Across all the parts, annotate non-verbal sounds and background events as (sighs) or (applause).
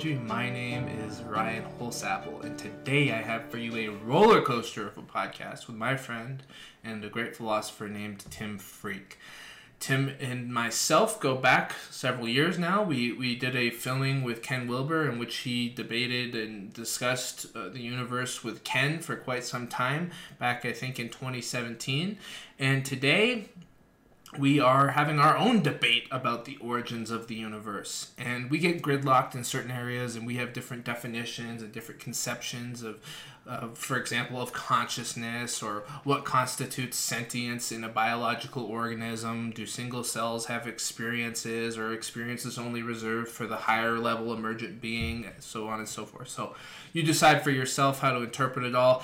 My name is Ryan Holsapple, and today I have for you a roller coaster of a podcast with my friend and a great philosopher named Tim Freke. Tim and myself go back several years now. We, we did a filming with Ken Wilber in which he debated and discussed uh, the universe with Ken for quite some time, back I think in 2017. And today we are having our own debate about the origins of the universe. And we get gridlocked in certain areas, and we have different definitions and different conceptions of, uh, for example, of consciousness or what constitutes sentience in a biological organism. Do single cells have experiences, or experiences only reserved for the higher level emergent being, so on and so forth. So you decide for yourself how to interpret it all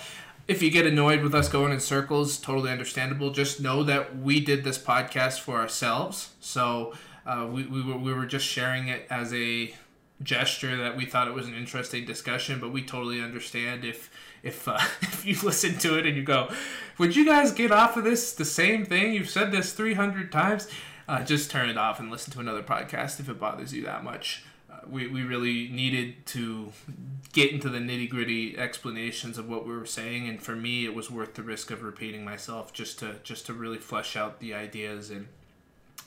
if you get annoyed with us going in circles, totally understandable. Just know that we did this podcast for ourselves. So uh, we, we, were, we were just sharing it as a gesture that we thought it was an interesting discussion, but we totally understand if if uh, (laughs) if you listen to it and you go, "Would you guys get off of this the same thing? You've said this 300 times." Uh, just turn it off and listen to another podcast if it bothers you that much we, we really needed to get into the nitty gritty explanations of what we were saying, and for me, it was worth the risk of repeating myself just to just to really flesh out the ideas. And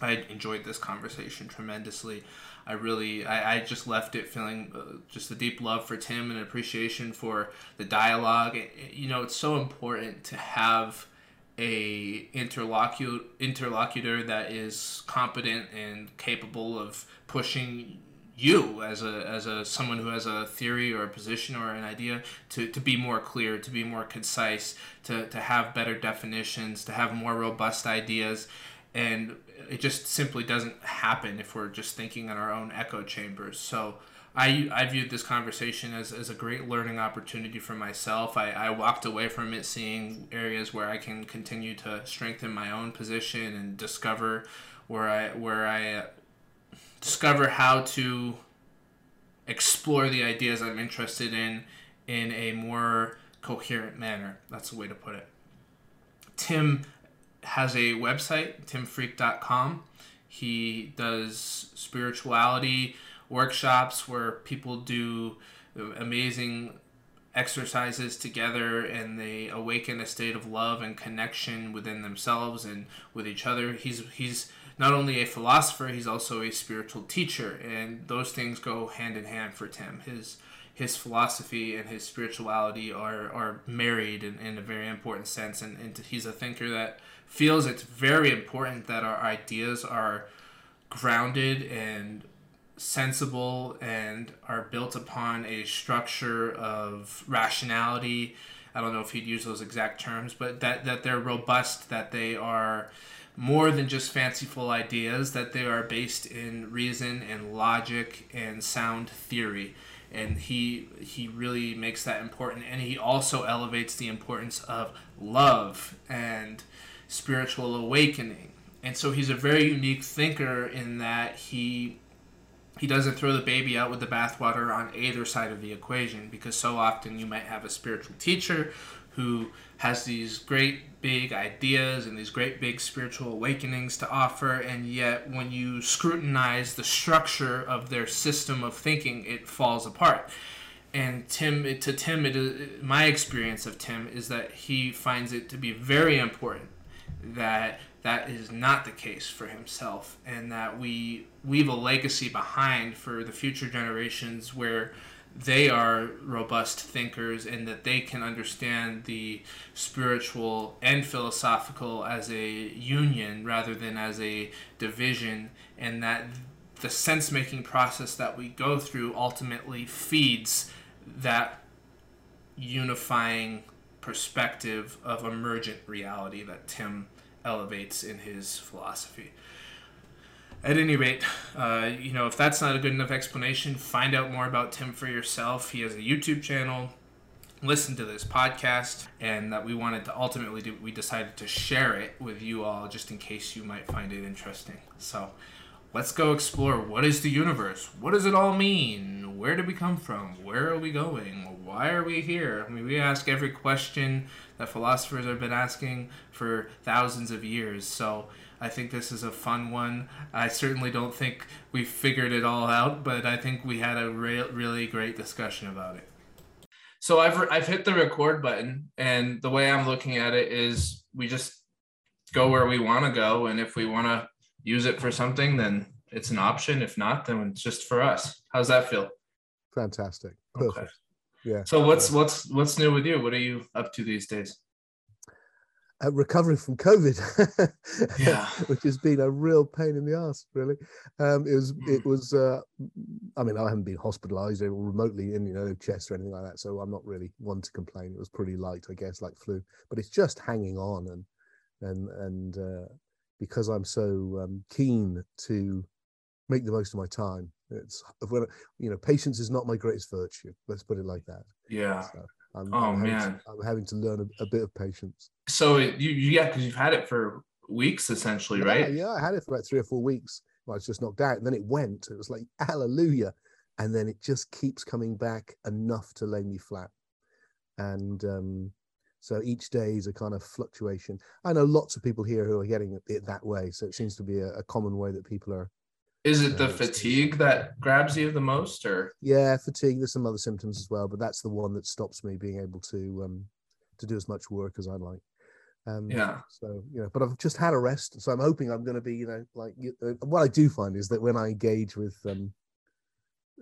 I enjoyed this conversation tremendously. I really, I, I just left it feeling uh, just a deep love for Tim and appreciation for the dialogue. you know, it's so important to have a interlocutor interlocutor that is competent and capable of pushing you as a as a someone who has a theory or a position or an idea to, to be more clear to be more concise to, to have better definitions to have more robust ideas and it just simply doesn't happen if we're just thinking in our own echo chambers so I, I viewed this conversation as, as a great learning opportunity for myself. I, I walked away from it seeing areas where I can continue to strengthen my own position and discover where I where I discover how to explore the ideas I'm interested in in a more coherent manner. That's the way to put it. Tim has a website, timfreke.com. He does spirituality workshops where people do amazing exercises together and they awaken a state of love and connection within themselves and with each other. He's he's not only a philosopher, he's also a spiritual teacher, and those things go hand in hand for Tim. His his philosophy and his spirituality are, are married in, in a very important sense, and, and he's a thinker that feels it's very important that our ideas are grounded and sensible and are built upon a structure of rationality. I don't know if he'd use those exact terms, but that, that they're robust, that they are more than just fanciful ideas, that they are based in reason and logic and sound theory. And he he really makes that important, and he also elevates the importance of love and spiritual awakening. And so he's a very unique thinker in that he he doesn't throw the baby out with the bathwater on either side of the equation because so often you might have a spiritual teacher who has these great big ideas and these great big spiritual awakenings to offer, and yet when you scrutinize the structure of their system of thinking, it falls apart. And Tim, to Tim, it is, my experience of Tim is that he finds it to be very important that that is not the case for himself, and that we leave a legacy behind for the future generations where they are robust thinkers and that they can understand the spiritual and philosophical as a union rather than as a division, and that the sense making process that we go through ultimately feeds that unifying perspective of emergent reality that Tim elevates in his philosophy at any rate, uh, you know, if that's not a good enough explanation, find out more about Tim for yourself. He has a YouTube channel. Listen to this podcast, and that we wanted to ultimately do, we decided to share it with you all just in case you might find it interesting. So, let's go explore what is the universe? What does it all mean? Where did we come from? Where are we going? Why are we here? I mean, we ask every question that philosophers have been asking for thousands of years. So I think this is a fun one. I certainly don't think we figured it all out, but I think we had a re- really great discussion about it. So I've I've hit the record button, and the way I'm looking at it is we just go where we want to go, and if we want to use it for something, then it's an option. If not, then it's just for us. How's that feel? Fantastic. Perfect. Okay. Yeah. So what's what's what's new with you? What are you up to these days? Uh, recovering from COVID, yeah, (laughs) which has been a real pain in the ass. Really, um, it was. It hmm. was. Uh, I mean, I haven't been hospitalised or remotely in you know chest or anything like that, so I'm not really one to complain. It was pretty light, I guess, like flu, but it's just hanging on and and and uh, because I'm so um, keen to make the most of my time. It's when you know patience is not my greatest virtue. Let's put it like that. Yeah. So I'm, oh I'm man, to, I'm having to learn a, a bit of patience. So it, you yeah, because you've had it for weeks essentially, yeah, right? Yeah, I had it for about three or four weeks. I was just knocked out, and then it went. It was like (laughs) hallelujah, and then it just keeps coming back enough to lay me flat. And um, so each day is a kind of fluctuation. I know lots of people here who are getting it that way. So it seems to be a, a common way that people are. Is it the fatigue that grabs you the most, or? Yeah, fatigue. There's some other symptoms as well, but that's the one that stops me being able to um, to do as much work as I'd like. Um, yeah. So you know, but I've just had a rest, so I'm hoping I'm going to be, you know, like uh, what I do find is that when I engage with um,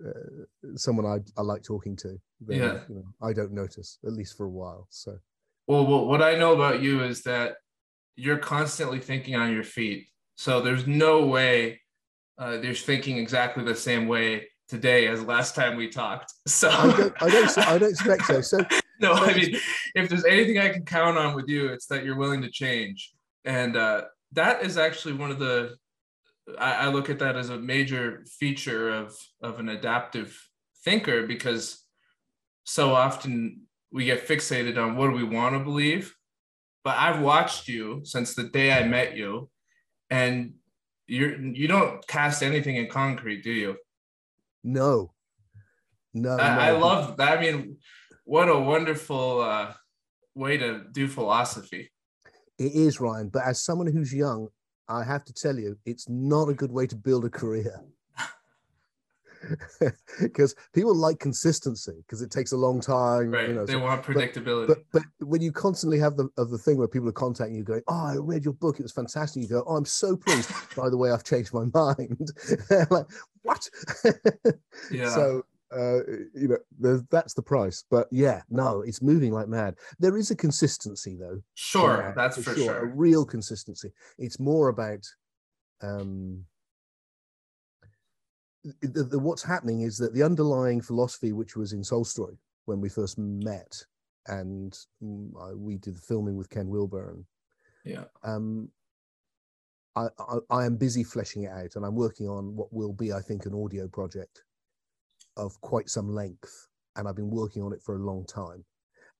uh, someone I I like talking to, then, yeah, you know, I don't notice at least for a while. So well, what I know about you is that you're constantly thinking on your feet. So there's no way uh, you're thinking exactly the same way today as last time we talked. (laughs) So I don't, I don't, I don't expect so. So (laughs) no, I mean, if there's anything I can count on with you, it's that you're willing to change, and uh, that is actually one of the. I, I look at that as a major feature of of an adaptive thinker because so often we get fixated on what do we want to believe. But I've watched you since the day I met you, and you're you don't cast anything in concrete, do you? No. No. I, no. I love that. I mean, what a wonderful uh, way to do philosophy. It is, Ryan. But as someone who's young, I have to tell you, it's not a good way to build a career (laughs) because people like consistency because it takes a long time. Right. You know, they so, want predictability. But, but, but when you constantly have the of the thing where people are contacting you going, "Oh, I read your book; it was fantastic." You go, "Oh, I'm so pleased." By the way, I've changed my (laughs) mind. (laughs) like what? yeah. So uh, you know, that's the price. But yeah, no, it's moving like mad. There is a consistency though. Sure, that's for, for sure. sure. A real consistency. It's more about um the, the, what's happening is that the underlying philosophy, which was in Soul Story when we first met, and mm, we did the filming with Ken Wilber, and yeah, um, I, I, I am busy fleshing it out, and I'm working on what will be, I think, an audio project of quite some length, and I've been working on it for a long time,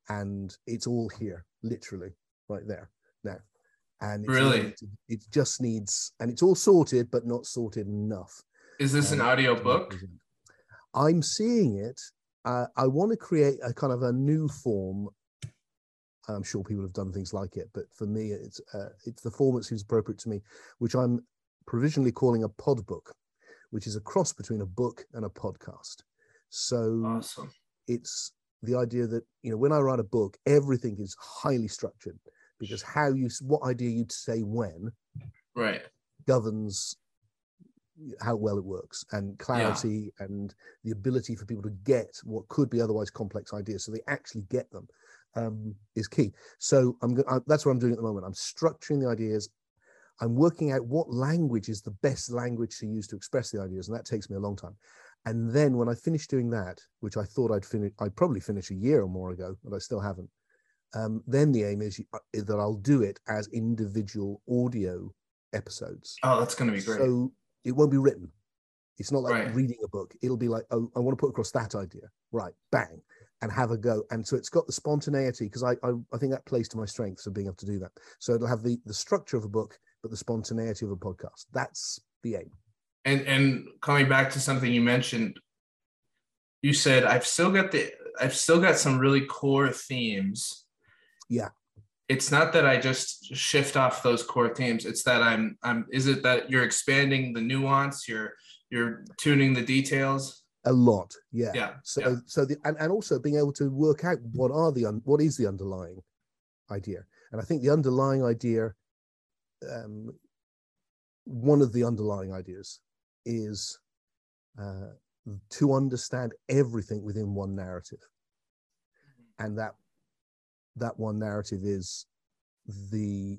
and it's all here, literally, right there now. And really, it just needs, and it's all sorted, but not sorted enough. Is this an audio book? I'm seeing it. Uh, I want to create a kind of a new form. I'm sure people have done things like it, but for me, it's uh, it's the form that seems appropriate to me, which I'm provisionally calling a pod book, which is a cross between a book and a podcast. So awesome. it's the idea that you know when I write a book, everything is highly structured because how you what idea you say when, right, governs how well it works and clarity yeah. and the ability for people to get what could be otherwise complex ideas so they actually get them um, is key. So i'm I, that's what i'm doing at the moment. I'm structuring the ideas. I'm working out what language is the best language to use to express the ideas and that takes me a long time. And then when i finish doing that which i thought i'd finish i'd probably finish a year or more ago but i still haven't um, then the aim is, uh, is that i'll do it as individual audio episodes. Oh that's going to be great. So it won't be written. It's not like right. reading a book. It'll be like, oh, I want to put across that idea. Right, bang, and have a go. And so it's got the spontaneity because I, I, I think that plays to my strengths of being able to do that. So it'll have the the structure of a book, but the spontaneity of a podcast. That's the aim. And and coming back to something you mentioned, you said I've still got the I've still got some really core themes. Yeah. It's not that I just shift off those core themes. It's that I'm I'm is it that you're expanding the nuance, you're you're tuning the details? A lot. Yeah. Yeah. So yeah. so the and, and also being able to work out what are the un, what is the underlying idea. And I think the underlying idea um one of the underlying ideas is uh, to understand everything within one narrative and that that one narrative is the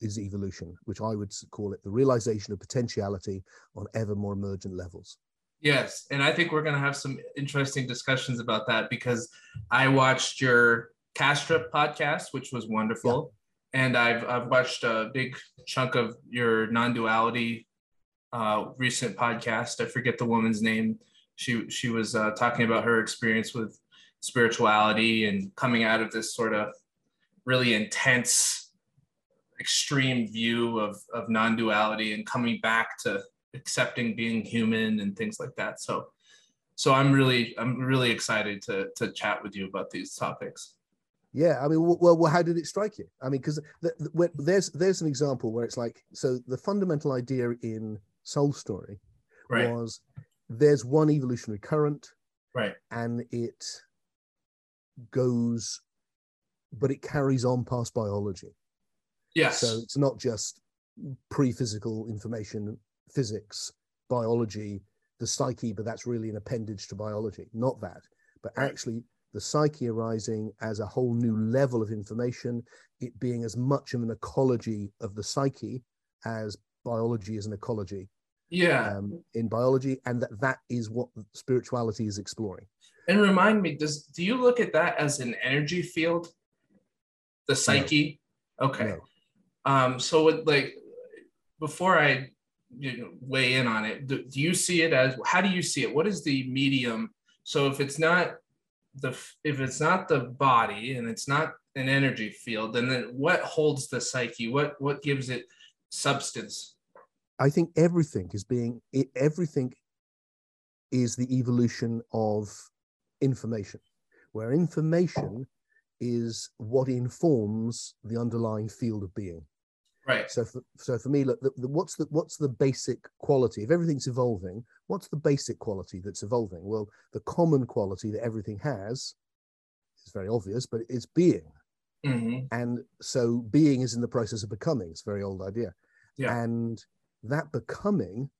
is evolution which i would call it the realization of potentiality on ever more emergent levels yes and i think we're going to have some interesting discussions about that because i watched your Kastrup podcast which was wonderful yeah. and i've i've watched a big chunk of your non-duality uh, recent podcast. I forget the woman's name. She she was uh, talking about her experience with spirituality and coming out of this sort of really intense, extreme view of of non-duality and coming back to accepting being human and things like that. So so I'm really I'm really excited to to chat with you about these topics. Yeah, I mean, well, well, how did it strike you? I mean, because the, the, there's there's an example where it's like, so the fundamental idea in soul story right. was there's one evolutionary current right and it goes but it carries on past biology. Yes. So it's not just pre-physical information physics biology the psyche but that's really an appendage to biology. Not that but actually the psyche arising as a whole new level of information it being as much of an ecology of the psyche as biology is an ecology yeah. um, in biology and that that is what spirituality is exploring and remind me does do you look at that as an energy field? The psyche? No. okay. No. um so like before i you know, weigh in on it do, do you see it as how do you see it? What is the medium? So if it's not the if it's not the body and it's not an energy field then, then what holds the psyche? What what gives it substance? I think everything is being everything is the evolution of information, where information is what informs the underlying field of being. Right. So, for, so for me, look, the, the, what's the what's the basic quality? If everything's evolving, what's the basic quality that's evolving? Well, the common quality that everything has is very obvious, but it's being. Mm-hmm. And so, being is in the process of becoming. It's a very old idea. Yeah. And that becoming,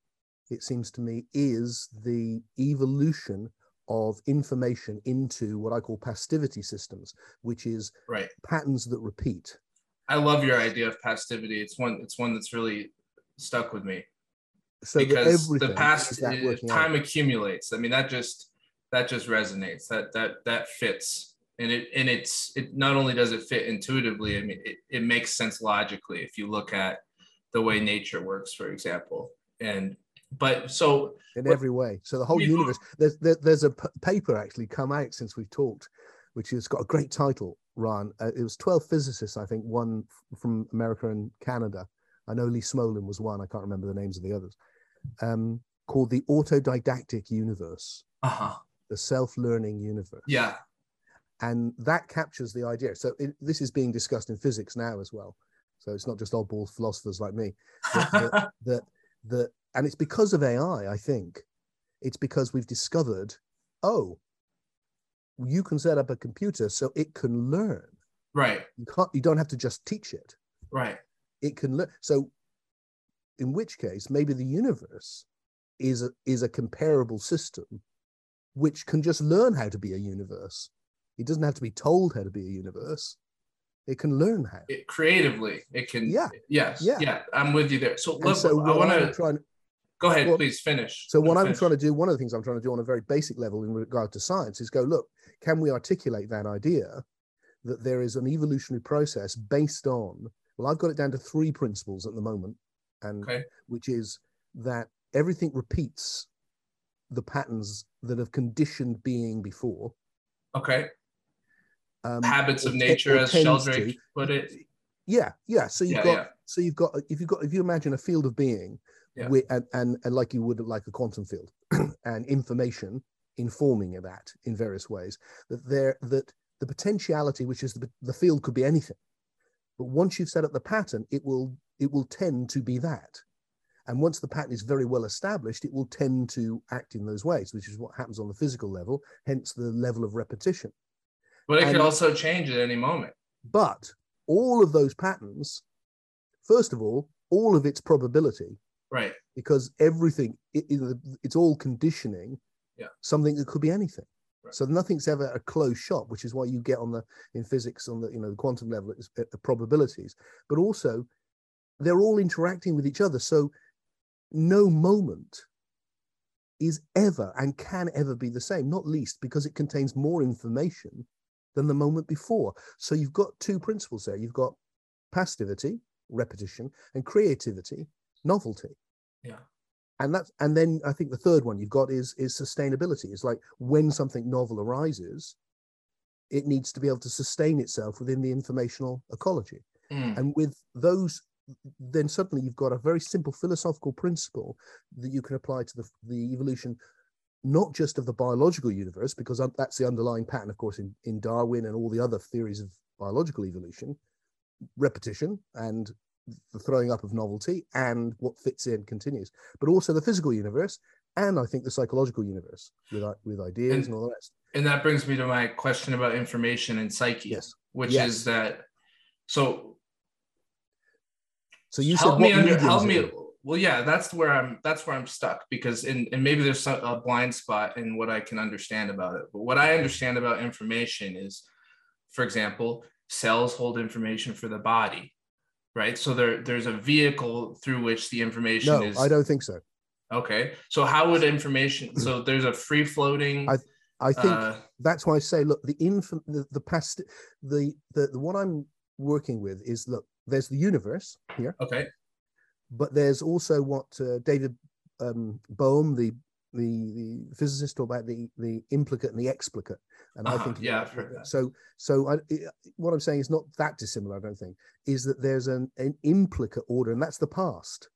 it seems to me, is the evolution of information into what I call pastivity systems, which is right. patterns that repeat. I love your idea of pastivity. It's one. It's one that's really stuck with me. So because the past time out. accumulates. I mean, that just that just resonates. That that that fits, and it and it's it not only does it fit intuitively. I mean, it, it makes sense logically if you look at the way nature works, for example. And but so in every way, so the whole universe. There's there, there's a p- paper actually come out since we've talked, which has got a great title. Ron, uh, it was twelve physicists, I think, one f- from America and Canada. I know Lee Smolin was one. I can't remember the names of the others. Um, called the autodidactic universe. Uh-huh. The self-learning universe. Yeah. And that captures the idea. So it, this is being discussed in physics now as well. So it's not just oddball philosophers like me. (laughs) That, that, that, and it's because of AI, I think. It's because we've discovered, oh, you can set up a computer so it can learn. Right. You can't. You don't have to just teach it. Right. It can learn. So, in which case, maybe the universe is a, is a comparable system, which can just learn how to be a universe. It doesn't have to be told how to be a universe. It can learn how. It, creatively, it can. Yeah. Yes. Yeah. yeah. I'm with you there. So, so I want to. Go ahead, well, please finish. So, what finish. I'm trying to do, one of the things I'm trying to do on a very basic level in regard to science is go, look, can we articulate that idea that there is an evolutionary process based on, well, I've got it down to three principles at the moment, and okay. which is that everything repeats the patterns that have conditioned being before. Okay um, habits of nature, as Sheldrake put it. Yeah, yeah. So you've yeah, got yeah. So you've got if you've got if you imagine a field of being Yeah. Wi- and, and and like you would like a quantum field (clears throat) and information informing of that in various ways that there that the potentiality which is the, the field could be anything but once you've set up the pattern it will it will tend to be that and once the pattern is very well established it will tend to act in those ways which is what happens on the physical level hence the level of repetition But it could also change at any moment. but all of those patterns first of all all of its probability Right. because everything it, it- it's all conditioning Yeah. something that could be anything Right. so nothing's ever a closed shop which is why you get on the in physics on the you know the quantum level it's at the probabilities but also they're all interacting with each other so no moment is ever and can ever be the same not least because it contains more information than the moment before so you've got two principles there you've got pastivity repetition and creativity novelty Yeah. and that's and then i think the third one you've got is is sustainability it's like when something novel arises it needs to be able to sustain itself within the informational ecology Mm. and with those then suddenly you've got a very simple philosophical principle that you can apply to the, the evolution not just of the biological universe because that's the underlying pattern of course in, in darwin and all the other theories of biological evolution repetition and the throwing up of novelty and what fits in continues but also the physical universe and i think the psychological universe with with ideas and, And- all the rest And that brings me to my question about information and psyche, yes which Yes. is that. So so you help me under help me it? well yeah that's where i'm that's where i'm stuck because in and maybe there's some, a blind spot in what i can understand about it but what i understand about information is for example cells hold information for the body right? So there there's a vehicle through which the information no is i don't think so. Okay so how would information so (clears throat) there's a free floating I i think uh, that's why I say, look, the infant, the, the past, the, the the what I'm working with is look, there's the universe here, okay. But there's also what uh, David um, Bohm, the the the physicist, talked about the the implicate and the explicate, and I Uh-huh, think yeah, I've heard that. so. So I, it- what I'm saying is not that dissimilar. I don't think is that there's an an implicate order, and that's the past,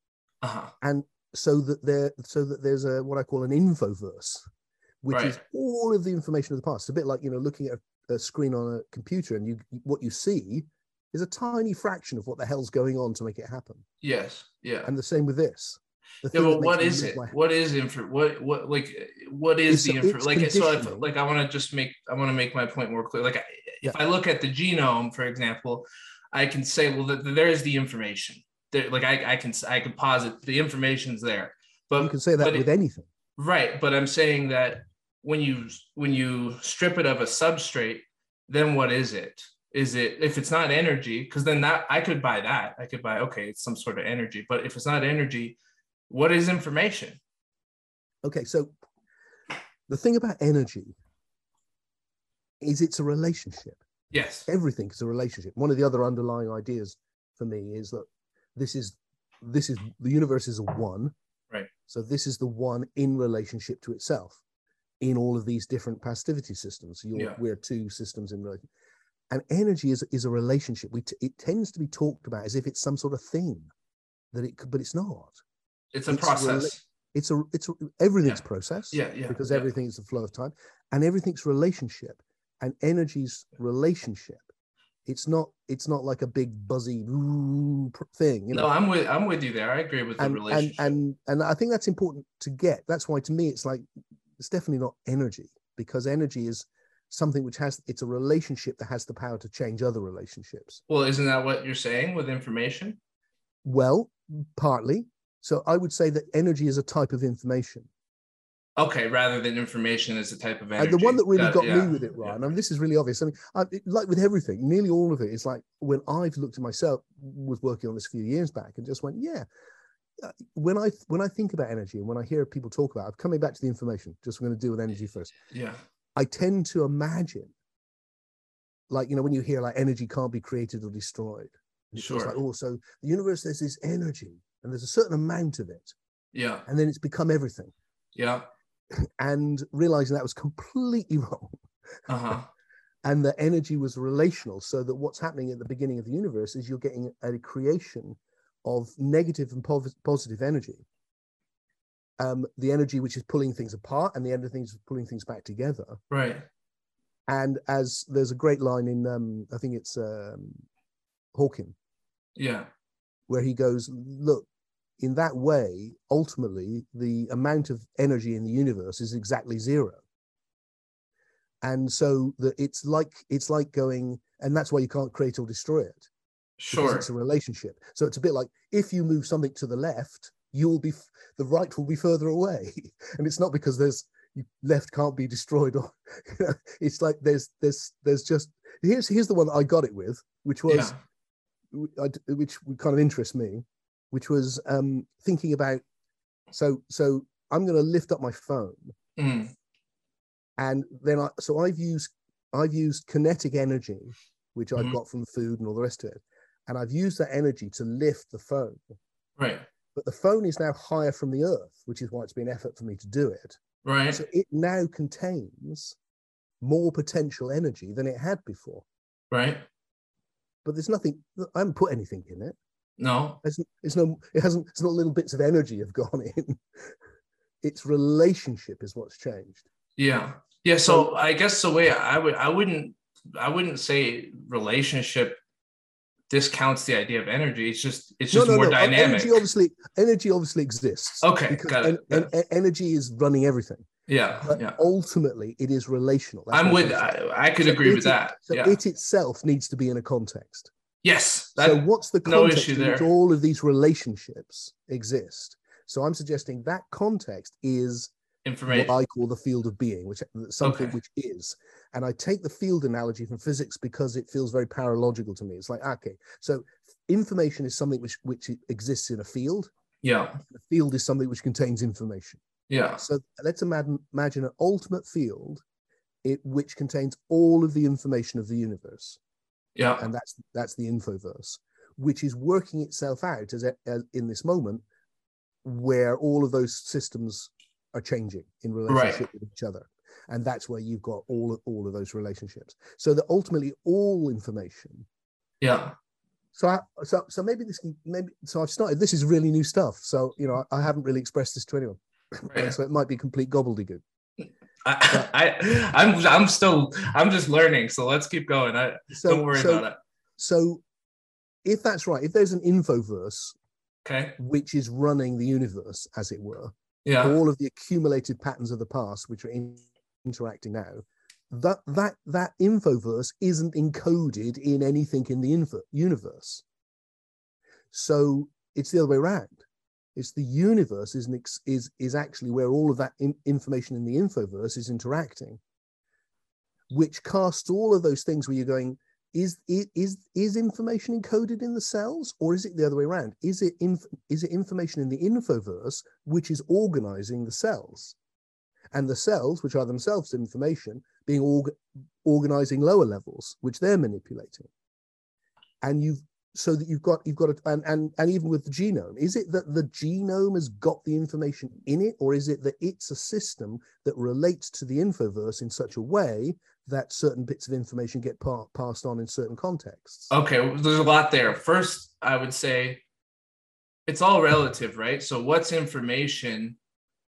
uh-huh and so that there so that there's a what I call an infoverse, which is all of the information of the past. It's a bit like you know looking at a, a screen on a computer, and you what you see is a tiny fraction of what the hell's going on to make it happen. yes yeah And the same with this. The yeah but what is it? lose what is info what what like what is It's- the info like so if, like i want to just make i want to make my point more clear like I- if Yeah. i look at the genome for example i can say well th- there is the information. There like i i can i can posit the information's there but you can say that but it- with anything. right but i'm saying that when you when you strip it of a substrate then what is it? Is it if it's not energy because then that i could buy that. I could buy okay it's some sort of energy but if it's not energy what is information Okay, so the thing about energy is it's a relationship. yes Everything is a relationship. One of the other underlying ideas for me is that this is this is the universe is a one. Right. So this is the one in relationship to itself in all of these different pastivity systems. You're, Yeah. we're two systems in relation. And energy is, is a relationship. We t- it tends to be talked about as if it's some sort of thing that it could, but it's not. It's a It's process. It's a it's a, everything's Yeah. process yeah yeah because yeah. everything is the flow of time and everything's relationship and energy's relationship. It's not it's not like a big buzzy thing you no know? I'm with i'm with you there. I agree with the and, and relationship. and and i think that's important to get. That's why to me it's like it's definitely not energy because energy is something which has it's a relationship that has the power to change other relationships. Well isn't that what you're saying with information? Well partly so i would say that energy is a type of information okay rather than information is a type of energy And the one that really got yeah, me with it, yeah. Ryan, I mean, this is really obvious. I mean, I, it- like with everything, nearly all of it is like when I've looked at myself, was working on this a few years back, and just went, yeah. Uh, When I when I think about energy and when I hear people talk about, it, coming back to the information, just I'm going to deal with energy first. yeah I tend to imagine, like you know, when you hear like energy can't be created or destroyed, and it feels Sure. like oh, so the universe there's this energy and there's a certain amount of it, yeah and then it's become everything, yeah (laughs) and realizing that was completely (laughs) wrong. uh-huh (laughs) and the energy was relational so that what's happening at the beginning of the universe is you're getting a creation of negative and positive energy um, the energy which is pulling things apart and the energy is pulling things back together. Right. And as there's a great line in, um, I think it's um, Hawking, Yeah. where he goes, look, in that way, ultimately, the amount of energy in the universe is exactly zero. And so that it's like it's like going, and that's why you can't create or destroy it. Sure. it's a relationship. So it's a bit like if you move something to the left, you'll be the right will be further away, (laughs) and it's not because there's left can't be destroyed or (laughs) it's like there's there's there's just here's here's the one I got it with, which was Yeah. w- I d- which would kind of interest me, which was um thinking about so so I'm going to lift up my phone Mm. and then I so I've used I've used kinetic energy, which I've Mhm. got from food and all the rest of it, and I've used that energy to lift the phone. Right. But the phone is now higher from the earth, which is why it's been effort for me to do it. Right. So it now contains more potential energy than it had before. Right. But there's nothing. I haven't put anything in it. No. There's, it's no. It hasn't. It's not little bits of energy have (laughs) gone in. Its relationship is what's changed. Yeah. Yeah. So I guess the way I would I wouldn't I wouldn't say relationship discounts the idea of energy. It's just it's just more uh, dynamic. Energy obviously, energy obviously exists. Okay, got it, en- en- energy is running everything. yeah. But Yeah. ultimately, it is relational. That's I'm with. I, I could So agree it with that. So Yeah. it itself needs to be in a context. Yes. So what's the no context issue in which all of these relationships exist? So I'm suggesting that context is information. what I call the field of being, which something Okay. which is. And I take the field analogy from physics because it feels very paralogical to me. It's like, okay, so information is something which which exists in a field. yeah. The field is something which contains information. Yeah. So let's imagine, imagine an ultimate field it, which contains all of the information of the universe. Yeah. And that's that's the infoverse, which is working itself out as, a, as in this moment where all of those systems are changing in relationship with each other. And that's where you've got all of, all of those relationships. So that ultimately all information. Yeah. So I, so so maybe this can maybe so I've started. This is really new stuff. So you know I, I haven't really expressed this to anyone. Right. (clears throat) so it might be complete gobbledygook. I, (laughs) I I'm I'm still I'm just learning. So let's keep going. I So, don't worry so, about it. So, if that's right, if there's an infoverse Okay. which is running the universe, as it were, Yeah. all of the accumulated patterns of the past which are in, interacting now, that that that infoverse isn't encoded in anything in the info, universe. So it's the other way around. It's the universe is ex, is is actually where all of that in, information in the infoverse is interacting, which casts all of those things where you're going, is is is information encoded in the cells or is it the other way around? Is it inf- is it information in the infoverse which is organizing the cells? And the cells which are themselves information being org- organizing lower levels which they're manipulating. And you've so that you've got you've got a, and, and and even with the genome is it that the genome has got the information in it or is it that it's a system that relates to the infoverse in such a way that certain bits of information get pa- passed on in certain contexts Okay, well, there's a lot there. First, I would say it's all relative, right? So what's information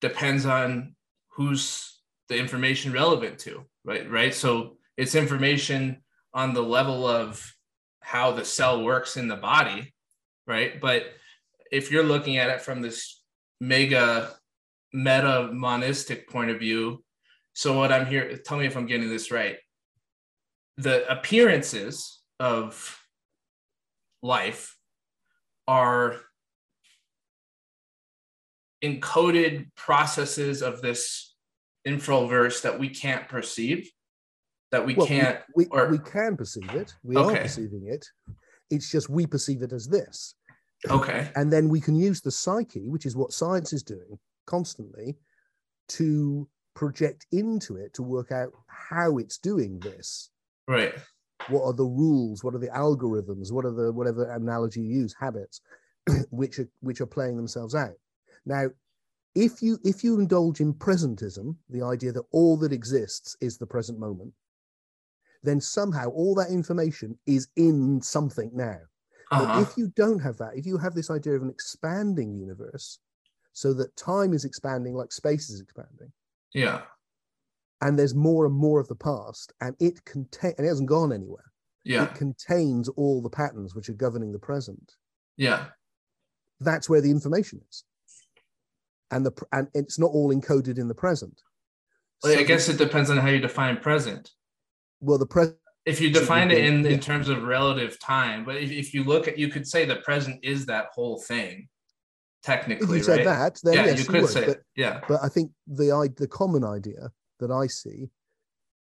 depends on who's the information relevant to, right? Right. So it's information on the level of how the cell works in the body, right? But if you're looking at it from this mega meta monistic point of view, so what I'm here, tell me if I'm getting this right. The appearances of life are encoded processes of this infoverse that we can't perceive, that we Well, can't. we, or- we can perceive it. We are perceiving it. It's just we perceive it as this. Okay. and then we can use the psyche which is what science is doing constantly to project into it to work out how it's doing this. Right. what are the rules? What are the algorithms? What are the whatever analogy you use habits (clears throat) which are which are playing themselves out. Now if you if you indulge in presentism the idea that all that exists is the present moment then somehow all that information is in something now Uh-huh. if you don't have that if you have this idea of an expanding universe so that time is expanding like space is expanding. Yeah. And there's more and more of the past, and it contain and it hasn't gone anywhere. Yeah. It contains all the patterns which are governing the present. Yeah. That's where the information is. And the and it's not all encoded in the present. Well, I guess it depends on how you define present. Well, the present if you define it in, Yeah. in terms of relative time, but if, if you look at, you could say the present is that whole thing, technically if you said that, then yeah, yes, you could would. say, But, it. yeah, but I think the i- the common idea that I see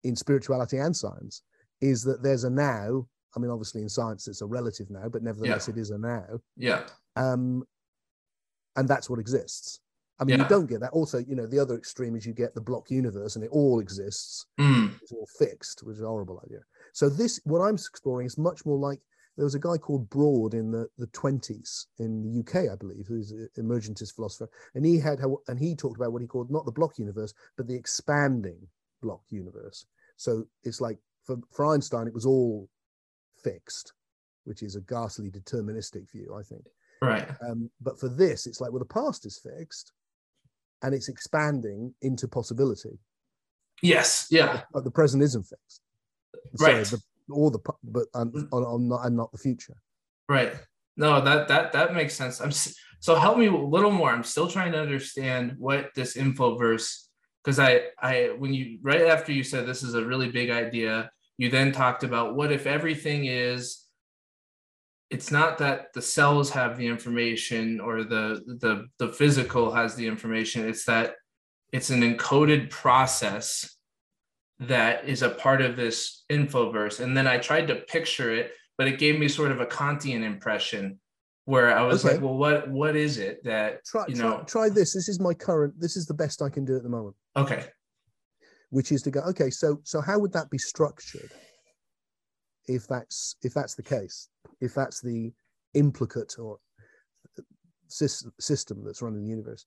in spirituality and science is that there's a now. I mean, obviously in science it's a relative now, but nevertheless it is a now. yeah, Um, and that's what exists. I mean, Yeah. you don't get that. Also, you know, the other extreme is you get the block universe and it all exists. Mm, It's all fixed, which is a horrible idea. So this, what I'm exploring is much more like there was a guy called Broad in the, the 20s in the UK, I believe, who's an emergentist philosopher. And he had, how, and he talked about what he called not the block universe, but the expanding block universe. So it's like for, for Einstein, it was all fixed, which is a ghastly deterministic view, I think. right, Um, but for this, it's like, well, the past is fixed and it's expanding into possibility, yes, yeah, but the present isn't fixed. Sorry, Right. the, or the, but and, mm. and not, and not the future. right. No, that that that makes sense. I'm so help me a little more. I'm still trying to understand what this info verse because I I when you right after you said this is a really big idea, you then talked about what if everything is it's not that the cells have the information or the the the physical has the information it's that it's an encoded process that is a part of this infoverse and then i tried to picture it but it gave me sort of a kantian impression where i was Okay. like well what what is it that Try, you try, know try this. This is my current. This is the best I can do at the moment. okay Which is to go. Okay, so so how would that be structured? If that's if that's the case, if that's the implicate or system that's running the universe,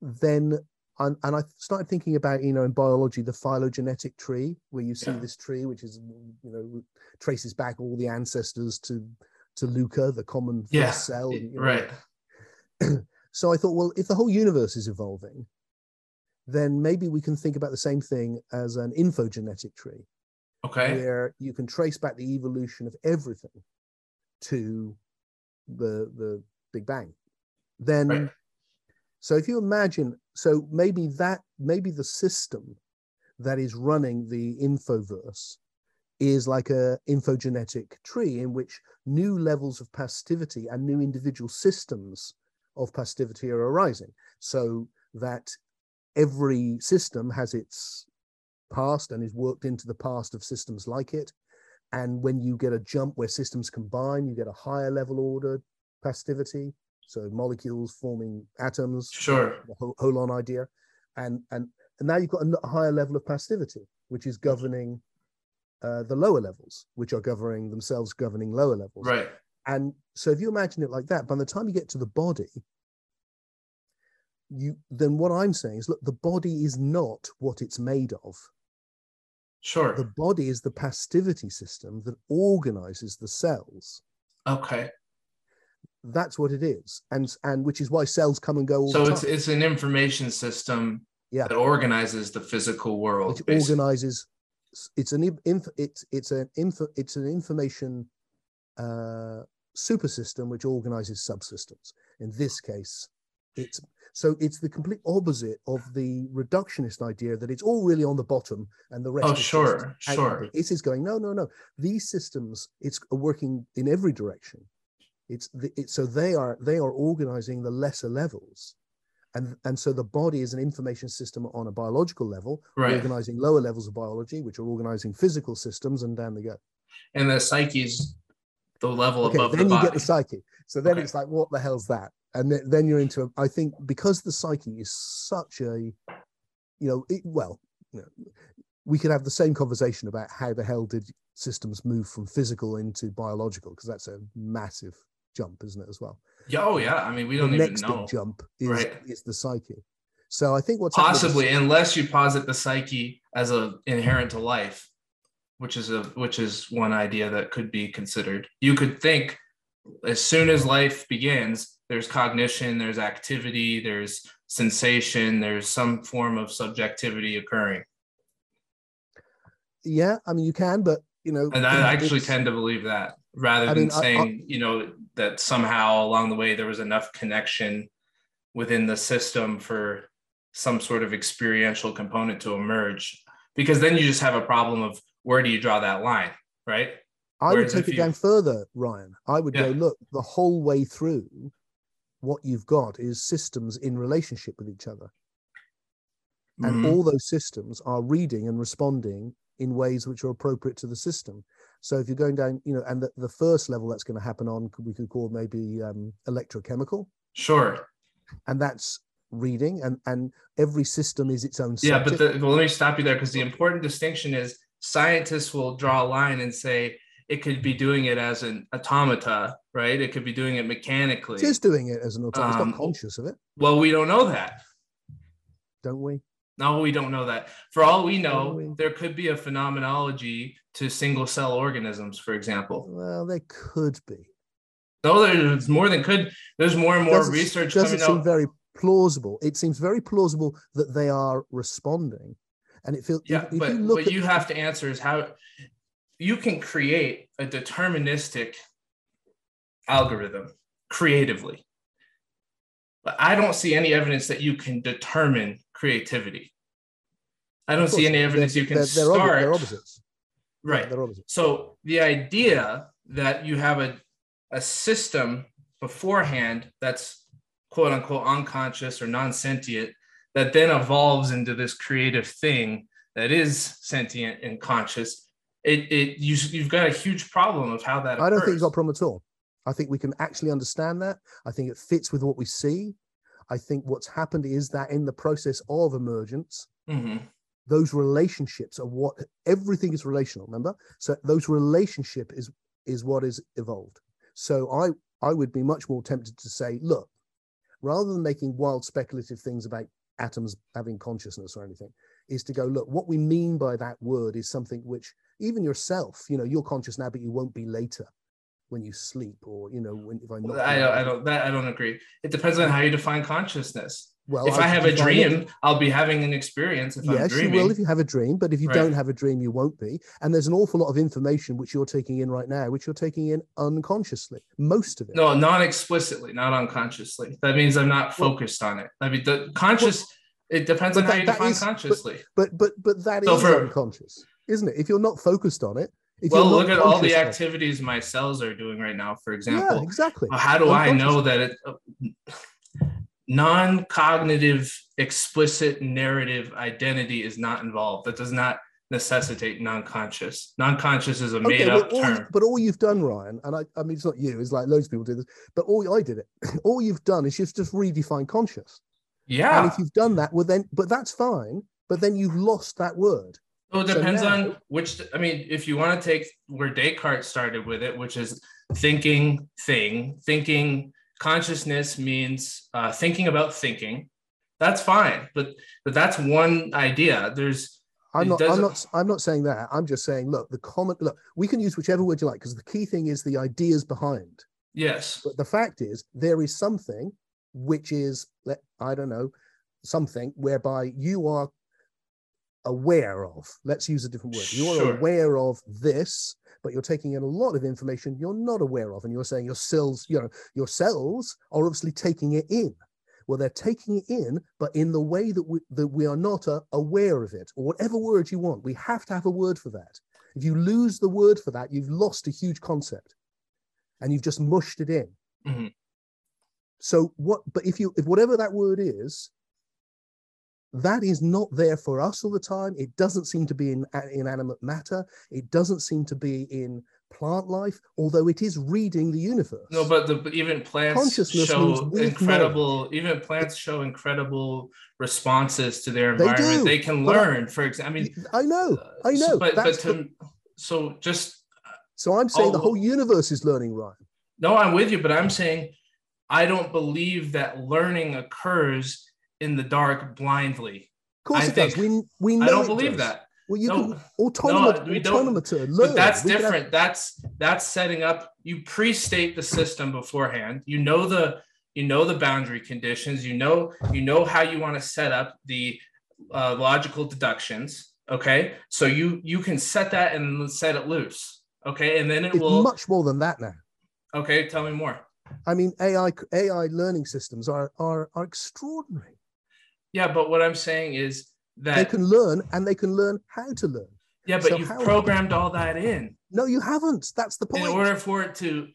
then and, and I started thinking about you know in biology the phylogenetic tree where you see Yeah. this tree which is you know traces back all the ancestors to to Luca the common first yeah cell you know. right (clears throat) so I thought well if the whole universe is evolving then maybe we can think about the same thing as an infogenetic tree okay where you can trace back the evolution of everything to the the Big Bang. Then, Right. so if you imagine, so maybe that maybe the system that is running the infoverse is like a infogenetic tree in which new levels of pastivity and new individual systems of pastivity are arising, so that every system has its past and is worked into the past of systems like it. And when you get a jump where systems combine, you get a higher level order pastivity. So molecules forming atoms, sure the ho- holon idea. And, and, and now you've got a higher level of pastivity, which is governing uh, the lower levels, which are governing themselves, governing lower levels. right And so if you imagine it like that, by the time you get to the body, you then what I'm saying is look, the body is not what it's made of. Sure The body is the pastivity system that organizes the cells. okay That's what it is. And and which is why cells come and go all so the it's time. it's an information system Yeah. that organizes the physical world basically. organizes it's an in- inf, it's it's an info it's an information uh super system which organizes subsystems in this case it's so it's the complete opposite of the reductionist idea that it's all really on the bottom and the rest Oh, is sure, sure. it is going. No no no. These systems it's working in every direction. It's the, it, so they are they are organizing the lesser levels. And and so the body is an information system on a biological level Right. organizing lower levels of biology which are organizing physical systems and down they go. And the psyche's the level okay above then the you body get the psyche. So then Okay. it's like what the hell's that and then, then you're into i think because the psyche is such a you know it, well you know, we could have the same conversation about how the hell did systems move from physical into biological because that's a massive jump isn't it as well? Yeah, oh yeah. I mean we the don't even next know. big jump is, Right. is the psyche. So i think what's happening is- possibly unless you posit the psyche as a inherent to life which is a which is one idea that could be considered. You could think as soon as life begins there's cognition, there's activity, there's sensation, there's some form of subjectivity occurring. Yeah, I mean you can, but you know, and I actually tend to believe that rather than mean, saying, I, I, you know, that somehow along the way there was enough connection within the system for some sort of experiential component to emerge. Because then you just have a problem of where do you draw that line, right? I Whereas would take it you... down further, Ryan. I would yeah. go, look, the whole way through, what you've got is systems in relationship with each other. And mm-hmm. all those systems are reading and responding in ways which are appropriate to the system. So if you're going down, you know, and the, the first level that's going to happen on, we could call maybe um, electrochemical. Sure. And that's reading, and and every system is its own. Yeah, but the, well, let me stop you there because the important distinction is scientists will draw a line and say it could be doing it as an automata, right? It could be doing it mechanically. It is doing it as an automata. Um, it's not um, conscious of it. Well, we don't know that. Don't we? No, we don't know that. For all we know, there could be a phenomenology to single cell organisms, for example. Well, there could be. No, there's more than could. There's more and more doesn't, research doesn't coming seem out. very plausible. It seems very plausible that they are responding, and it feels. Yeah, if, but you what you have to answer is how you can create a deterministic algorithm creatively. But I don't see any evidence that you can determine creativity. I don't see any evidence you can they're, they're start. They're opposites. Right. They're opposites. So the idea that you have a, a system beforehand that's quote unquote unconscious or non sentient that then evolves into this creative thing that is sentient and conscious. It, it you, you've got a huge problem of how that. I don't think you've got a problem at all. I think we can actually understand that. I think it fits with what we see. I think what's happened is that in the process of emergence, mm-hmm. those relationships are what everything is relational. Remember, so those relationship is is what is evolved. So I I would be much more tempted to say, look, rather than making wild speculative things about atoms having consciousness or anything, is to go look what we mean by that word is something which even yourself, you know, you're conscious now, but you won't be later when you sleep or you know when if I'm not I don't, I don't that I don't agree. It depends on how you define consciousness. Well, if I, I have a dream, it, I'll be having an experience. If yes, you will if you have a dream, but if you right. don't have a dream, you won't be. And there's an awful lot of information which you're taking in right now, which you're taking in unconsciously. Most of it. No, not explicitly, not unconsciously. That means I'm not focused well, on it. I mean, the conscious. Well, it depends on that, how you define is, consciously. But but but, but that so is for, unconscious, isn't it? If you're not focused on it, if well, look at all the activities my cells are doing right now, for example. Yeah, exactly. How do I know that it, uh, non-cognitive, explicit narrative identity is not involved? That does not necessitate non-conscious. Non-conscious is a made-up okay, term. But all you've done, Ryan, and I, I mean, it's not you. It's like loads of people do this. But all I did it. (laughs) all you've done is just just redefine conscious. Yeah. And if you've done that, well, then, but that's fine. But then you've lost that word. Well, it depends so now, on which. I mean, if you want to take where Descartes started with it, which is thinking thing, thinking consciousness means uh, thinking about thinking. That's fine, but but that's one idea. There's I'm not, I'm not, I'm not saying that. I'm just saying, look, the common, look, we can use whichever word you like because the key thing is the ideas behind. Yes. But the fact is, there is something which is, let I don't know, something whereby you are aware of. Let's use a different word. You're sure. aware of this, but you're taking in a lot of information you're not aware of, and you're saying your cells, you know, your cells are obviously taking it in. Well, they're taking it in, but in the way that we that we are not uh, aware of it, or whatever word you want. We have to have a word for that. If you lose the word for that, you've lost a huge concept, and you've just mushed it in. Mm-hmm. So what? But if you if whatever that word is, that is not there for us all the time. It doesn't seem to be in inanimate matter. It doesn't seem to be in plant life, although it is reading the universe. No, but, the, but even plants show incredible. Even plants show incredible responses to their environment. They, they can learn. I, for example, I mean, I know, uh, I know. So, but, but to, so just. So I'm saying oh, the whole universe is learning, Ryan. No, I'm with you, but I'm saying I don't believe that learning occurs in the dark blindly. Of course I it does. We we know I don't believe does. that. Well, you no, can autonomous, no, autonomous learn. But that's we different. Have... That's that's setting up. You pre-state the system beforehand. You know the you know the boundary conditions, you know you know how you want to set up the uh, logical deductions. Okay, so you you can set that and set it loose. Okay, and then it it's will much more than that now. Okay, tell me more. I mean, AI AI learning systems are are are extraordinary. Yeah, but what I'm saying is that they can learn and they can learn how to learn. Yeah, but so you've programmed all that in. No, you haven't. That's the point. In order for it to.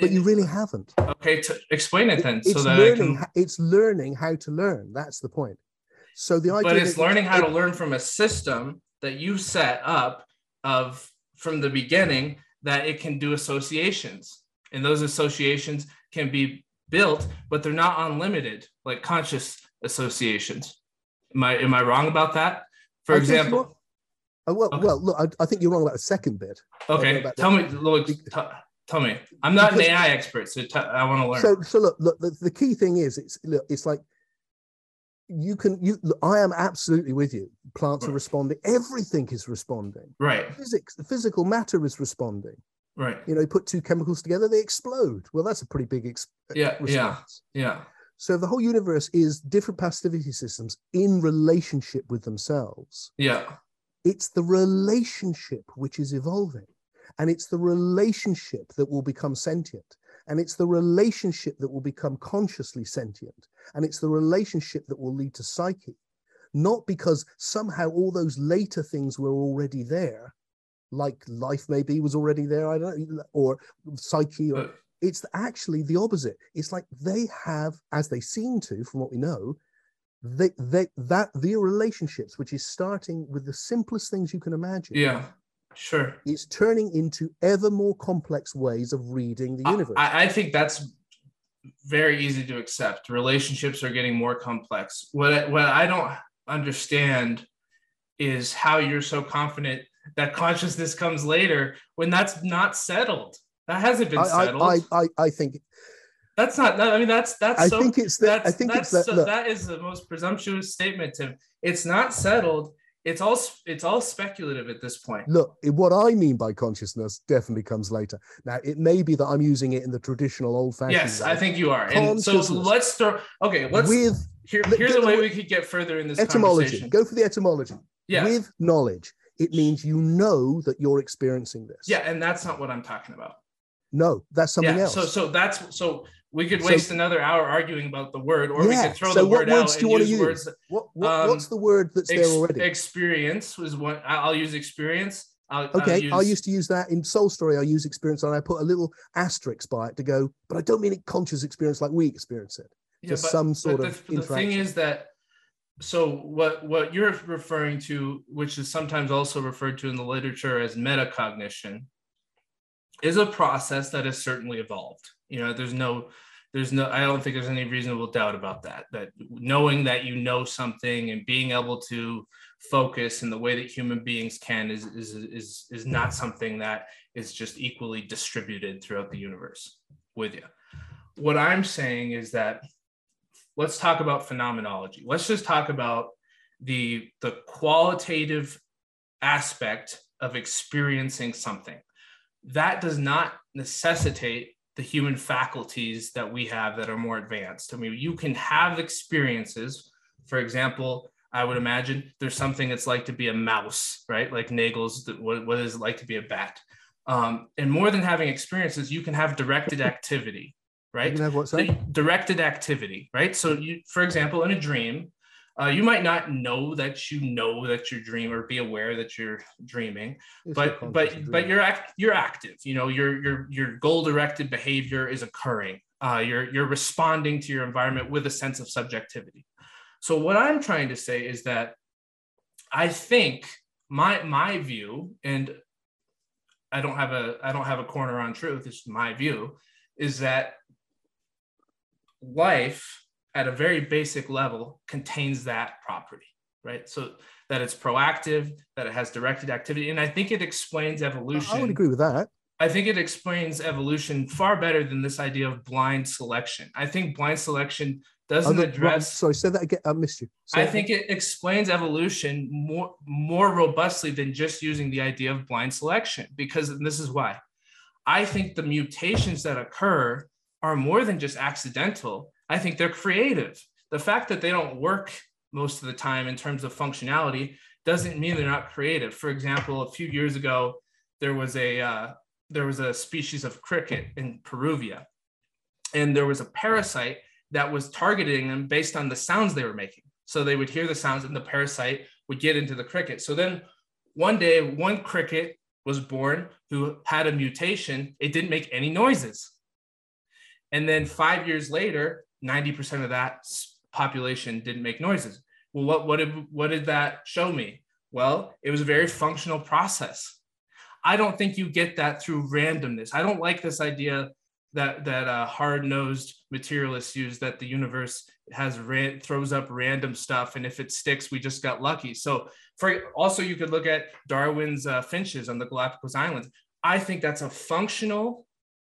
But you really haven't. Okay, to explain it then, it's so that learning. Can... It's learning how to learn. That's the point. So the idea. But it's learning how to learn from a system that you set up of from the beginning that it can do associations, and those associations can be built, but they're not unlimited, like conscious associations. Am I am I wrong about that? For I example. Oh, well, okay. well, look, I, I, think you're wrong about the second bit. Okay, tell me, look, t- tell me. I'm not because, an AI expert, so t- I want to learn. So, so look, look. The, the key thing is, it's look, it's like you can. You, look, I am absolutely with you. Plants right. are responding. Everything is responding. Right. Physics, the physical matter is responding. Right. You know, you put two chemicals together, they explode. Well, that's a pretty big ex- yeah, response. Yeah. Yeah. So the whole universe is different pastivity systems in relationship with themselves. Yeah. It's the relationship which is evolving. And it's the relationship that will become sentient. And it's the relationship that will become consciously sentient. And it's the relationship that will lead to psyche. Not because somehow all those later things were already there, like life maybe was already there, I don't know, or psyche, or it's actually the opposite. It's like they have, as they seem to, from what we know, they, they, that their relationships, which is starting with the simplest things you can imagine. Yeah, sure. It's turning into ever more complex ways of reading the universe. I, I think that's very easy to accept. Relationships are getting more complex. What I, what I don't understand is how you're so confident that consciousness comes later when that's not settled. That hasn't been settled. I, I, I, think that's not. I mean, that's that's. I so, think it's that. I think it's that. So, that is the most presumptuous statement. Tim, it's not settled. It's all it's all speculative at this point. Look, what I mean by consciousness definitely comes later. Now, it may be that I'm using it in the traditional old-fashioned. Yes, way. I think you are. And so let's start. Okay, let's. With here, here's a way we could get further in this etymology. Go for the etymology. Yeah. With knowledge, it means you know that you're experiencing this. Yeah, and that's not what I'm talking about. No, that's something yeah, else. So so that's so we could waste so, another hour arguing about the word, or yeah, we could throw so the word out and use, use words. What, what um, what's the word that's ex- there already? Experience was what I'll use. Experience. I'll, okay, I'll use, I used to use that in Soul Story. I use experience, and I put a little asterisk by it to go. But I don't mean it conscious experience like we experience it. Yeah, Just but, some sort but of the, the thing is that so what what you're referring to, which is sometimes also referred to in the literature as metacognition, is a process that has certainly evolved. You know, there's no, there's no, I don't think there's any reasonable doubt about that. That knowing that you know something and being able to focus in the way that human beings can is is is is not something that is just equally distributed throughout the universe with you. What I'm saying is that let's talk about phenomenology. Let's just talk about the the qualitative aspect of experiencing something that does not necessitate the human faculties that we have that are more advanced. I mean, you can have experiences. For example, I would imagine there's something it's like to be a mouse, right? Like Nagel's, what, what is it like to be a bat? Um, and more than having experiences, you can have directed (laughs) activity, right? You can have what, Directed activity, right? So you, for example, in a dream, uh, you might not know that you know that you're dreaming or be aware that you're dreaming, it's but but but you're act, you're active. You know your your your goal directed behavior is occurring. Uh, you're you're responding to your environment with a sense of subjectivity. So what I'm trying to say is that I think my my view, and I don't have a I don't have a corner on truth. It's my view, is that life at a very basic level contains that property, right? So that it's proactive, that it has directed activity. And I think it explains evolution. I would agree with that. I think it explains evolution far better than this idea of blind selection. I think blind selection doesn't address. Sorry, say that again. I missed you. Say I think it explains evolution more more robustly than just using the idea of blind selection. Because this is why, I think the mutations that occur are more than just accidental I think they're creative. The fact that they don't work most of the time in terms of functionality doesn't mean they're not creative. For example, a few years ago, there was a uh, there was a species of cricket in Peruvia, and there was a parasite that was targeting them based on the sounds they were making. So they would hear the sounds, and the parasite would get into the cricket. So then one day, one cricket was born who had a mutation. It didn't make any noises. And then five years later, 90% of that population didn't make noises. Well, what, what, did, what did that show me? Well, it was a very functional process. I don't think you get that through randomness. I don't like this idea that that uh, hard-nosed materialists use that the universe has ran, throws up random stuff and if it sticks we just got lucky so for also you could look at darwin's uh, finches on the galapagos islands i think that's a functional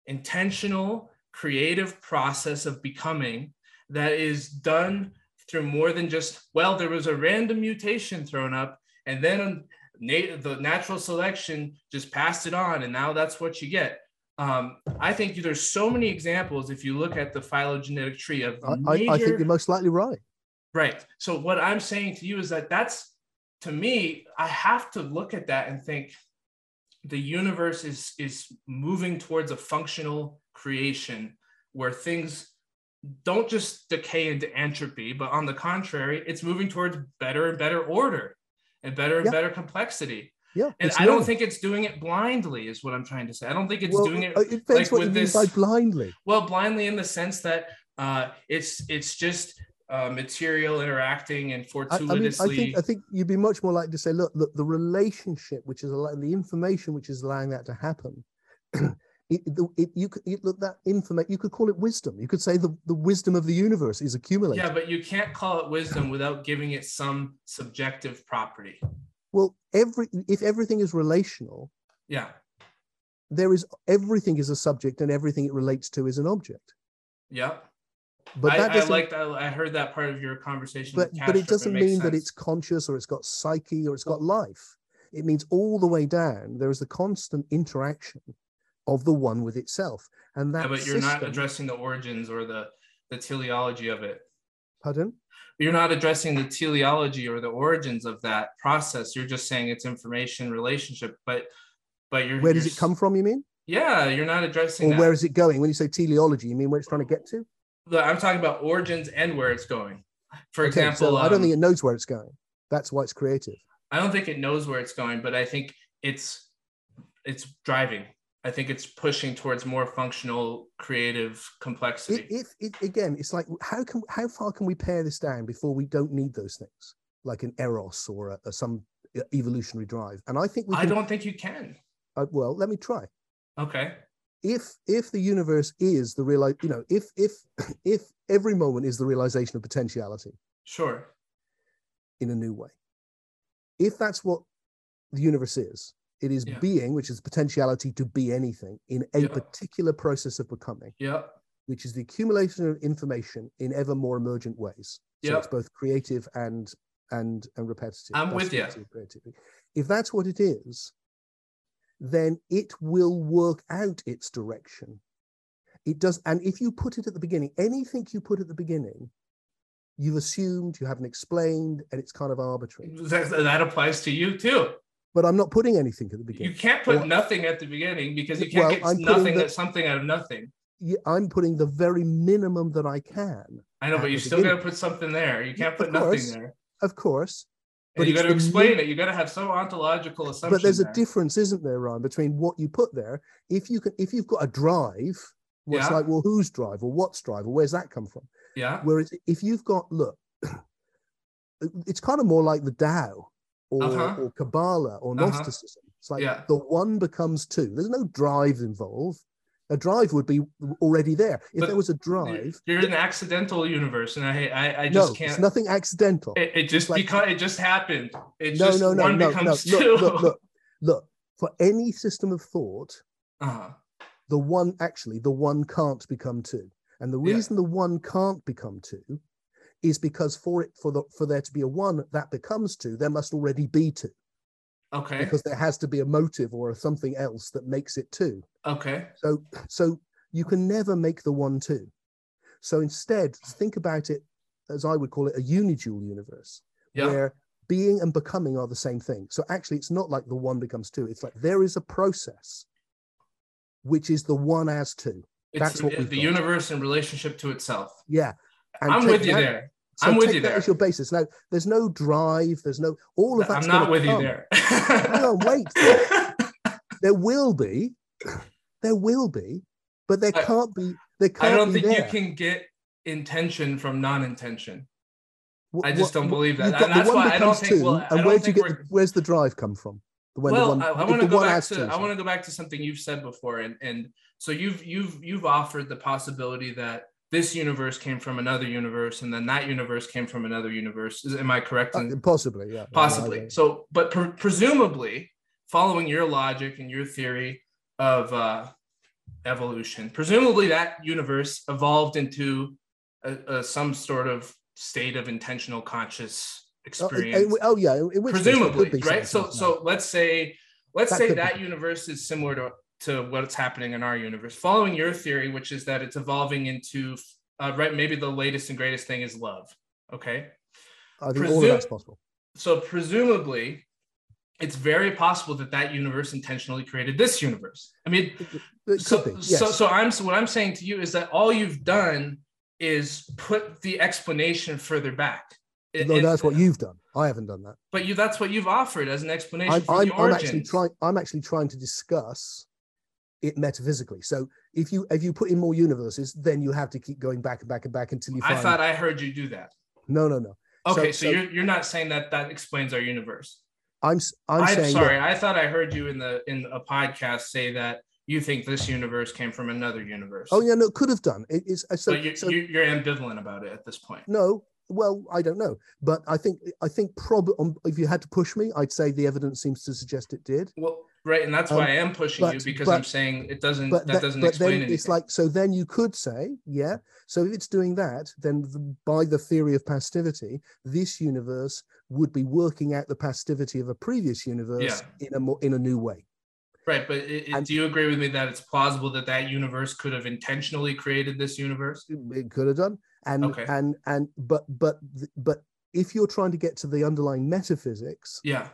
intentional creative process of becoming that is done through more than just well there was a random mutation thrown up and then the natural selection just passed it on and now that's what you get um, I think there's so many examples if you look at the phylogenetic tree of major... I, I think you're most likely right. Right. So what I'm saying to you is that that's to me, I have to look at that and think the universe is is moving towards a functional creation where things don't just decay into entropy, but on the contrary, it's moving towards better and better order and better and yeah. better complexity. Yeah, and I don't think it's doing it blindly, is what I'm trying to say. I don't think it's well, doing it. Uh, it depends like what you mean by blindly. Well, blindly in the sense that uh, it's it's just uh, material interacting and fortuitously. I, I, mean, I think I think you'd be much more likely to say, look, look, the relationship, which is allowing the information, which is allowing that to happen. (clears throat) it, it, you could it, look that information. You could call it wisdom. You could say the, the wisdom of the universe is accumulating. Yeah, but you can't call it wisdom without giving it some subjective property. Well, every if everything is relational, yeah, there is everything is a subject and everything it relates to is an object. Yeah. But that I, I liked I heard that part of your conversation. But but it doesn't mean sense. that it's conscious or it's got psyche or it's got life. It means all the way down there is the constant interaction of the one with itself, and that. Yeah, but you're system, not addressing the origins or the the teleology of it. Pardon? you're not addressing the teleology or the origins of that process. You're just saying it's information relationship, but but you're where does you're, it come from? You mean? Yeah, you're not addressing. Or that. where is it going? When you say teleology, you mean where it's trying to get to? I'm talking about origins and where it's going. For okay, example, so I don't um, think it knows where it's going. That's why it's creative. I don't think it knows where it's going, but I think it's it's driving. I think it's pushing towards more functional, creative complexity. If, if, again, it's like how can how far can we pare this down before we don't need those things, like an eros or a, a, some evolutionary drive? And I think we. Can, I don't think you can. Uh, well, let me try. Okay. If if the universe is the real, you know, if if (clears throat) if every moment is the realization of potentiality. Sure. In a new way. If that's what the universe is, it is yeah. being, which is potentiality to be anything in a yeah. particular process of becoming. Yeah. Which is the accumulation of information in ever more emergent ways. So yeah. it's both creative and and and repetitive. I'm with you. If that's what it is, then it will work out its direction. It does, and if you put it at the beginning, anything you put at the beginning, you've assumed, you haven't explained, and it's kind of arbitrary. That, that applies to you too but I'm not putting anything at the beginning. You can't put nothing at the beginning because you can't well, get I'm nothing that's something out of nothing. Yeah, I'm putting the very minimum that I can. I know, but you still got to put something there. You can't put nothing there. Of course. But you got to explain min- it. You got to have some ontological assumption. But there's there. a difference, isn't there, Ryan, between what you put there? If you can, if you've got a drive, well, yeah. it's like, well, whose drive or what's drive or where's that come from? Yeah. Whereas if you've got, look, (clears throat) it's kind of more like the Tao or, uh-huh. or Kabbalah or uh-huh. Gnosticism. It's like yeah. the one becomes two. There's no drive involved. A drive would be already there. If but there was a drive, you're in an accidental universe, and I, I, I just no, can't. It's nothing accidental. It, it just like, because it just happened. It no, just no, no, one no, becomes no. Two. Look, look, look, (laughs) look. For any system of thought, uh-huh. the one actually the one can't become two, and the reason yeah. the one can't become two is because for it for the for there to be a one that becomes two, there must already be two. Okay. Because there has to be a motive or something else that makes it two. Okay. So so you can never make the one two. So instead, think about it as I would call it a unidual universe, Yeah. where being and becoming are the same thing. So actually, it's not like the one becomes two. It's like there is a process, which is the one as two. It's That's the, what we've the universe in relationship to itself. Yeah. And I'm with you that- there. So I'm with you there. as your basis. Now, there's no drive. There's no all of that's I'm not with you come. there. (laughs) Hang on, wait. (laughs) There will be, there will be, but there I- can't be. There I can't I don't think you can get intention from non-intention. Wh- I just what- don't believe that. And that's why I don't think- two, well, and where do you get? The, where's the drive come from? When well, the one, I, I want to go back to I want to go back to something you've said before, and and so you've you've you've offered the possibility that this universe came from another universe, and then that universe came from another universe. Is, am I correct? Uh, in- possibly, yeah, possibly. No, So, but pre- presumably, following your logic and your theory of uh, evolution, presumably that universe evolved into a, a, some sort of state of intentional conscious Oh, experience. uh, oh, yeah, presumably, be right? So, so let's say let's That say could be. that universe is similar to to what's happening in our universe. Following your theory, which is that it's evolving into uh, right, maybe the latest and greatest thing is love. Okay. I think all of that's possible. So presumably, it's very possible that that universe intentionally created this universe. I mean, so. Yes. so so I'm so what I'm saying to you is that all you've done is put the explanation further back. It- no, that's what you've done. I haven't done that. But you that's what you've offered as an explanation I'm, for I'm, the I'm actually trying. I'm actually trying to discuss it metaphysically. So if you if you put in more universes, then you have to keep going back and back and back until you I thought I heard you do that. no, no, no. Okay, So- so, so- you're you're not saying that that explains our universe. I'm I'm, I'm, sorry. that- I thought I heard you in the in a podcast say that you think this universe came from another universe. oh yeah, no, it could have done. It is uh, so. so, you, so you're ambivalent about it at this point. no, well, I don't know, but I think I think probably if you had to push me, I'd say the evidence seems to suggest it did. Well, right, and that's Um, why I am pushing you because but- I'm saying it doesn't. But that that- doesn't but explain then anything. it's like so. Then you could say, yeah. So if it's doing that, then the, by the theory of pastivity, this universe would be working out the pastivity of a previous universe in a more in a new way. right, but it, it- and- do you agree with me that it's plausible that that universe could have intentionally created this universe? It could have done, and Okay. and and but but but if you're trying to get to the underlying metaphysics, Yeah.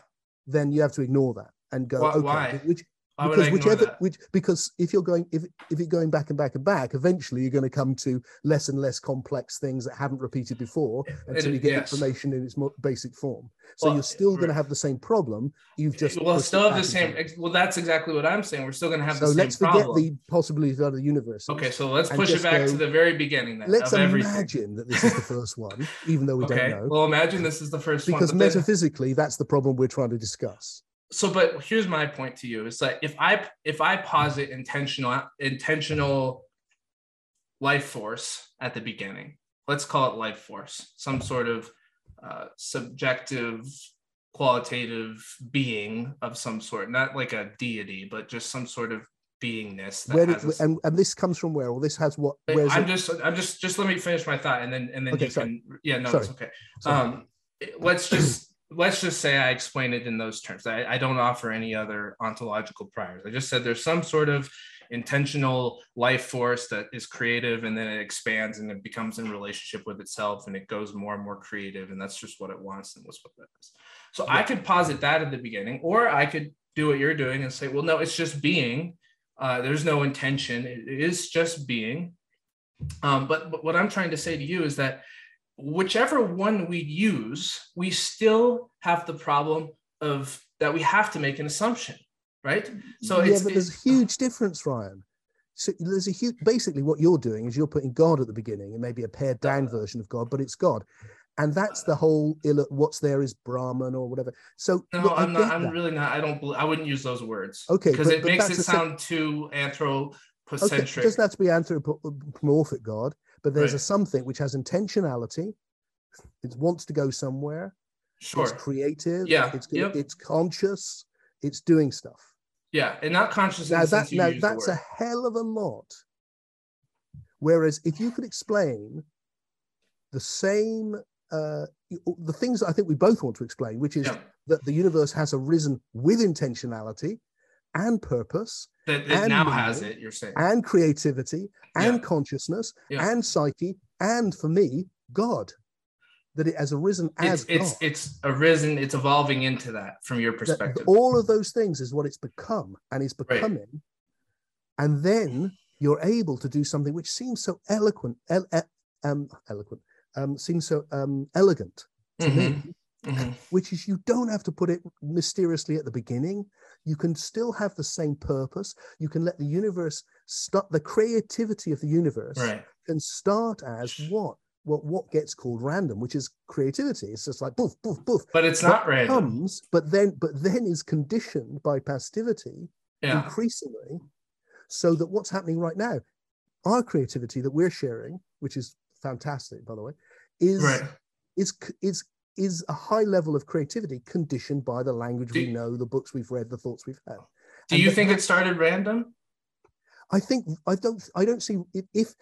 then you have to ignore that and go, Why- okay, why? which Why would I because whichever which because if you're going if if you're going back and back and back eventually you're going to come to less and less complex things that haven't repeated before until you get yes. information in its more basic form so Well, you're still going to have the same problem you've just we'll it still have the same. Well, that's exactly what I'm saying. We're still going to have so the same let's forget problem. the possibilities of other universes Okay, so let's push it back go, to the very beginning then let's of everything. imagine that this is the first one even though we okay, don't know well, imagine this is the first because one. then- metaphysically that's the problem we're trying to discuss so but here's my point to you it's that if i if i posit intentional intentional life force at the beginning let's call it life force some sort of uh, subjective qualitative being of some sort not like a deity but just some sort of beingness that where did, a- and, and this comes from where or this has what where's i'm it? just i'm just just let me finish my thought and then and then Okay, you sorry. can yeah no Sorry. it's okay Sorry. um let's just let's just say i explain it in those terms. I, I don't offer any other ontological priors. I just said there's some sort of intentional life force that is creative and then it expands and it becomes in relationship with itself and it goes more and more creative and that's just what it wants and that's what that is. So i Yeah. could posit that at the beginning or i could do what you're doing and say well no it's just being. Uh, there's no intention. It it is just being. Um, but, but what i'm trying to say to you is that whichever one we use, we still have the problem of that we have to make an assumption, right? So yeah, it's, but there's a huge difference, Ryan. So there's a huge. Basically, what you're doing is you're putting God at the beginning, and maybe a pared down version of God, but it's God, and that's the whole. ill- What's there is Brahman or whatever. So no, look, I'm not. I'm that. really not. I don't. I wouldn't use those words. Okay, because it but makes it sound too Okay, anthropocentric. it doesn't have to be anthropomorphic uh, God, but there's a something which has intentionality. It wants to go somewhere. sure. It's creative. Yeah, It's yep. it's conscious. It's doing stuff. Yeah, and not conscious now that now that's a hell of a lot whereas if you could explain the same uh, the things i think we both want to explain which is Yeah. that the universe has arisen with intentionality and purpose that and now meaning, has it. You're saying. and creativity and Yeah. consciousness Yeah. and psyche and for me god that it has arisen as It's it's it's arisen. It's evolving into that from your That perspective. all of those things is what it's become and is becoming and then you're able to do something which seems so eloquent el- e- um, eloquent um, seems so um, elegant to me Mhm. Mhm. which is you don't have to put it mysteriously at the beginning. You can still have the same purpose. You can let the universe start, the creativity of the universe Right. can start as what? What, what gets called random, which is creativity. It's just like boof, boof, boof. But it's not random. Comes, but then, but then is conditioned by pastivity Yeah. increasingly, so that what's happening right now, our creativity that we're sharing, which is fantastic, by the way, is Right. is is is a high level of creativity conditioned by the language Do- we know, the books we've read, the thoughts we've had. Do And you think it started random? I think I don't I don't see if, if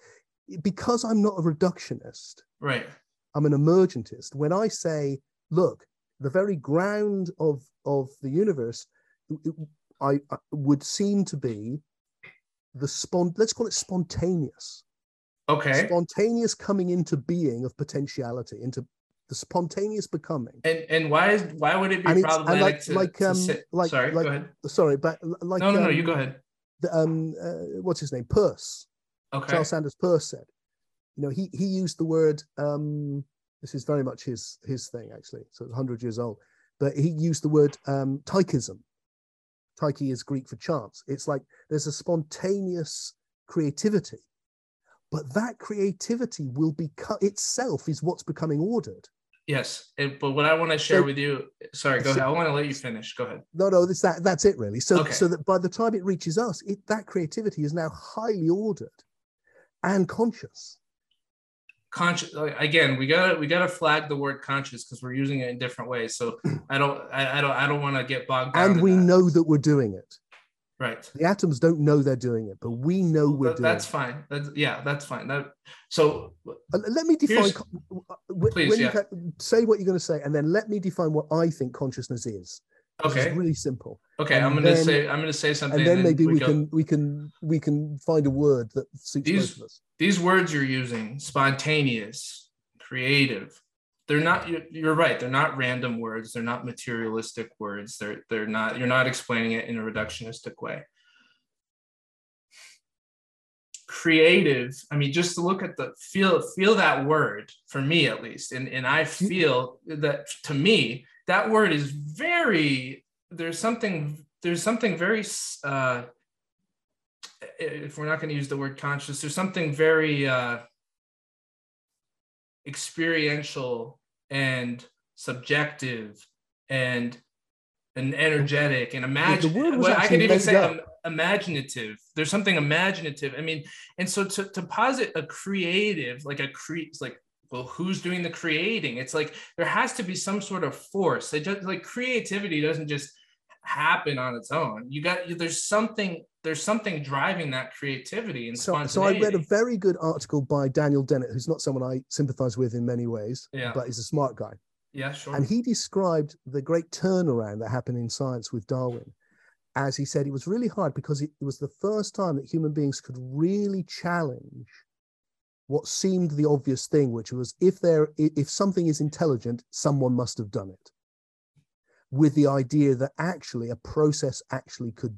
because I'm not a reductionist, Right. I'm an emergentist. When I say, look, the very ground of of the universe, it- I, I would seem to be the spon. Let's call it spontaneous. Okay. Spontaneous coming into being of potentiality, into the spontaneous becoming. And and why is why would it be And problematic like- to, like, to um, sit? like- Sorry. like- go ahead. Sorry, but like no, no, no. um, You go ahead. the, um, uh, what's his name? Peirce. Okay. Charles Sanders Peirce said. You know, he he used the word. Um, this is very much his his thing actually. So it's hundred years old, but he used the word um, tychism. Tyche is Greek for chance. It's like there's a spontaneous creativity, but that creativity will become itself is what's becoming ordered. Yes. And, but what I want to share So- with you. Sorry. Go So- ahead. I want to let you finish. Go ahead. No, no, this that that's it really. So Okay. so that by the time it reaches us, it that creativity is now highly ordered and conscious. conscious again we gotta we gotta flag the word conscious because we're using it in different ways so (clears throat) i don't i, I don't i don't want to get bogged down And we that. know that we're doing it. Right The atoms don't know they're doing it, but we know we're That- doing that's it. fine that's yeah that's fine that so Uh, Let me define. Here's- co- w- w- Please, when you yeah. ca- say what you're going to say, and then let me define what I think consciousness is. Okay really simple. okay and i'm gonna say i'm gonna say something And then maybe we, go- can we can we can find a word that suits These- both of us. these words you're using spontaneous creative they're not you're, you're right. They're not random words. They're not materialistic words. They're they're not you're not explaining it in a reductionistic way. Creative i mean just to look at the feel feel that word for me at least and and i feel that to me that word is very there's something there's something very uh if we're not going to use the word conscious there's something very uh experiential and subjective and and energetic and imagine word well, I could even say up. im- imaginative. There's something imaginative. I mean, and so to, to posit a creative, like a cre it's like, well, who's doing the creating? It's like there has to be some sort of force. It just like creativity doesn't just happen on its own. You got there's something there's something driving that creativity and So, so I read a very good article by Daniel Dennett, who's not someone I sympathize with in many ways, Yeah. but he's a smart guy. yeah, sure. And he described the great turnaround that happened in science with Darwin. As he said, it was really hard because it was the first time that human beings could really challenge what seemed the obvious thing, which was if there if something is intelligent, someone must have done it. With the idea that actually a process actually could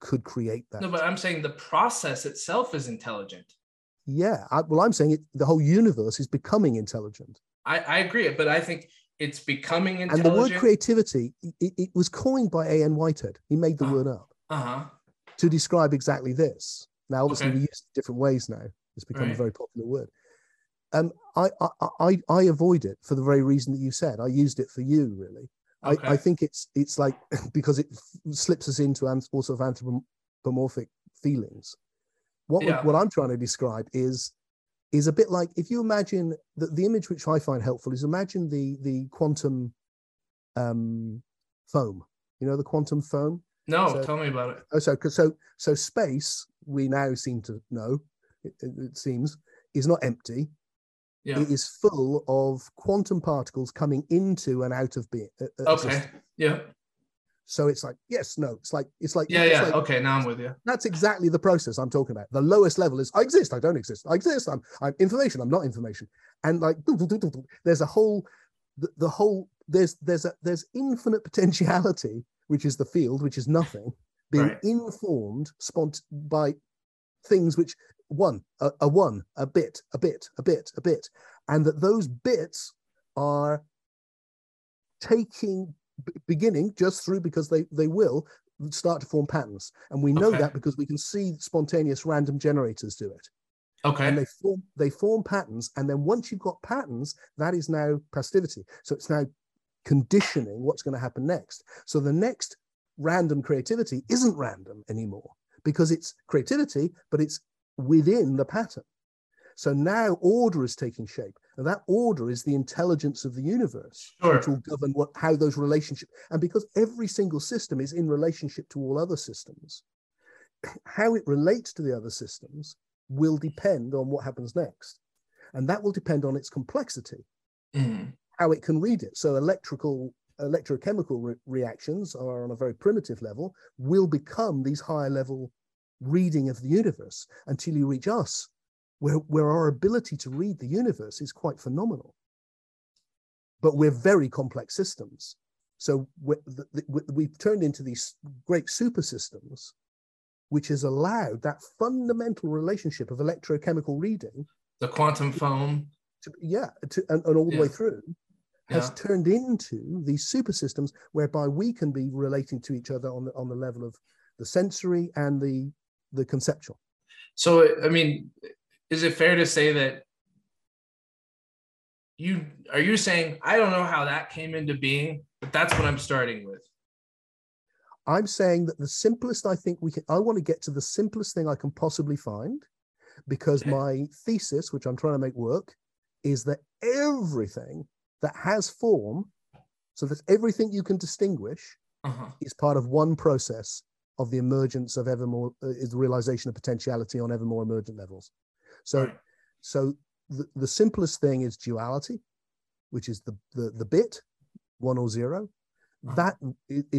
could create that. no, but I'm saying the process itself is intelligent. yeah, I, well, I'm saying it, the whole universe is becoming intelligent. I, I agree, but I think it's becoming intelligent. And the word creativity, it, it was coined by A.N. Whitehead. He made the Ah. word up. uh-huh. to describe exactly this. Now, obviously, Okay. we use it different ways now. It's become a very popular word. Um, I, I, I, I avoid it for the very reason that you said. I used it for you, really. Okay. I, I think it's it's like (laughs) because it f- slips us into all sort of anthropomorphic feelings. What Yeah. what I'm trying to describe is is a bit like if you imagine the, the image which I find helpful is imagine the the quantum um, foam. You know the quantum foam. no, so- tell me about it. Oh, so so so space we now seem to know it, it seems is not empty. Yeah. It is full of quantum particles coming into and out of being. uh, uh, Okay. Yeah. So it's like yes, no. It's like it's like yeah, it's yeah. like- okay, now I'm with you. That's exactly the process I'm talking about. The lowest level is I exist, I don't exist, I exist, I'm I'm information, I'm not information. And like (laughs) there's a whole the, the whole there's there's a there's infinite potentiality, which is the field, which is nothing, being Right. informed spont by things which one, a, a one, a bit, a bit, a bit, a bit, and that those bits are taking beginning just through because they they will start to form patterns. And we know Okay. that because we can see spontaneous random generators do it. Okay. and they form they form patterns and then once you've got patterns that is now plasticity so it's now conditioning what's going to happen next. So the next random creativity isn't random anymore because it's creativity but it's within the pattern so now order is taking shape and that order is the intelligence of the universe Sure. which will govern what how those relationships and because every single system is in relationship to all other systems (clears throat) how it relates to the other systems will depend on what happens next and that will depend on its complexity Mhm. how it can read it so electrical electrochemical re- reactions are on a very primitive level will become these higher level reading of the universe until you reach us where, where our ability to read the universe is quite phenomenal. But we're very complex systems. So the, the, we've turned into these great super systems which has allowed that fundamental relationship of electrochemical reading The quantum foam. to yeah to, and, and all the way through has Yeah. turned into these super systems whereby we can be relating to each other on the on the level of the sensory and the the conceptual So I mean, is it fair to say that you are you saying I don't know how that came into being, but that's what I'm starting with. i'm saying that the simplest i think we can i want to get to the simplest thing i can possibly find because Okay. my thesis which i'm trying to make work is that everything that has form so that everything you can distinguish Uh-huh. is part of one process of the emergence of ever more uh, is the realization of potentiality on ever more emergent levels so Right. so the, the simplest thing is duality which is the the, the bit one or 0 Uh-huh. That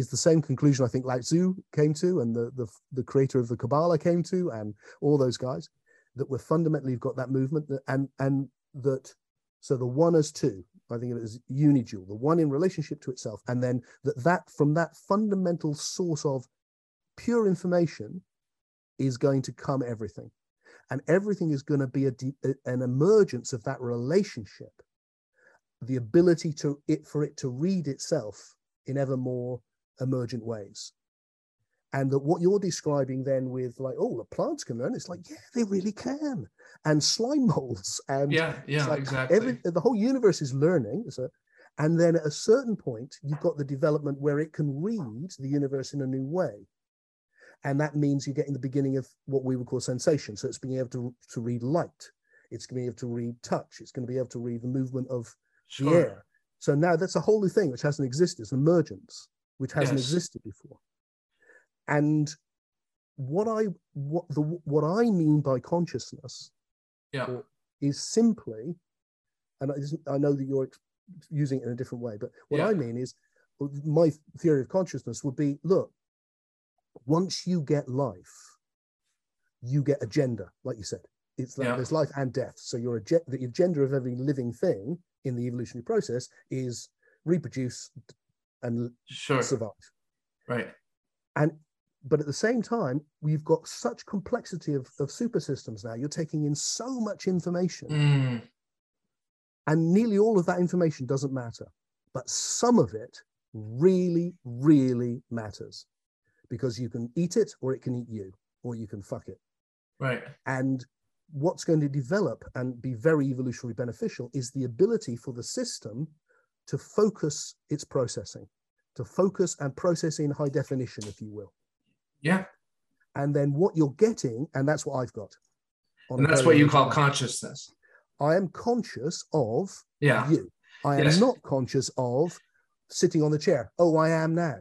is the same conclusion i think lao tzu came to and the, the the creator of the kabbalah came to and all those guys that we're fundamentally got that movement and and that so the one as two i think of it as unidual the one in relationship to itself and then that that from that fundamental source of pure information is going to come everything. And everything is going to be a, de- an emergence of that relationship the ability to it for it to read itself in ever more emergent ways and that what you're describing then with like oh the plants can learn it's like yeah they really can. And slime molds (laughs) and Yeah, yeah, like exactly. every the whole universe is learning so and then at a certain point you've got the development where it can read the universe in a new way. And that means you're getting the beginning of what we would call sensation so it's being able to, to read light. It's going to be able to read touch. It's going to be able to read the movement of the air. So now that's a whole new thing which hasn't existed it's emergence which hasn't Yes. existed before and what i what the what i mean by consciousness Yeah. is simply, and I, I know that you're using it in a different way, but what Yeah. I mean is my theory of consciousness would be look, once you get life, you get a gender, like you said. It's like Yeah. there's life and death. So your the agenda of every living thing in the evolutionary process is reproduce and Sure. survive. Right. And but at the same time, we've got such complexity of, of super systems now. You're taking in so much information. Mm, And nearly all of that information doesn't matter, but some of it really, really matters because you can eat it or it can eat you or you can fuck it. right. And what's going to develop and be very evolutionarily beneficial is the ability for the system to focus its processing, to focus and process in high definition, if you will. Yeah. And then what you're getting, and that's what I've got. And that's what you call consciousness. I am conscious of Yeah. you. I am Yes. not conscious of sitting on the chair. Oh, I am now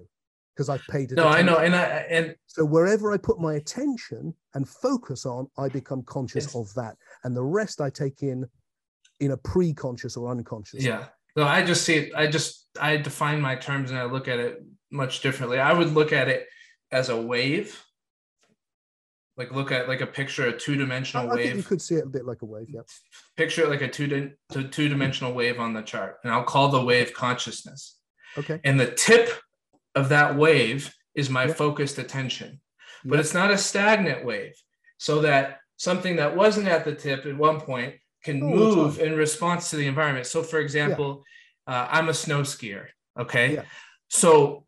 because I've paid it. No, I know. And I and So wherever I put my attention and focus on, I become conscious Yes. of that, and the rest I take in in a pre-conscious or unconscious. yeah. No, I just see it. I just I define my terms and I look at it much differently. I would look at it as a wave. Like look at like a picture, a two-dimensional I, I wave. think you could see it a bit like a wave. Yeah. Picture it like a two two-dimensional wave on the chart, and I'll call the wave consciousness. Okay. And the tip of that wave is my Yeah. focused attention, but Yeah. it's not a stagnant wave. So that something that wasn't at the tip at one point can Oh, move in response to the environment. So, for example, uh, I'm a snow skier. Okay. Yeah. So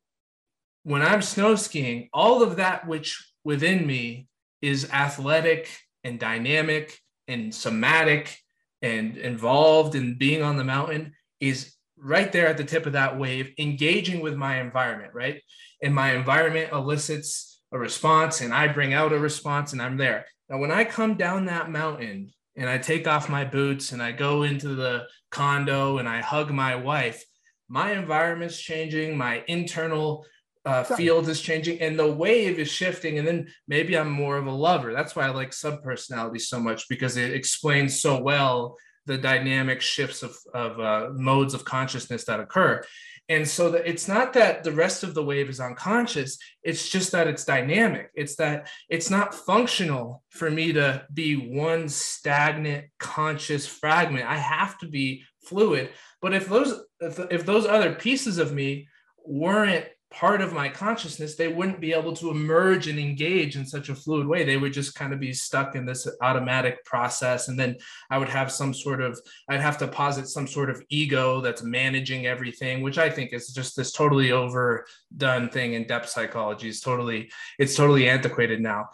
when I'm snow skiing, all of that which within me is athletic and dynamic and somatic and involved in being on the mountain is right there at the tip of that wave, engaging with my environment, right? And my environment elicits a response and I bring out a response and I'm there. Now, when I come down that mountain and I take off my boots and I go into the condo and I hug my wife, my environment's changing, my internal uh, field is changing, and the wave is shifting. And then maybe I'm more of a lover. That's why I like subpersonality so much because it explains so well the dynamic shifts of, of uh, modes of consciousness that occur. And so that it's not that the rest of the wave is unconscious, it's just that it's dynamic. It's that it's not functional for me to be one stagnant conscious fragment. I have to be fluid. But if those if, if those other pieces of me weren't part of my consciousness, they wouldn't be able to emerge and engage in such a fluid way. They would just kind of be stuck in this automatic process. And then I would have some sort of, I'd have to posit some sort of ego that's managing everything, which I think is just this totally overdone thing in depth psychology. It's totally, it's totally antiquated now.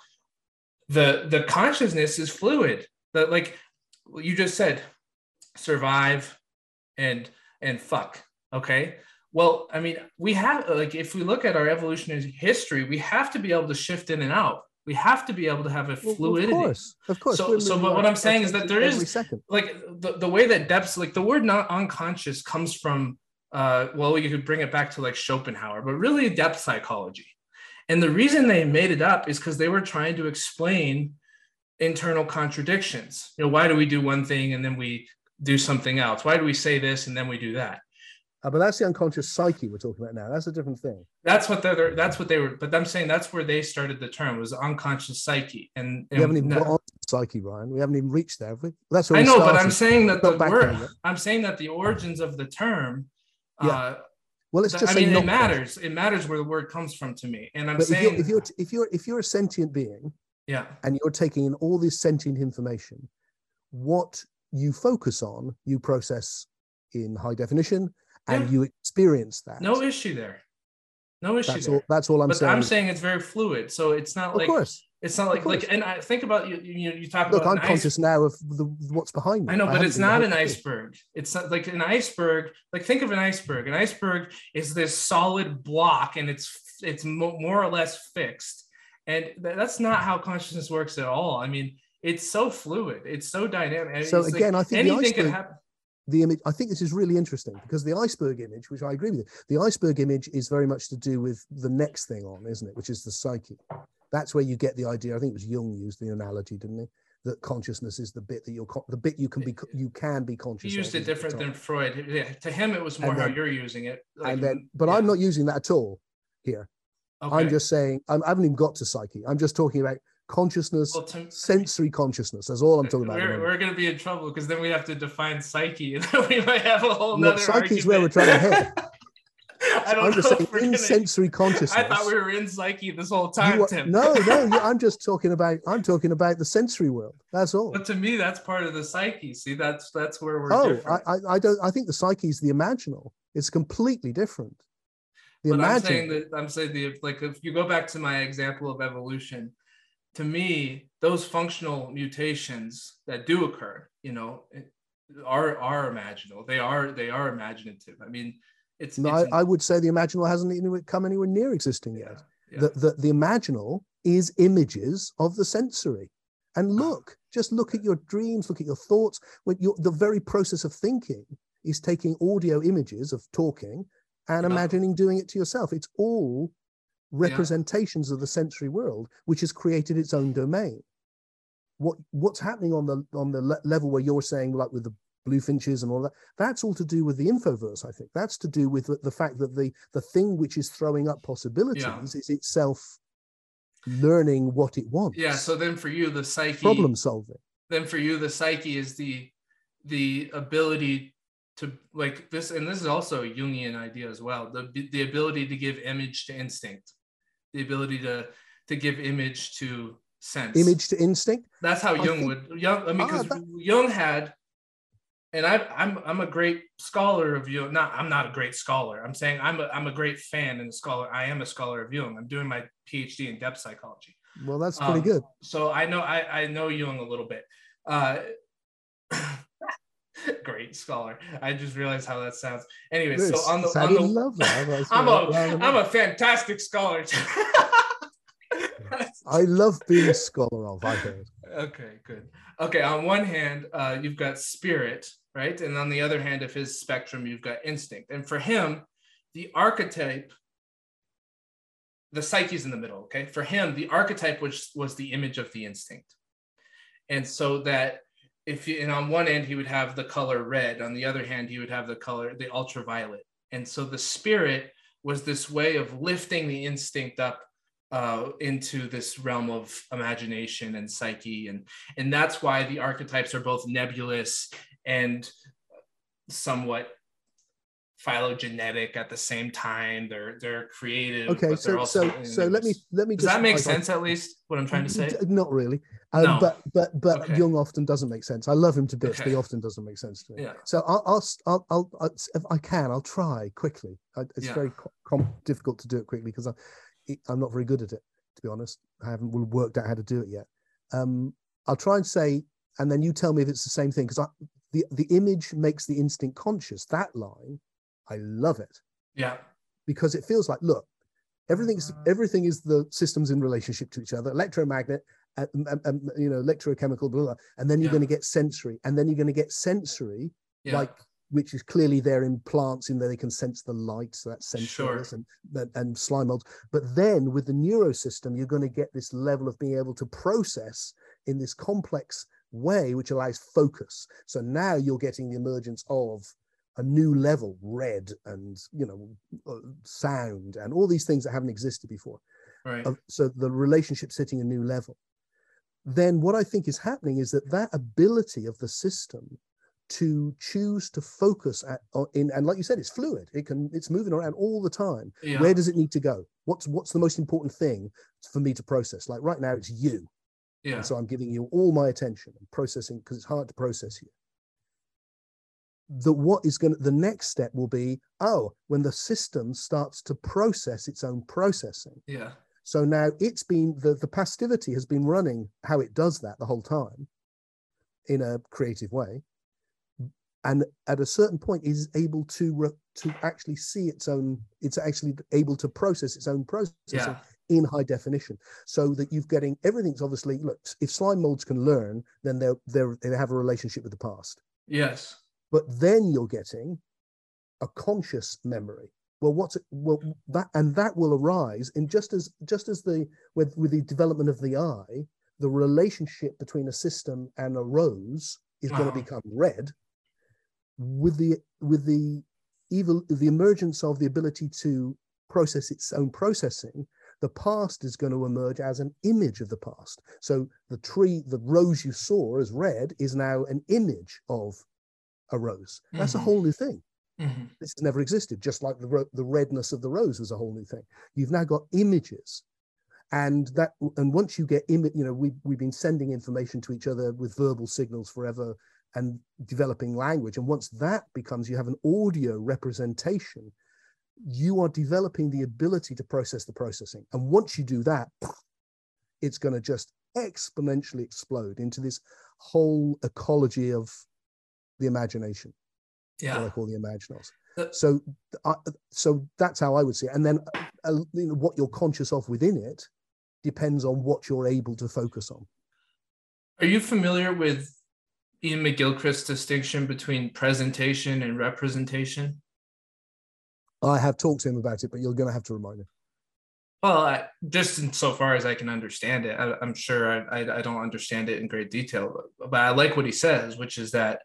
The the consciousness is fluid. That like you just said, survive and and fuck. Okay well, I mean, we have like if we look at our evolutionary history, we have to be able to shift in and out. We have to be able to have a Well, fluidity. Of course, of course. So- We're so moving what- what I'm saying is that there is, second. Like the, the way that depths, like the word not unconscious comes from uh well, you could bring it back to like Schopenhauer, but really depth psychology. And the reason they made it up is because they were trying to explain internal contradictions. You know, why do we do one thing and then we do something else? Why do we say this and then we do that? Uh, but that's the unconscious psyche we're talking about now. That's a different thing. That's what they're. That's what they were. But I'm saying that's where they started the term was unconscious psyche, and, We haven't even and got on psyche, Ryan. We haven't even reached there, have we? That's where I know, but I'm saying that the word. I'm saying that the origins of the term. Yeah. Uh, Well, let's just I mean, it matters. It matters where the word comes from to me, and I'm But if saying, you're, if you're if you're if you're a sentient being yeah, and you're taking in all this sentient information, what you focus on, you process in high definition, and Yeah. you experience that. no issue there, no issue that's there. all. That's all I'm but saying. I'm saying it's very fluid, so it's not of like course. it's not like like. And I think about you. You, you talk Look, about I'm an ice- conscious now of the, what's behind me. I know, but haven't it's not an iceberg. It's not like an iceberg. Like think of an iceberg. An iceberg is this solid block, and it's it's mo- more or less fixed. And th- that's not how consciousness works at all. I mean, it's so fluid. It's so dynamic. So it's like again, I think anything can iceberg- happen. The image i think this is really interesting because the iceberg image which i agree with you the iceberg image is very much to do with the next thing on isn't it which is the psyche that's where you get the idea i think it was jung used the analogy didn't he that consciousness is the bit that you're the bit you can be you can be conscious. He used it is at the different than Freud. Yeah, to him, it was more And how you're using it. Like, and then but yeah, i'm not using that at all here okay. i'm just saying I'm, i haven't even got to psyche i'm just talking about consciousness Well, to- sensory consciousness that's all i'm talking about We're, we're going to be in trouble because then we have to define psyche, (laughs) and then we might have a whole nother psyche is where we're trying to head (laughs) I don't i'm know just saying in gonna- sensory consciousness I thought we were in psyche this whole time, are- Tim. no no (laughs) i'm just talking about i'm talking about the sensory world that's all But to me, that's part of the psyche. See, that's that's where we're oh different. I, I don't i think the psyche is the imaginal it's completely different the but I'm saying that I'm saying the like if you go back to my example of evolution, to me, those functional mutations that do occur, you know, are are imaginal. They are they are imaginative. I mean, it's, no, it's I, I would say the imaginal hasn't even come anywhere near existing yet yeah. the, the the imaginal is images of the sensory and ah. look just look at your dreams look at your thoughts when you the very process of thinking is taking audio images of talking and ah. imagining doing it to yourself it's all representations of the sensory world which has created its own domain what what's happening on the on the le- level where you're saying like with the bluefinches and all that. That's all to do with the infoverse, I think. That's to do with the, the fact that the the thing which is throwing up possibilities yeah. is itself learning what it wants. Yeah. So then for you, the psyche problem solving. Then for you, the psyche is the the ability to like this, and this is also a Jungian idea as well. The the ability to give image to instinct, the ability to to give image to sense. Image to instinct. That's how Jung think, would Jung. I mean, because ah. Jung had, and I, I'm I'm a great scholar of Jung. Not I'm not a great scholar. I'm saying I'm a I'm a great fan and a scholar. I am a scholar of Jung. I'm doing my PhD in depth psychology. Well, that's pretty um, good. So I know I I know Jung a little bit. Uh, (clears throat) (laughs) great scholar. I just realized how that sounds. Anyway, so on the, on the love that. I'm (laughs) a I'm a fantastic scholar. (laughs) I love being a scholar of. I heard. Okay, good. Okay, on one hand, uh, you've got spirit, right, and on the other hand of his spectrum, you've got instinct. And for him, the archetype, the psyche's in the middle. Okay, for him, the archetype was was the image of the instinct, and so that if you, and on one end he would have the color red, on the other hand he would have the color the ultraviolet, and so the spirit was this way of lifting the instinct up uh, into this realm of imagination and psyche. And and that's why the archetypes are both nebulous and somewhat phylogenetic at the same time. They're they're creative okay so also, so so let me let me does that make sense at least what i'm trying to say? Not really um, no. but but but okay. jung often doesn't make sense i love him to bits okay. but he often doesn't make sense to me yeah. so i'll i'll, I'll, I'll if i can i'll try quickly I, it's yeah. very com- difficult to do it quickly because I'm not very good at it, to be honest. I haven't worked out how to do it yet. Um, I'll try and say, and then you tell me if it's the same thing, because the the image makes the instinct conscious. That line, I love it. Yeah. Because it feels like, look, everything's everything is the systems in relationship to each other. Electromagnet, uh, um, you know, electrochemical, blah, blah, and then you're yeah. going to get sensory, and then you're going to get sensory, yeah. like which is clearly there in plants in there they can sense the light so that's sensory sure. and, and slime molds but then with the neurosystem you're going to get this level of being able to process in this complex way which allows focus so now you're getting the emergence of a new level red and you know uh, sound and all these things that haven't existed before right so the relationship sitting a new level then what i think is happening is that that ability of the system to choose to focus at in and like you said it's fluid. It can it's moving around all the time. Yeah. where does it need to go? What's what's the most important thing for me to process? Like right now it's you. Yeah. and so i'm giving you all my attention and processing because it's hard to process you. The what is going to the next step will be oh when the system starts to process its own processing yeah so now it's been the the pastivity has been running how it does that the whole time in a creative way. And at a certain point is able to re- to actually see its own it's actually able to process its own processing yeah. in high definition so that you're getting everything's obviously look if slime molds can learn then they're, they're they have a relationship with the past. Yes. But then you're getting a conscious memory well what's it well that and that will arise in just as just as the with with the development of the eye the relationship between a system and a rose is uh-huh. going to become red with the with the evil the emergence of the ability to process its own processing the past is going to emerge as an image of the past so the tree the rose you saw as red is now an image of a rose that's mm-hmm. a whole new thing mm-hmm. this has never existed just like the, the redness of the rose was a whole new thing you've now got images and that and once you get image you know we, we've been sending information to each other with verbal signals forever and developing language. And once that becomes, you have an audio representation, you are developing the ability to process the processing. And once you do that, (sniffs) it's going to just exponentially explode into this whole ecology of the imagination. Yeah. What I call the imaginals. so, uh, so that's how I would see it. And then uh, you know, what you're conscious of within it depends on what you're able to focus on. Are you familiar with Iain McGilchrist's distinction between presentation and representation? I have talked to him about it, but you're going to have to remind me. Well, I, just in so far as I can understand it, I, am sure I, I, I, don't understand it in great detail, but, but I like what he says, which is that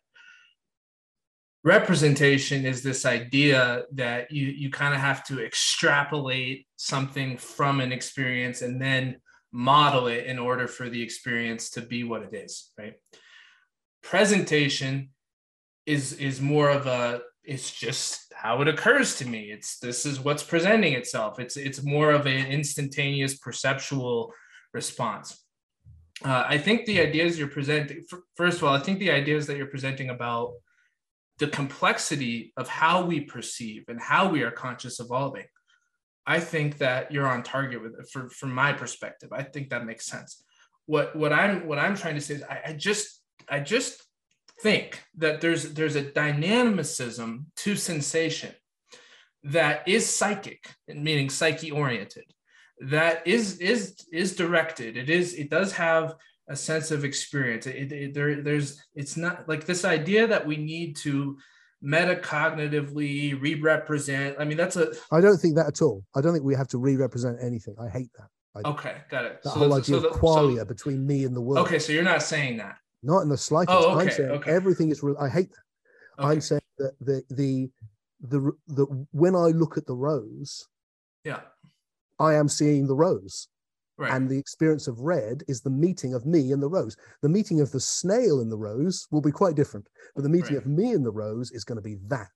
representation is this idea that you you kind of have to extrapolate something from an experience and then model it in order for the experience to be what it is right? Presentation is is more of a it's just how it occurs to me. It's this is what's presenting itself. It's it's more of an instantaneous perceptual response. Uh, i think the ideas you're presenting first of all i think the ideas that you're presenting about the complexity of how we perceive and how we are conscious evolving i think that you're on target with it for, from my perspective. I think that makes sense. What what i'm what i'm trying to say is i, I just i just think that there's there's a dynamicism to sensation that is psychic meaning psyche oriented that is is is directed. It is it does have a sense of experience. It, it, there, there's, it's not like this idea that we need to metacognitively re-represent. I mean, that's a. I don't think that at all. I don't think we have to re-represent anything. I hate that. I, okay, got it. The so whole idea so the, of qualia so, between me and the world. Okay, so you're not saying that. Not in the slightest. Oh, okay, I'm saying okay. everything is real. I hate that. Okay. I'm saying that the the the the when I look at the rose, yeah, I am seeing the rose. Right. And the experience of red is the meeting of me and the rose. The meeting of the snail and the rose will be quite different, but the meeting right. of me and the rose is going to be that.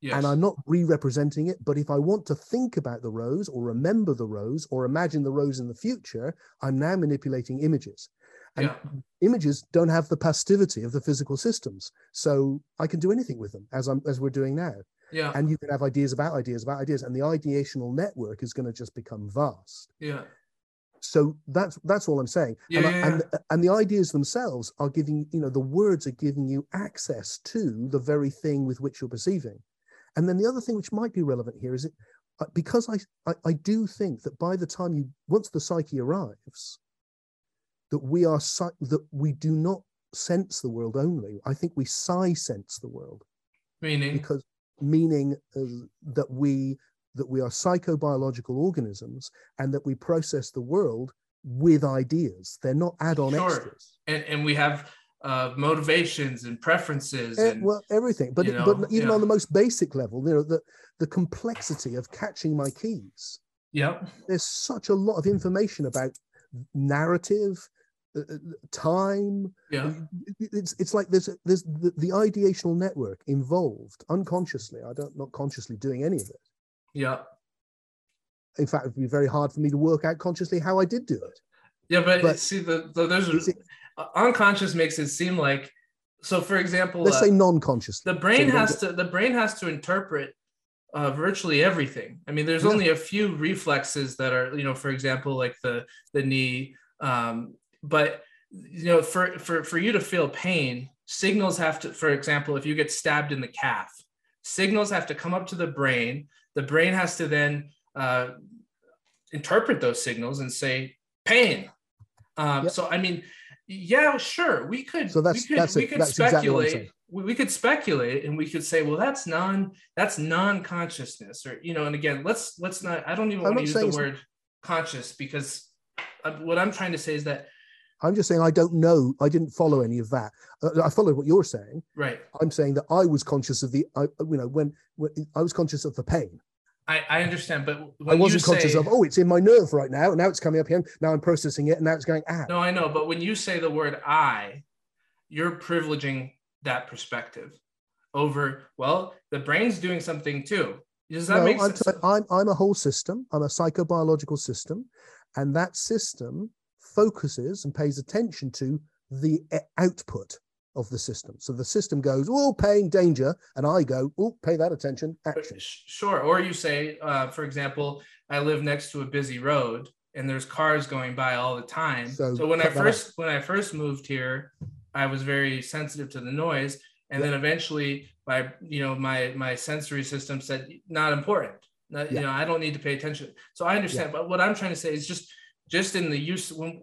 Yes. And I'm not re representing it, but if I want to think about the rose or remember the rose or imagine the rose in the future, I'm now manipulating images. And yeah. images don't have the pastivity of the physical systems. So I can do anything with them as I'm as we're doing now. Yeah. And you can have ideas about ideas about ideas. And the ideational network is going to just become vast. Yeah. So that's that's all I'm saying. Yeah, and, yeah, and, and the ideas themselves are giving, you know, the words are giving you access to the very thing with which you're perceiving. And then the other thing which might be relevant here is it uh, because I, I, I do think that by the time you once the psyche arrives, that we are that we do not sense the world only. I think we psi sense the world. Meaning because meaning uh, that we that we are psychobiological organisms and that we process the world with ideas. They're not add-on sure. extras. And and we have uh, motivations and preferences and, well everything but know, but even yeah. on the most basic level you know the the complexity of catching my keys yeah there's such a lot of information about narrative uh, uh time yeah it's it's like there's there's the, the ideational network involved unconsciously i don't not consciously doing any of it yeah. In fact, it would be very hard for me to work out consciously how I did do it. Yeah, but, but see, the, the there's it, unconscious makes it seem like so. For example, let's uh, say non-conscious. The brain so has to the brain has to interpret uh, virtually everything. I mean, there's yeah. only a few reflexes that are, you know, for example, like the the knee. Um, but you know, for for for you to feel pain, signals have to, for example, if you get stabbed in the calf, signals have to come up to the brain the brain has to then uh, interpret those signals and say pain. Um, yep. So I mean, yeah, sure, we could. So that's we could, that's we could that's speculate. Exactly we, we could speculate and we could say, well, that's non that's non consciousness, or you know. And again, let's let's not. I don't even I'm want to use the word conscious because uh, what I'm trying to say is that I'm just saying I don't know. I didn't follow any of that. Uh, I followed what you're saying. Right. I'm saying that I was conscious of the, I, you know, when, when I was conscious of the pain. I, I understand, but I wasn't conscious say, of. Oh, it's in my nerve right now. Now it's coming up here. Now I'm processing it, and now it's going out. No, I know, but when you say the word "I," you're privileging that perspective over. Well, the brain's doing something too. Does that no, make I'm sense? T- I'm I'm a whole system. I'm a psychobiological system, and that system focuses and pays attention to the eh, output of the system. So the system goes, oh, paying danger, and I go, oh, pay that attention, action. Sure. Or you say, uh, for example, I live next to a busy road and there's cars going by all the time. So, so when I first when I first moved here, I was very sensitive to the noise, and then eventually my you know my my sensory system said not important. Not, yeah. You know I don't need to pay attention. So I understand. Yeah. But what I'm trying to say is just just in the use when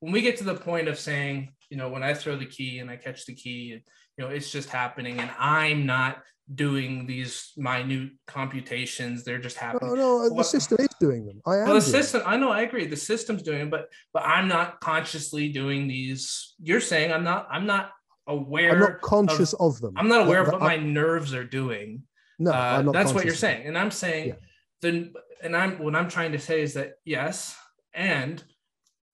when we get to the point of saying you know when i throw the key and i catch the key and you know it's just happening and i'm not doing these minute computations they're just happening oh, no the system is doing them i am well, the system i know i agree the system's doing it but but i'm not consciously doing these you're saying i'm not i'm not aware. I'm not conscious of, of them. I'm not aware of what my nerves are doing. No, uh, that's what you're saying, and I'm saying yeah. the and I'm what I'm trying to say is that yes, and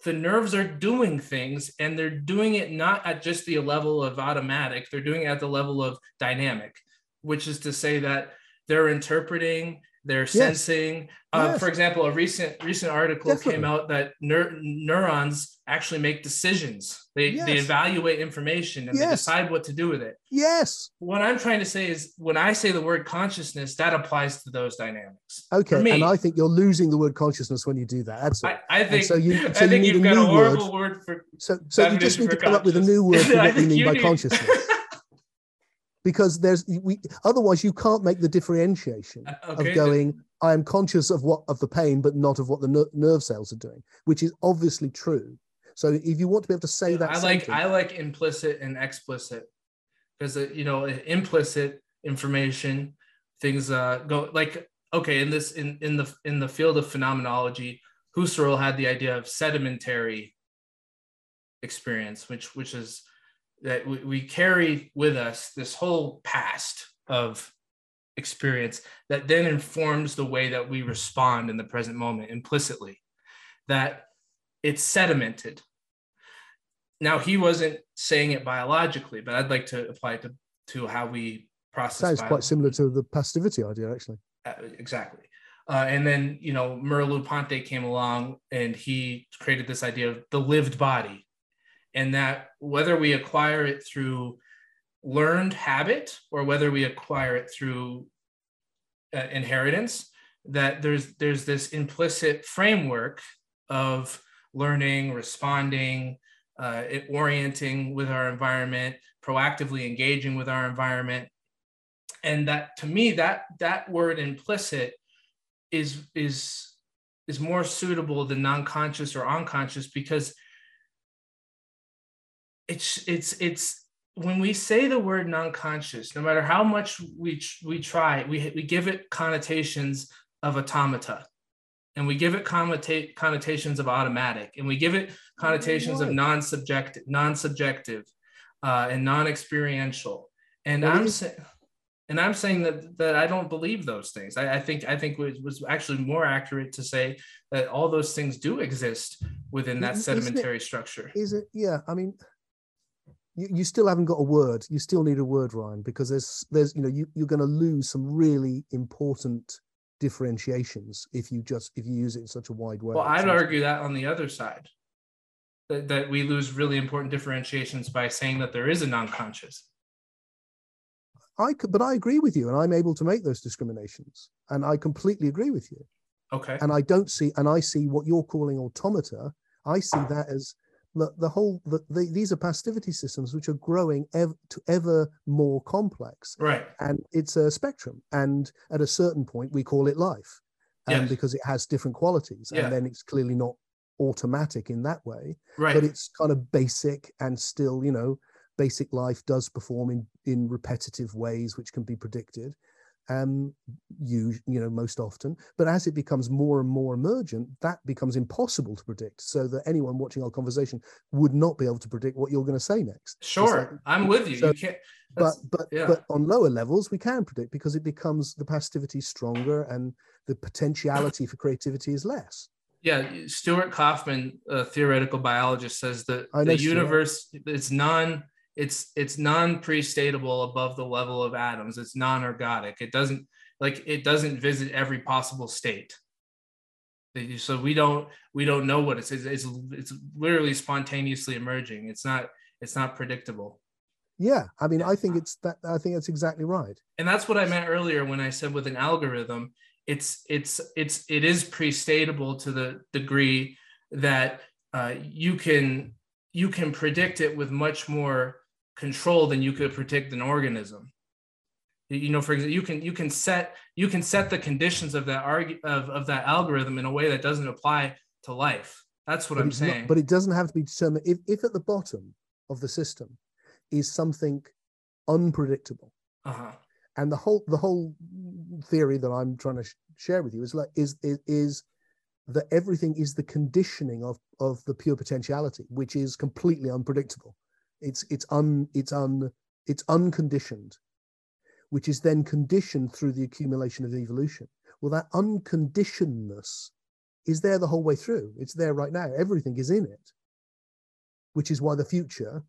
the nerves are doing things, and they're doing it not at just the level of automatic. They're doing it at the level of dynamic, which is to say that they're interpreting they're yes. sensing. Uh, yes. for example a recent recent article Definitely. came out that neur- neurons actually make decisions. They yes. they evaluate information and they decide what to do with it. Yes. What i'm trying to say is when i say the word consciousness that applies to those dynamics. Okay me, and i think you're losing the word consciousness when you do that. That's I, I, think and so you (laughs) so I think you have got a horrible word, word for so so you just need to come up with a new word for (laughs) what you mean by need, consciousness (laughs) because there's we otherwise you can't make the differentiation uh, okay, of going i am conscious of what of the pain but not of what the ner- nerve cells are doing which is obviously true. So if you want to be able to say that i like i like implicit and explicit because uh, you know implicit information things uh go like okay in this in in the in the field of phenomenology husserl had the idea of sedimentary experience which which is that we, we carry with us this whole past of experience that then informs the way that we respond in the present moment implicitly that it's sedimented. Now he wasn't saying it biologically but i'd like to apply it to, to how we process sounds quite similar to the pastivity idea actually. Uh, exactly. Uh, and then you know merleau-ponty came along and he created this idea of the lived body and that whether we acquire it through learned habit or whether we acquire it through uh, inheritance that there's there's this implicit framework of learning responding uh, orienting with our environment proactively engaging with our environment. And that to me that that word implicit is is is more suitable than non-conscious or unconscious because it's it's it's when we say the word non-conscious no matter how much we we try we we give it connotations of automata. And we give it connota- connotations of automatic. And we give it connotations of non-subjective non-subjective uh, and non-experiential. And i'm saying and i'm saying that that i don't believe those things. I, I think i think it was actually more accurate to say that all those things do exist within that sedimentary it, structure. Is it yeah i mean you, you still haven't got a word. You still need a word, Ryan, because there's there's you know you, you're going to lose some really important differentiations if you just if you use it in such a wide way. Well, I'd argue that on the other side, that, that we lose really important differentiations by saying that there is a non-conscious. I could, but I agree with you, and I'm able to make those discriminations, and I completely agree with you. Okay. And I don't see, and I see what you're calling automata. I see that as the, the whole the, the, these are pastivity systems which are growing ever to ever more complex. Right. And it's a spectrum and at a certain point we call it life. And yes. because it has different qualities yeah. and then it's clearly not automatic in that way. Right. But it's kind of basic and still you know basic life does perform in in repetitive ways which can be predicted um, you you know most often. But as it becomes more and more emergent that becomes impossible to predict so that anyone watching our conversation would not be able to predict what you're going to say next. Sure like, i'm with you. so, you can't but but yeah. but on lower levels we can predict because it becomes the pastivity stronger and the potentiality for creativity is less. Yeah stuart kauffman a theoretical biologist says that the universe is non it's it's non-prestatable above the level of atoms. It's non-ergodic. It doesn't like it doesn't visit every possible state. So we don't we don't know what it's it's it's literally spontaneously emerging. It's not it's not predictable. Yeah i mean i think it's that i think that's exactly right. And that's what i meant earlier when i said with an algorithm it's it's it's it is prestatable to the degree that uh, you can you can predict it with much more control than you could predict an organism. You know for example you can you can set you can set the conditions of that arg- of, of that algorithm in a way that doesn't apply to life. That's what but i'm saying not, but it doesn't have to be determined. If, if at the bottom of the system is something unpredictable uh-huh. and the whole the whole theory that i'm trying to sh- share with you is like is, is is that everything is the conditioning of of the pure potentiality which is completely unpredictable It's it's un it's un it's unconditioned, which is then conditioned through the accumulation of evolution. Well, that unconditionedness is there the whole way through. It's there right now. Everything is in it, which is why the future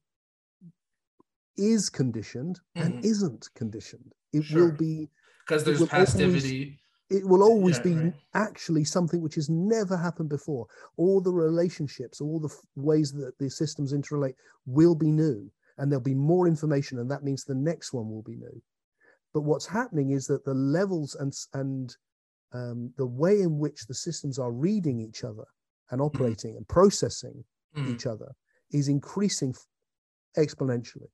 is conditioned and Mhm. isn't conditioned. It Sure. will be because there's will always- pastivity. It will always Yeah, be right. actually something which has never happened before. All the relationships, all the f- ways that the systems interrelate will be new, and there'll be more information, and that means the next one will be new. But what's happening is that the levels and and um, the way in which the systems are reading each other and operating and processing Mm. each other is increasing exponentially,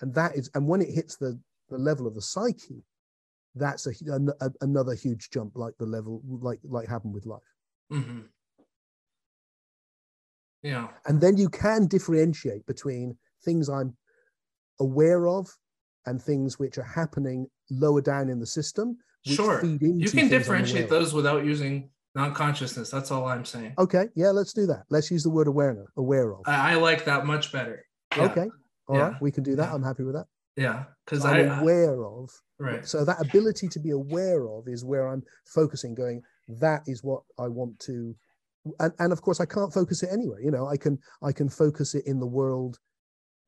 and that is and when it hits the the level of the psyche, that's a, a- another huge jump, like the level like like happened with life. Mhm. Yeah. And then you can differentiate between things I'm aware of and things which are happening lower down in the system. Sure. You can differentiate those without using non-consciousness. That's all I'm saying. Okay, yeah, let's do that. Let's use the word awareness. Aware of. I, I like that much better. Yeah. Okay, all right, Yeah. we can do that. Yeah. I'm happy with that. Yeah. Because I'm I aware of. right. So that ability to be aware of is where I'm focusing, going, that is what I want to and, and of course I can't focus it anywhere. You know, I can I can focus it in the world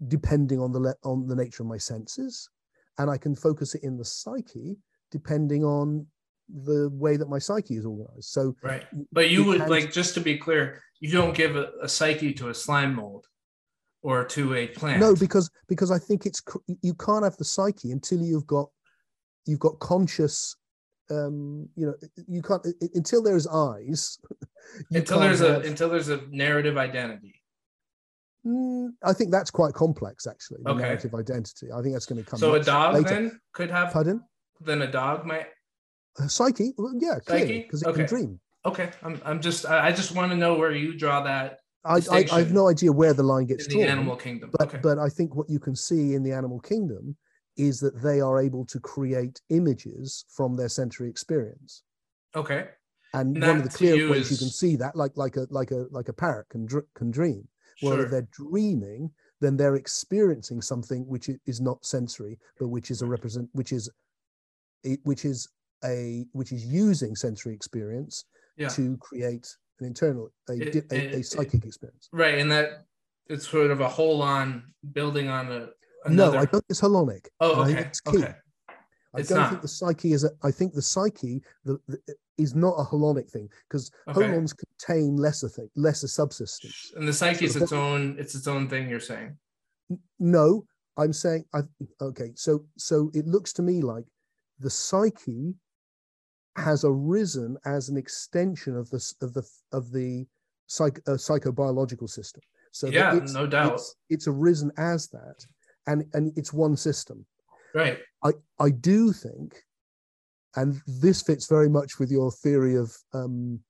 depending on the le- on the nature of my senses, and I can focus it in the psyche depending on the way that my psyche is organized. So Right. But you you would can- like just to be clear, you don't give a, a psyche to a slime mold or to a plant. no, because because I think it's you can't have the psyche until you've got you've got conscious. Um, you know, you can't until there's eyes. (laughs) until there's a until there's a narrative identity. Mm, I think that's quite complex, actually. Okay. narrative identity. I think that's going to come. So a dog later. then could have Pardon? then a dog might Uh, psyche? Well, yeah, because it Okay. can dream. okay. I'm I'm just I just want to know where you draw that I, I, I have no idea where the line gets in the drawn. animal kingdom. but okay. but I think what you can see in the animal kingdom is that they are able to create images from their sensory experience. okay. And And one of the clear you ways you can see that, like like a like a like a parrot can dr- can dream. Well, Sure. if they're dreaming, then they're experiencing something which is not sensory, but which is a represent, which is, which is a which is using sensory experience Yeah. to create an internal, a, It- a, it- a it- psychic experience. Right, and that it's sort of a whole on building on a No. I don't think it's holonic. oh, and I okay, think it's key. okay. I It's don't not. think the psyche is. A, I think the psyche the, the, is not a holonic thing because Okay. holons contain lesser thing, lesser subsystems. And the psyche is So the its own. It's its own thing. You're saying. No, I'm saying I okay. So so it looks to me like the psyche has arisen as an extension of this of the of the psych, uh, psychobiological system. So Yeah, it's- no doubt. it's, it's arisen as that, and and it's one system. Right. I I do think, and this fits very much with your theory of um,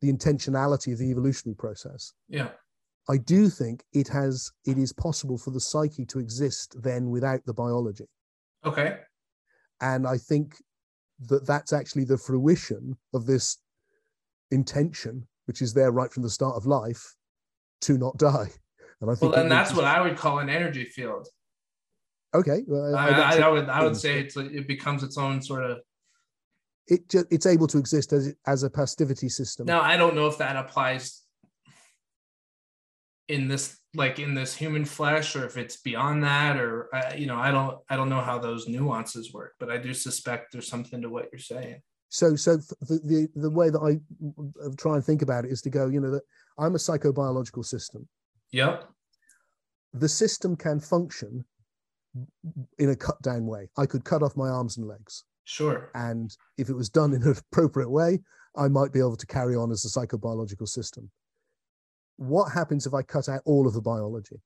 the intentionality of the evolutionary process. Yeah. I do think it has it is possible for the psyche to exist then without the biology, Okay. and I think that that's actually the fruition of this intention, which is there right from the start of life, to not die. And I Well, think then it that's what I would call an energy field. okay. Well, I, I, a- I would I would say it's it becomes its own sort of. it ju- it's able to exist as as a pastivity system. Now I don't know if that applies in this like in this human flesh or if it's beyond that or uh, you know I don't I don't know how those nuances work, but I do suspect there's something to what you're saying. so so the, the the way that I uh, try and think about it is to go, you know, that I'm a psychobiological system. Yep. The system can function in a cut down way. I could cut off my arms and legs, Sure. and if it was done in an (laughs) appropriate way, I might be able to carry on as a psychobiological system. What happens if I cut out all of the biology?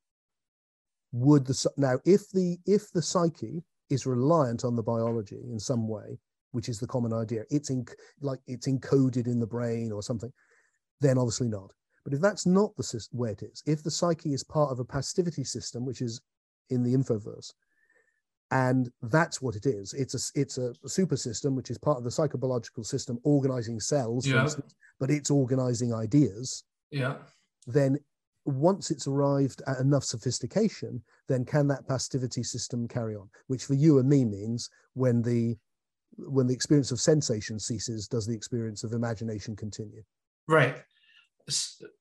Would the now if the if the psyche is reliant on the biology in some way, which is the common idea, it's in like it's encoded in the brain or something, then obviously not. But if that's not the way it is, if the psyche is part of a pastivity system, which is in the infoverse, and that's what it is, it's a it's a super system which is part of the psychobiological system organizing cells, Yeah. instance, but it's organizing ideas. Yeah. Then once it's arrived at enough sophistication, then can that pastivity system carry on? Which for you and me means when the when the experience of sensation ceases, does the experience of imagination continue? Right.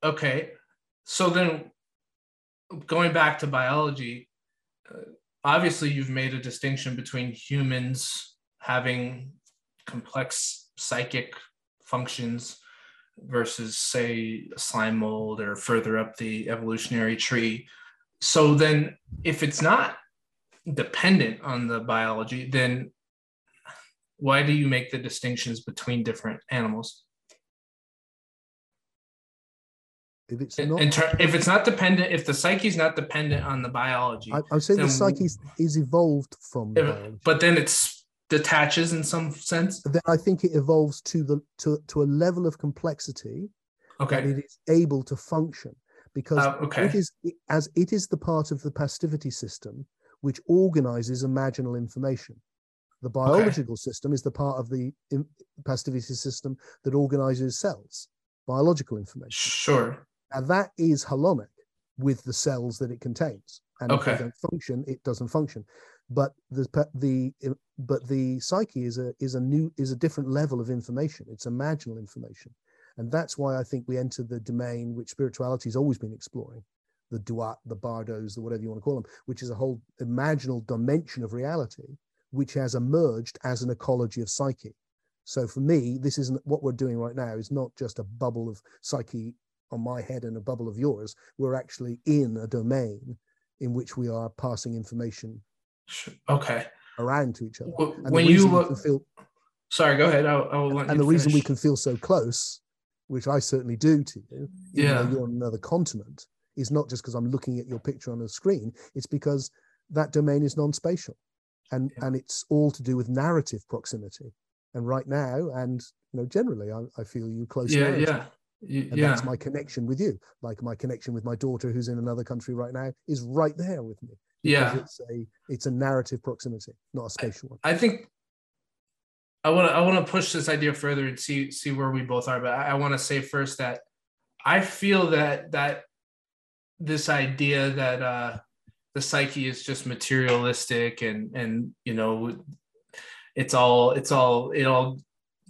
Okay. So then, going back to biology, uh, obviously you've made a distinction between humans having complex psychic functions versus say a slime mold or further up the evolutionary tree. So then if it's not dependent on the biology then why do you make the distinctions between different animals? If it's not in ter- if it's not dependent if the psyche is not dependent on the biology I, i'm saying the psyche is- evolved from if- but then it's detaches in some sense? Then i think it evolves to the to, to a level of complexity that okay it is able to function. Because Uh, okay. it is as it is the part of the pastivity system which organizes imaginal information. The biological system is the part of the in, pastivity system that organizes cells biological information. Sure. And that is holonic with the cells that it contains and if Okay. they don't function it doesn't function. But the the eh, but the psyche is a is a new is a different level of information. It's imaginal information. And that's why i think we enter the domain which spirituality has always been exploring the duat the bardos the whatever you want to call them which is a whole imaginal dimension of reality which has emerged as an ecology of psyche. So for me this isn't what we're doing right now is not just a bubble of psyche on my head and a bubble of yours. We're actually in a domain in which we are passing information okay. around to each other. W- and when you look feel sorry go ahead. I'll, I'll and the reason we can feel so close which i certainly do to you Yeah. you're on another continent is not just because i'm looking at your picture on a screen. It's because that domain is non-spatial. And Yeah. and it's all to do with narrative proximity. And right now and you know generally i, I feel you close yeah narrative. yeah and yeah. that's my connection with you. Like my connection with my daughter who's in another country right now is right there with me yeah. it's a it's a narrative proximity not a spatial one. I think I want to I want to push this idea further and see see where we both are. But I, I want to say first that I feel that that this idea that uh, the psyche is just materialistic and and you know it's all it's all it all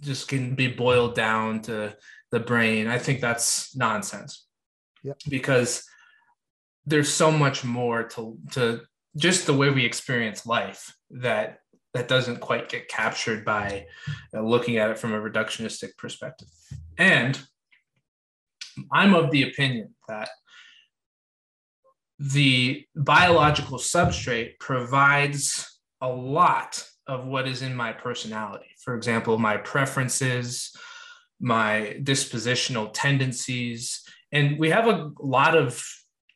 just can be boiled down to the brain. I think that's nonsense. Yep. Because there's so much more to to just the way we experience life that that doesn't quite get captured by uh, looking at it from a reductionistic perspective. And I'm of the opinion that the biological substrate provides a lot of what is in my personality. For example, my preferences, my dispositional tendencies. And we have a lot of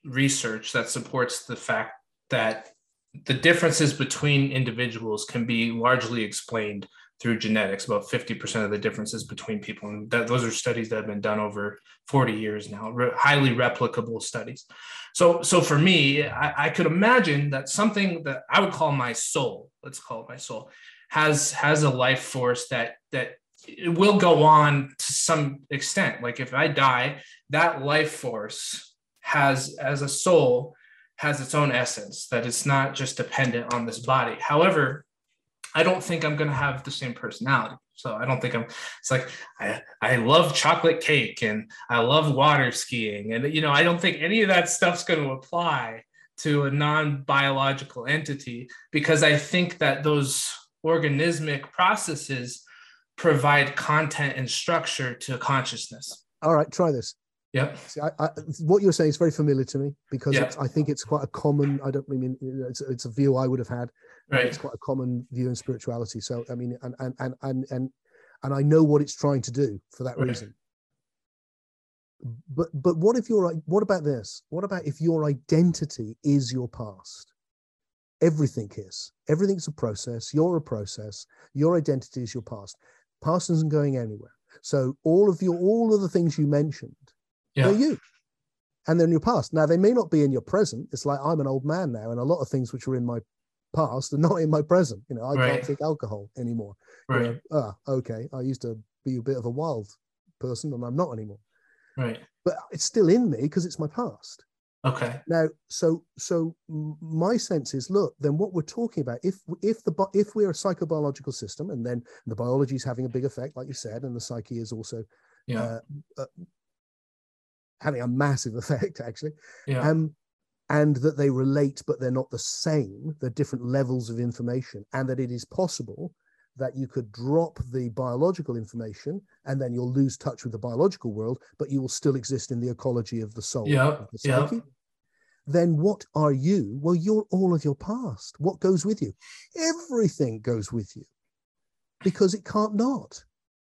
research that supports the fact that the differences between individuals can be largely explained through genetics about 50% of the differences between people and that, those are studies that have been done over 40 years now re- highly replicable studies so so for me I, I could imagine that something that i would call my soul let's call it my soul has has a life force that that it will go on to some extent. Like if i die that life force has as a soul has its own essence that it's not just dependent on this body. However i don't think i'm going to have the same personality. So i don't think i'm it's like I, I love chocolate cake and i love water skiing. And you know i don't think any of that stuff's going to apply to a non-biological entity because i think that those organismic processes provide content and structure to consciousness all right try this yep See, I, I, what you're saying is very familiar to me because it's, I think it's quite a common. I don't mean it's, it's a view I would have had. right It's quite a common view in spirituality. So I mean, and and and and and, and I know what it's trying to do for that Right. reason. But but what if your what about this? What about if your identity is your past? Everything is. Everything's a process. You're a process. Your identity is your past. Past isn't going anywhere. So all of your all of the things you mentioned yeah they're you. And they're in your past. Now, they may not be in your present. It's like I'm an old man now, and a lot of things which were in my past are not in my present. You know, I Right. can't take alcohol anymore. You know, ah, okay. I used to be a bit of a wild person, and I'm not anymore. Right. But it's still in me because it's my past. Okay. Now, so so my sense is, look, then what we're talking about, if if the if we're a psychobiological system, and then the biology is having a big effect, like you said, and the psyche is also yeah. Uh, uh, having a massive (laughs) effect, actually. Yeah. Um, and that they relate, but they're not the same. They're different levels of information, and that it is possible that you could drop the biological information and then you'll lose touch with the biological world, but you will still exist in the ecology of the soul, of the psyche. Yep. Then what are you? Well, you're all of your past. What goes with you? Everything goes with you because it can't not,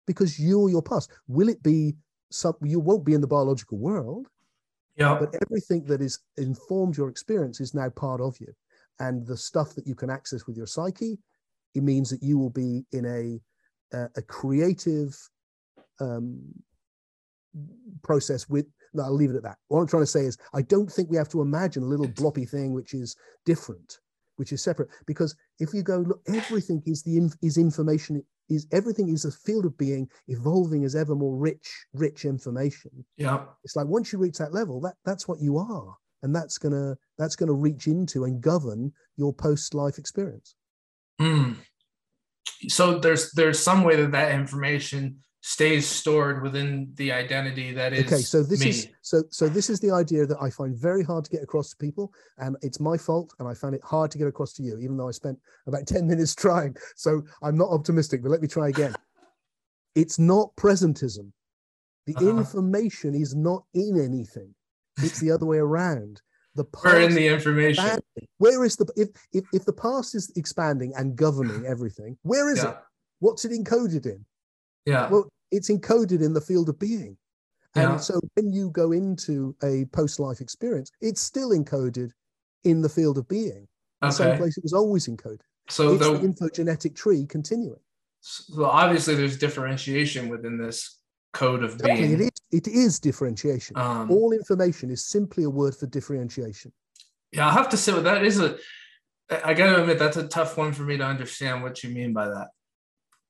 because you're your past. Will it be some, you won't be in the biological world, yeah. But everything that is informed your experience is now part of you. And the stuff that you can access with your psyche, it means that you will be in a, a, a creative um, process with, I'll leave it at that. What I'm trying to say is, I don't think we have to imagine a little bloppy thing which is different, which is separate. Because if you go, look, everything is the is information is everything is a field of being evolving as ever more rich, rich information. Yeah. It's like once you reach that level, that that's what you are. And that's gonna that's gonna reach into and govern your post-life experience. Mm. So there's there's some way that that information stays stored within the identity that is okay so this me. is so so this is the idea that i find very hard to get across to people and it's my fault and i found it hard to get across to you even though i spent about (laughs) 10 minutes trying so i'm not optimistic but let me try again (laughs) it's not presentism the uh-huh. information is not in anything it's the other way around the (laughs) past in the information expanding. where is the if, if if the past is expanding and governing everything where is yeah. it what's it encoded in yeah well it's encoded in the field of being. And yeah. so when you go into a post life experience, it's still encoded in the field of being. Okay. The same place it was always encoded. So it's the, the infogenetic tree continuing. So obviously there's differentiation within this code of being. It is, it is differentiation. Um, All information is simply a word for differentiation. Yeah, I'll have to say that is a I gotta admit that's a tough one for me to understand what you mean by that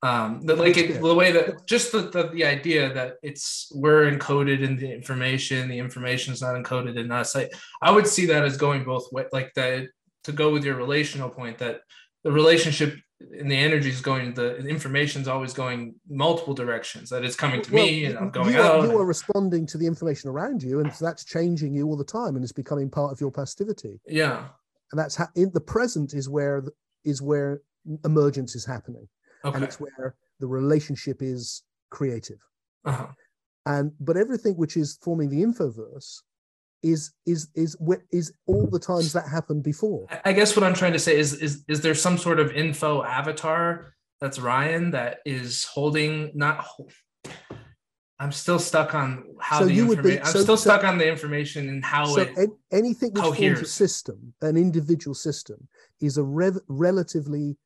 um the, like it, the way that just the, the, the idea that it's we're encoded in the information the information is not encoded in us. I i would see that as going both way like that to go with your relational point that the relationship and the energy is going the information is always going multiple directions that it's coming to well, me and i'm going you out. you are responding to the information around you and that's changing you all the time and it's becoming part of your pastivity. Yeah. And that's ha- in the present is where is where emergence is happening okay. and it's where the relationship is creative. Uh-huh. And but everything which is forming the infoverse is is is is all the times that happened before. I guess what I'm trying to say is is is there some sort of info avatar that's Ryan that is holding not. I'm still stuck on how so the you would be, I'm so, still stuck so, on the information and how so it anything which coheres. forms a system, an individual system, is a rev- relatively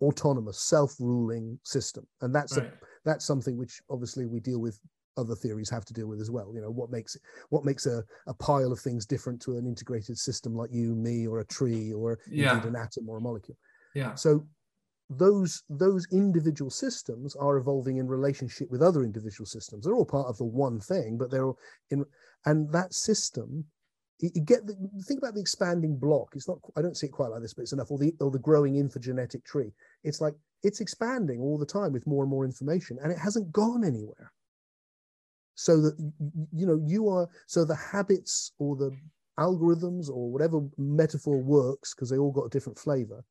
autonomous, self-ruling system, and that's right. a, that's something which obviously we deal with. Other theories have to deal with as well. You know what makes what makes a, a pile of things different to an integrated system like you, me, or a tree, or yeah. an atom or a molecule. Yeah. So those those individual systems are evolving in relationship with other individual systems. They're all part of the one thing, but they're all in, and that system you get the, think about the expanding block. It's not. I don't see it quite like this, but it's enough. Or the or the growing infogenetic tree. It's like it's expanding all the time with more and more information, and it hasn't gone anywhere. So that you know you are. So the habits or the algorithms or whatever metaphor works because they all got a different flavor.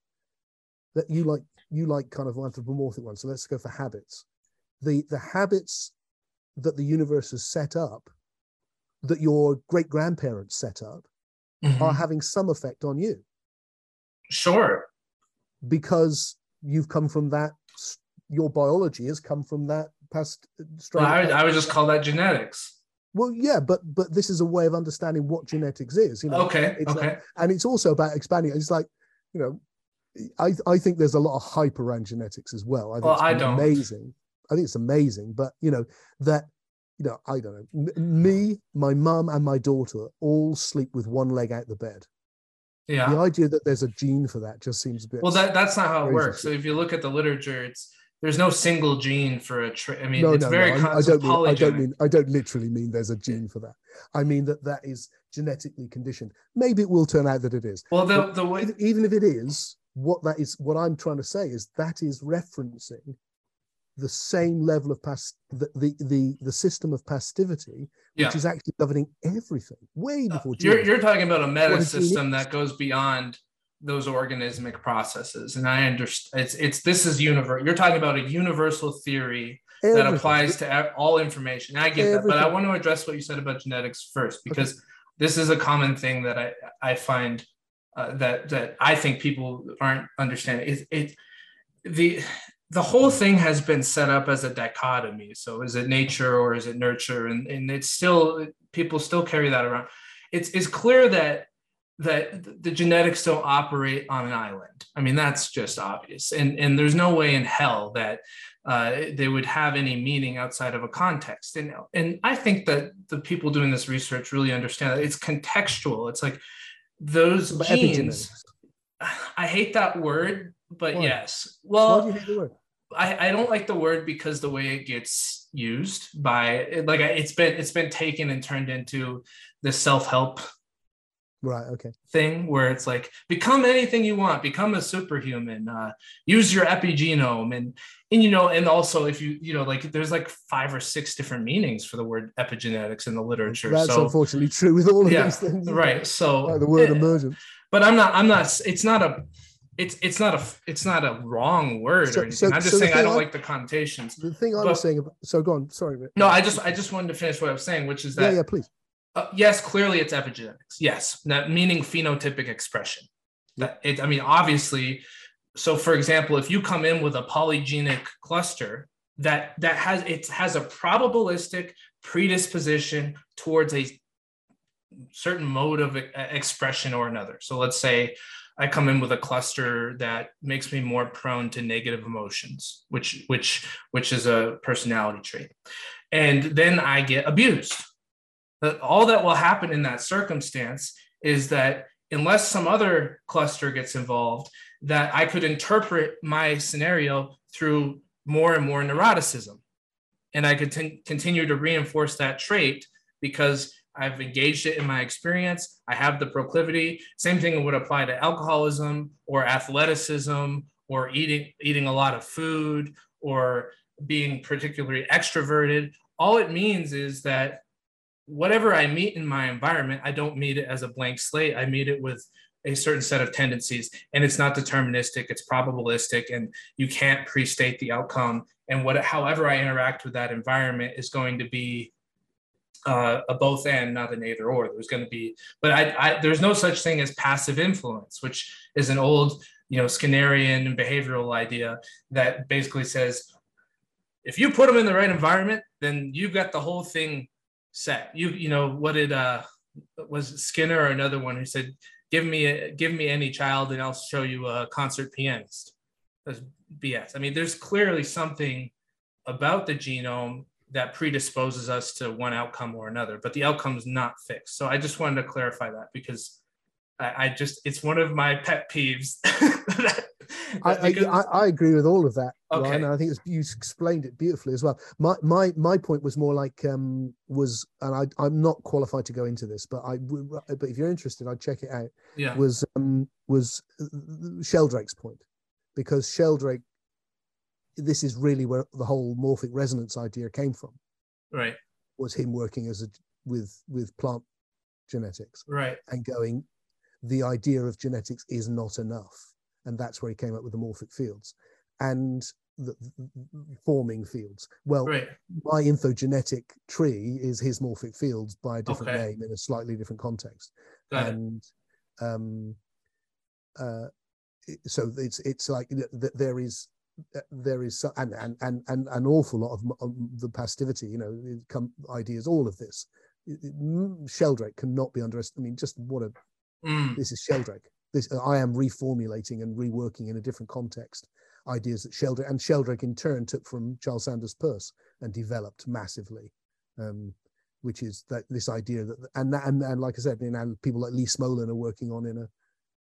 That you like you like kind of anthropomorphic ones. So let's go for habits. The the habits that the universe has set up that your great grandparents set up mm-hmm. are having some effect on you. Sure. Because you've come from that, your biology has come from that past. Well, I, would, I would just call that genetics. Well, yeah, but but this is a way of understanding what genetics is. You know, okay, it's okay, like, and it's also about expanding. It's like, you know, I I think there's a lot of hype around genetics as well. I think well, it's I don't. amazing. I think it's amazing, but you know that you know, I don't know. me, my mum, and my daughter all sleep with one leg out the bed. Yeah. The idea that there's a gene for that just seems a bit. Well, that that's not how it works. So if you look at the literature, it's there's no single gene for a trait. I mean, no, it's no, very no. I, I don't mean. I don't mean. I don't literally mean there's a gene for that. I mean that that is genetically conditioned. Maybe it will turn out that it is. Well, the But the way even if it is, what that is, what I'm trying to say is that is referencing the same level of past the the the, the system of pastivity, which Yeah. is actually governing everything way Uh, before you're you're talking about a meta What a gene system that goes beyond those organismic processes, and I understand it's it's this is universe. You're talking about a universal theory that applies to all information. I get that, but I want to address what you said about genetics first because this is a common thing that I I find uh, that that I think people aren't understanding. It, it the the whole thing has been set up as a dichotomy. So is it nature or is it nurture? And and it's still people still carry that around. It's it's clear that that the genetics don't operate on an island. I mean, that's just obvious. And and there's no way in hell that uh, they would have any meaning outside of a context. And and I think that the people doing this research really understand that it's contextual. It's like those genes. I hate that word, but Why? yes. Why Well, do you hate the word? I, I don't like the word because the way it gets used by like it's been it's been taken and turned into this self-help Right. Okay. thing where it's like become anything you want become a superhuman uh, use your epigenome and and you know and also if you you know like there's like five or six different meanings for the word epigenetics in the literature That's so unfortunately true with all of yeah these things. right so Like the word eh, emergent. but i'm not i'm not it's not a it's it's not a it's not a wrong word So- or anything so- i'm just so saying i don't I- like the connotations The thing I but- was saying about so go on. Sorry. Rick. no i just i just wanted to finish what i was saying which is that yeah, yeah, please. uh, yes, clearly it's epigenetics. Yes, that meaning phenotypic expression. That it, I mean, obviously. So, for example, if you come in with a polygenic cluster that that has it has a probabilistic predisposition towards a certain mode of e- expression or another. So, let's say I come in with a cluster that makes me more prone to negative emotions, which which which is a personality trait, and then I get abused. All that will happen in that circumstance is that unless some other cluster gets involved that i could interpret my scenario through more and more neuroticism. And i could t- continue to reinforce that trait because i've engaged it in my experience i have the proclivity same thing would apply to alcoholism or athleticism or eating eating a lot of food or being particularly extroverted all it means is that whatever I meet in my environment, I don't meet it as a blank slate. I meet it with a certain set of tendencies, and it's not deterministic. It's probabilistic, and you can't pre-state the outcome. And what, however, I interact with that environment is going to be uh, a both and, not an either or. There's going to be, but I, I, there's no such thing as passive influence, which is an old, you know, Skinnerian behavioral idea that basically says, if you put them in the right environment, then you've got the whole thing set. You you know what did uh was Skinner or another one who said give me a, give me any child and I'll show you a concert pianist. That's BS. I mean, there's clearly something about the genome that predisposes us to one outcome or another, but the outcome is not fixed. So I just wanted to clarify that because I, I just it's one of my pet peeves. (laughs) that- I, that I, because- I, I agree with all of that, Okay. Ryan, and I think it's, you explained it beautifully as well. My my my point was more like um was, and I I'm not qualified to go into this, but I but if you're interested, I'd check it out. yeah. Was um was uh, Sheldrake's point, because Sheldrake, this is really where the whole morphic resonance idea came from. Right. Was him working as a with with plant genetics Right. and going, the idea of genetics is not enough. And that's where he came up with the morphic fields and the, the- forming fields. Well, Right. my infogenetic tree is his morphic fields by a different Okay. name in a slightly different context. Got it. and um, uh, so it's it's like th- th- there is there is so- and and and and an awful lot of um, the pastivity you know come ideas all of this It- it- Sheldrake cannot be underestimated. I mean, just what a Mm, this is Sheldrake. This I am reformulating and reworking in a different context ideas that Sheldrake and Sheldrake in turn took from Charles Sanders Peirce and developed massively, um, which is that this idea that and that, and and like I said, you know, people like Lee Smolin are working on in a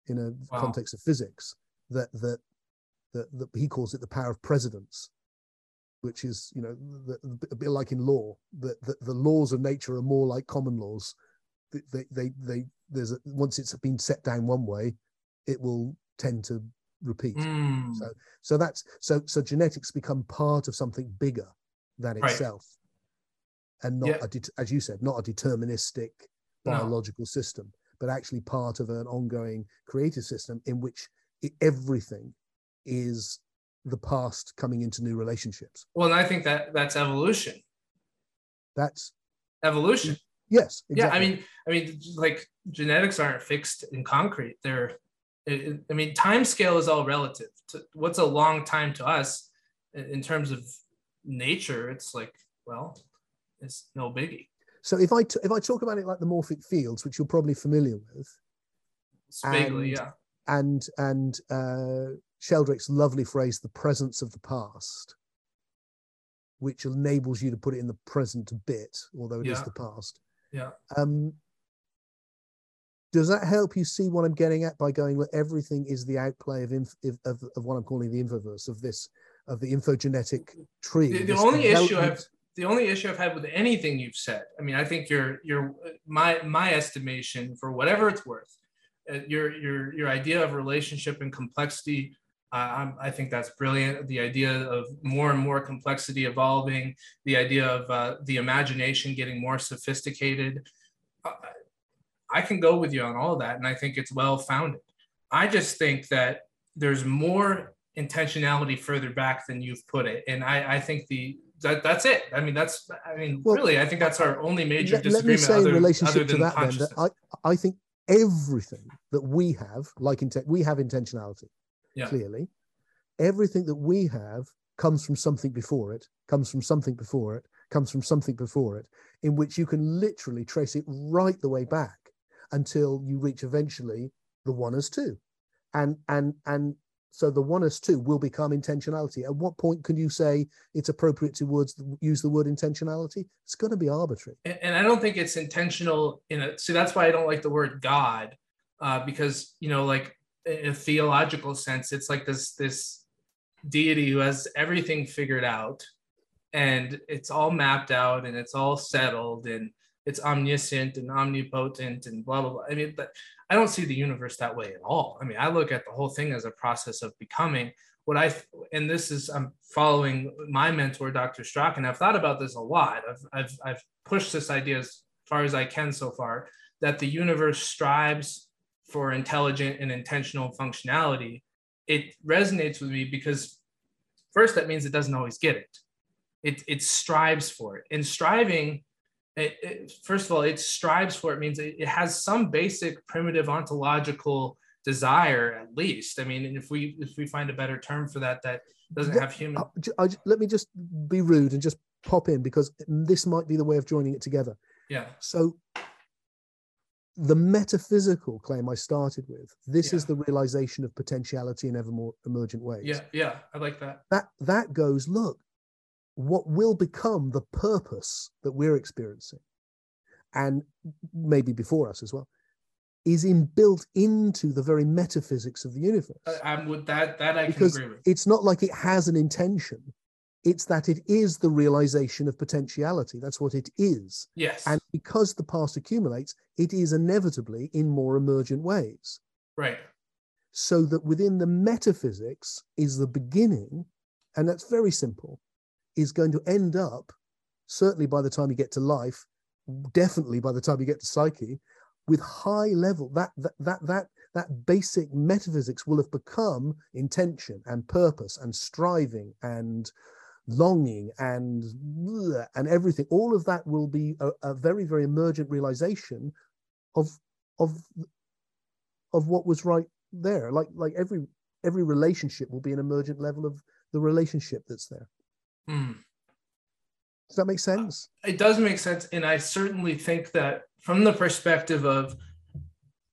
in a Wow. context of physics that that that, that he calls it the power of precedence which is you know the, the, a bit like in law that the, the, laws of nature are more like common laws they they, they there's a, once it's been set down one way it will tend to repeat Mm. so so that's so so genetics become part of something bigger than Right. itself and not Yeah. a det- as you said not a deterministic No. biological system but actually part of an ongoing creative system in which everything is the past coming into new relationships Well, and I think that that's evolution. that's Evolution. yes Yeah, I mean, I mean, like genetics aren't fixed in concrete. They're, it, I mean, time scale is all relative. To, what's a long time to us in, in terms of nature? It's like, well, it's no biggie. so if i t- if i talk about it like the morphic fields which you're probably familiar with vaguely, yeah, and and uh, Sheldrake's lovely phrase, "the presence of the past," which enables you to put it in the present bit, although it is Yeah. the past. Yeah. Um, does that help you see what I'm getting at by going where everything is the outplay of, inf- of, of of what I'm calling the infoverse of this of the infogenetic tree? The, the only issue I've the only issue I've had with anything you've said, I mean, I think your your my my estimation for whatever it's worth, uh, your your your idea of relationship and complexity, uh, I'm, I think that's brilliant. The idea of more and more complexity evolving, the idea of uh, the imagination getting more sophisticated. Uh, I can go with you on all that, and I think it's well founded. I just think that there's more intentionality further back than you've put it, and I, I think the that that's it. I mean, that's I mean, Well, really, I think that's our only major let, let me disagreement. say other, in relationship to than that then that I, I think everything that we have like intent we have intentionality Yeah. clearly. Everything that we have comes from something before it comes from something before it comes from something before it in which you can literally trace it right the way back until you reach eventually the one as two. And and and so the one as two will become intentionality. At what point can you say it's appropriate to words use the word intentionality? It's going to be arbitrary. And, and I don't think it's intentional in a see that's why I don't like the word God uh, because you know like in a theological sense it's like this this deity who has everything figured out and it's all mapped out and it's all settled and it's omniscient and omnipotent and blah blah blah. I mean but I don't see the universe that way at all. I mean I look at the whole thing as a process of becoming. What I and this is I'm following my mentor Dr. Strachan I've thought about this a lot. I've I've, I've pushed this idea as far as I can so far that the universe strives for intelligent and intentional functionality, it resonates with me because first that means it doesn't always get it. It it strives for it. And striving, it, it- first of all, it strives for it means it, it has some basic primitive ontological desire at least. I mean, if we if we find a better term for that that doesn't What- have human I j- let me just be rude and just pop in because this might be the way of joining it together. yeah So, the metaphysical claim I started with this is the realization of potentiality in ever more emergent ways. yeah yeah I like that That that goes. Look, what will become the purpose that we're experiencing, and maybe before us as well, is inbuilt into the very metaphysics of the universe. I, I'm with that that I Because can agree with. it's not like it has an intention it's that it is the realization of potentiality that's what it is Yes. and because the past accumulates it is inevitably in more emergent ways right. so that within the metaphysics is the beginning and that's very simple is going to end up certainly by the time you get to life definitely by the time you get to psyche with high level that that that that, that basic metaphysics will have become intention and purpose and striving and longing and and everything all of that will be a, a very very emergent realization of of of what was right there. Like like every every relationship will be an emergent level of the relationship that's there. Hmm. does that make sense? it does make sense and i certainly think that from the perspective of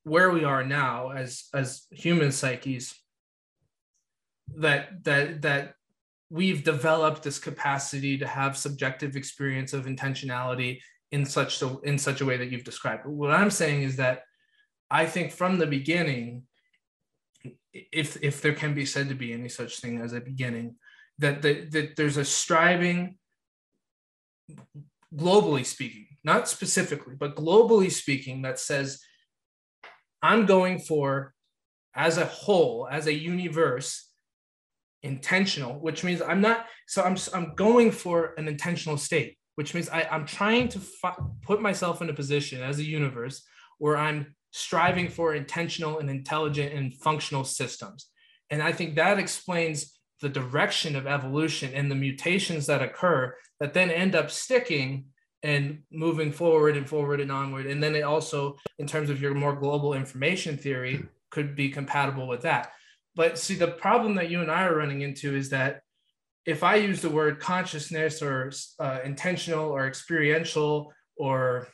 where we are now as as human psyches that that that we've developed this capacity to have subjective experience of intentionality in such a, in such a way that you've described. What i'm saying is that i think from the beginning if if there can be said to be any such thing as a beginning, that that, that there's a striving, globally speaking, not specifically, but globally speaking, that says, I'm going for, as a whole, as a universe, intentional, which means I'm not. So I'm I'm going for an intentional state, which means I, I'm trying to fi- put myself in a position as a universe where I'm striving for intentional and intelligent and functional systems. And I think that explains the direction of evolution and the mutations that occur that then end up sticking and moving forward and forward and onward. And then it also, in terms of your more global information theory, hmm. could be compatible with that. But see, the problem that you and I are running into is that if I use the word consciousness or uh, intentional or experiential or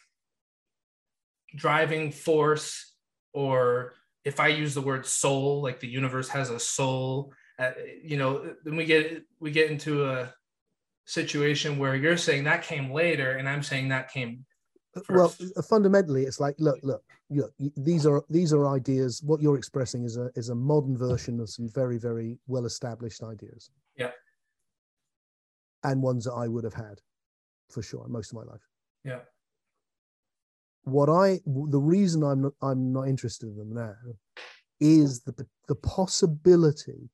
driving force or if i use the word soul like the universe has a soul uh, you know then we get we get into a situation where you're saying that came later and i'm saying that came. Well uh, fundamentally it's like look look look these are these are ideas. What you're expressing is a is a modern version of some very very well established ideas. Yeah. And ones that i would have had for sure most of my life. Yeah. What I the reason I'm not, I'm not interested in them now is the the possibility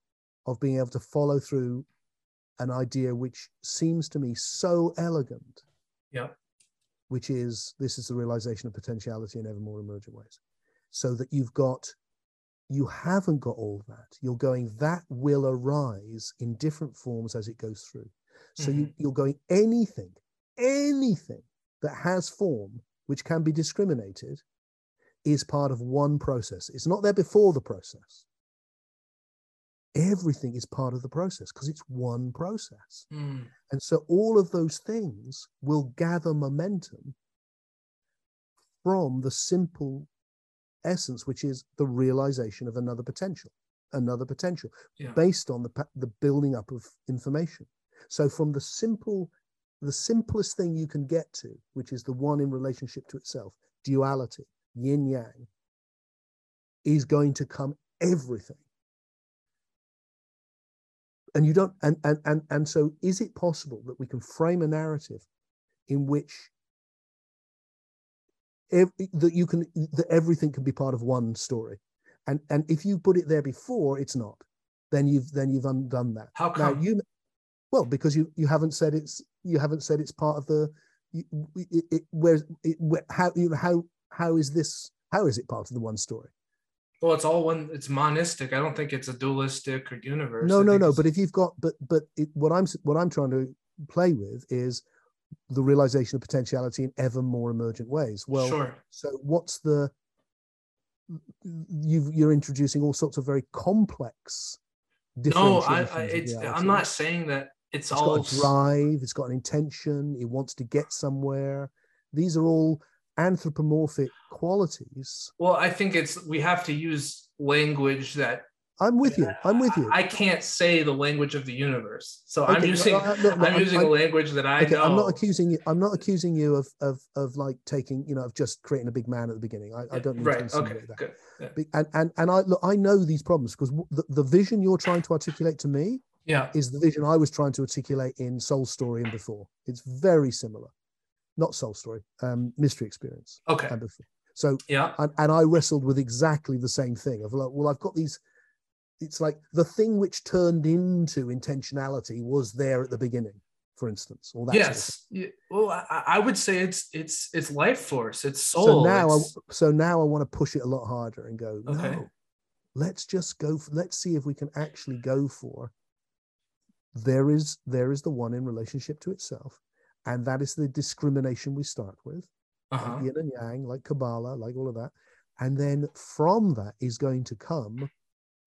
of being able to follow through an idea which seems to me so elegant. Yeah. Which is this is the realization of potentiality in ever more emergent ways. So that you've got you haven't got all that. You're going that will arise in different forms as it goes through. So mm-hmm. you, you're going anything, anything that has form which can be discriminated, is part of one process. It's not there before the process. Everything is part of the process because it's one process. Mm. And so all of those things will gather momentum from the simple essence, which is the realization of another potential, another potential yeah. based on the, the building up of information. So from the simple the simplest thing you can get to, which is the one in relationship to itself, duality, yin yang, is going to come everything. And you don't, and and and and so is it possible that we can frame a narrative in which that you can that everything can be part of one story, and and if you put it there before, it's not. Then you've then you've undone that. How come? Now you well, because you you haven't said it's you haven't said it's part of the it, it, where, it, where how you know, how how is this how is it part of the one story? Well, it's all one. It's monistic. I don't think it's a dualistic or universe. No, no, no. But if you've got, but but it, what I'm what I'm trying to play with is the realization of potentiality in ever more emergent ways. Well, sure. So what's the you you're introducing all sorts of very complex. No, I, I it's, I'm not saying that it's, it's all got a drive it's got an intention it wants to get somewhere these are all anthropomorphic qualities. Well i think it's we have to use language that i'm with you. I'm with you. I can't say the language of the universe. So okay, i'm using no, no, no, i'm using I, a language that i okay, know i'm not accusing you i'm not accusing you of of of like taking you know of just creating a big man at the beginning. I, I don't mean right. to okay, that. good. Yeah. and and and i look i know these problems because the, the vision you're trying to articulate to me yeah. is the vision i was trying to articulate in soul story and before. It's very similar not soul story um mystery experience. Okay. And before. So yeah. and, and i wrestled with exactly the same thing of like well i've got these it's like the thing which turned into intentionality was there at the beginning for instance or that yes. sort of well I, I, would say it's it's it's life force it's soul so now it's... I, so now i want to push it a lot harder and go okay. no let's just go for, let's see if we can actually go for there is there is the one in relationship to itself and that is the discrimination we start with uh-huh. like yin and yang like kabbalah like all of that and then from that is going to come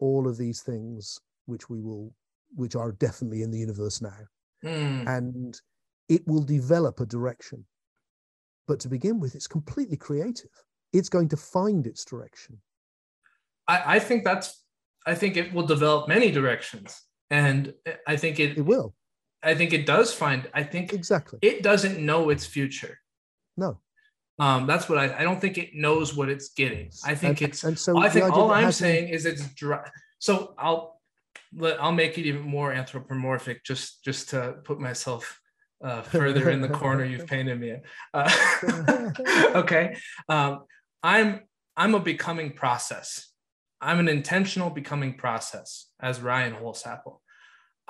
all of these things which we will which are definitely in the universe now mm. and it will develop a direction but to begin with it's completely creative it's going to find its direction i, I think that's i think it will develop many directions and I think it it will. I think it does find. I think exactly. It doesn't know its future. No. Um, that's what I. I don't think it knows what it's getting. I think and, it's. And so I think all I'm saying is it's dry. so I'll let I'll make it even more anthropomorphic just just to put myself uh, further in the corner you've (laughs) painted me in. Uh, (laughs) okay, um, I'm I'm a becoming process. I'm an intentional becoming process as Ryan Holsapple.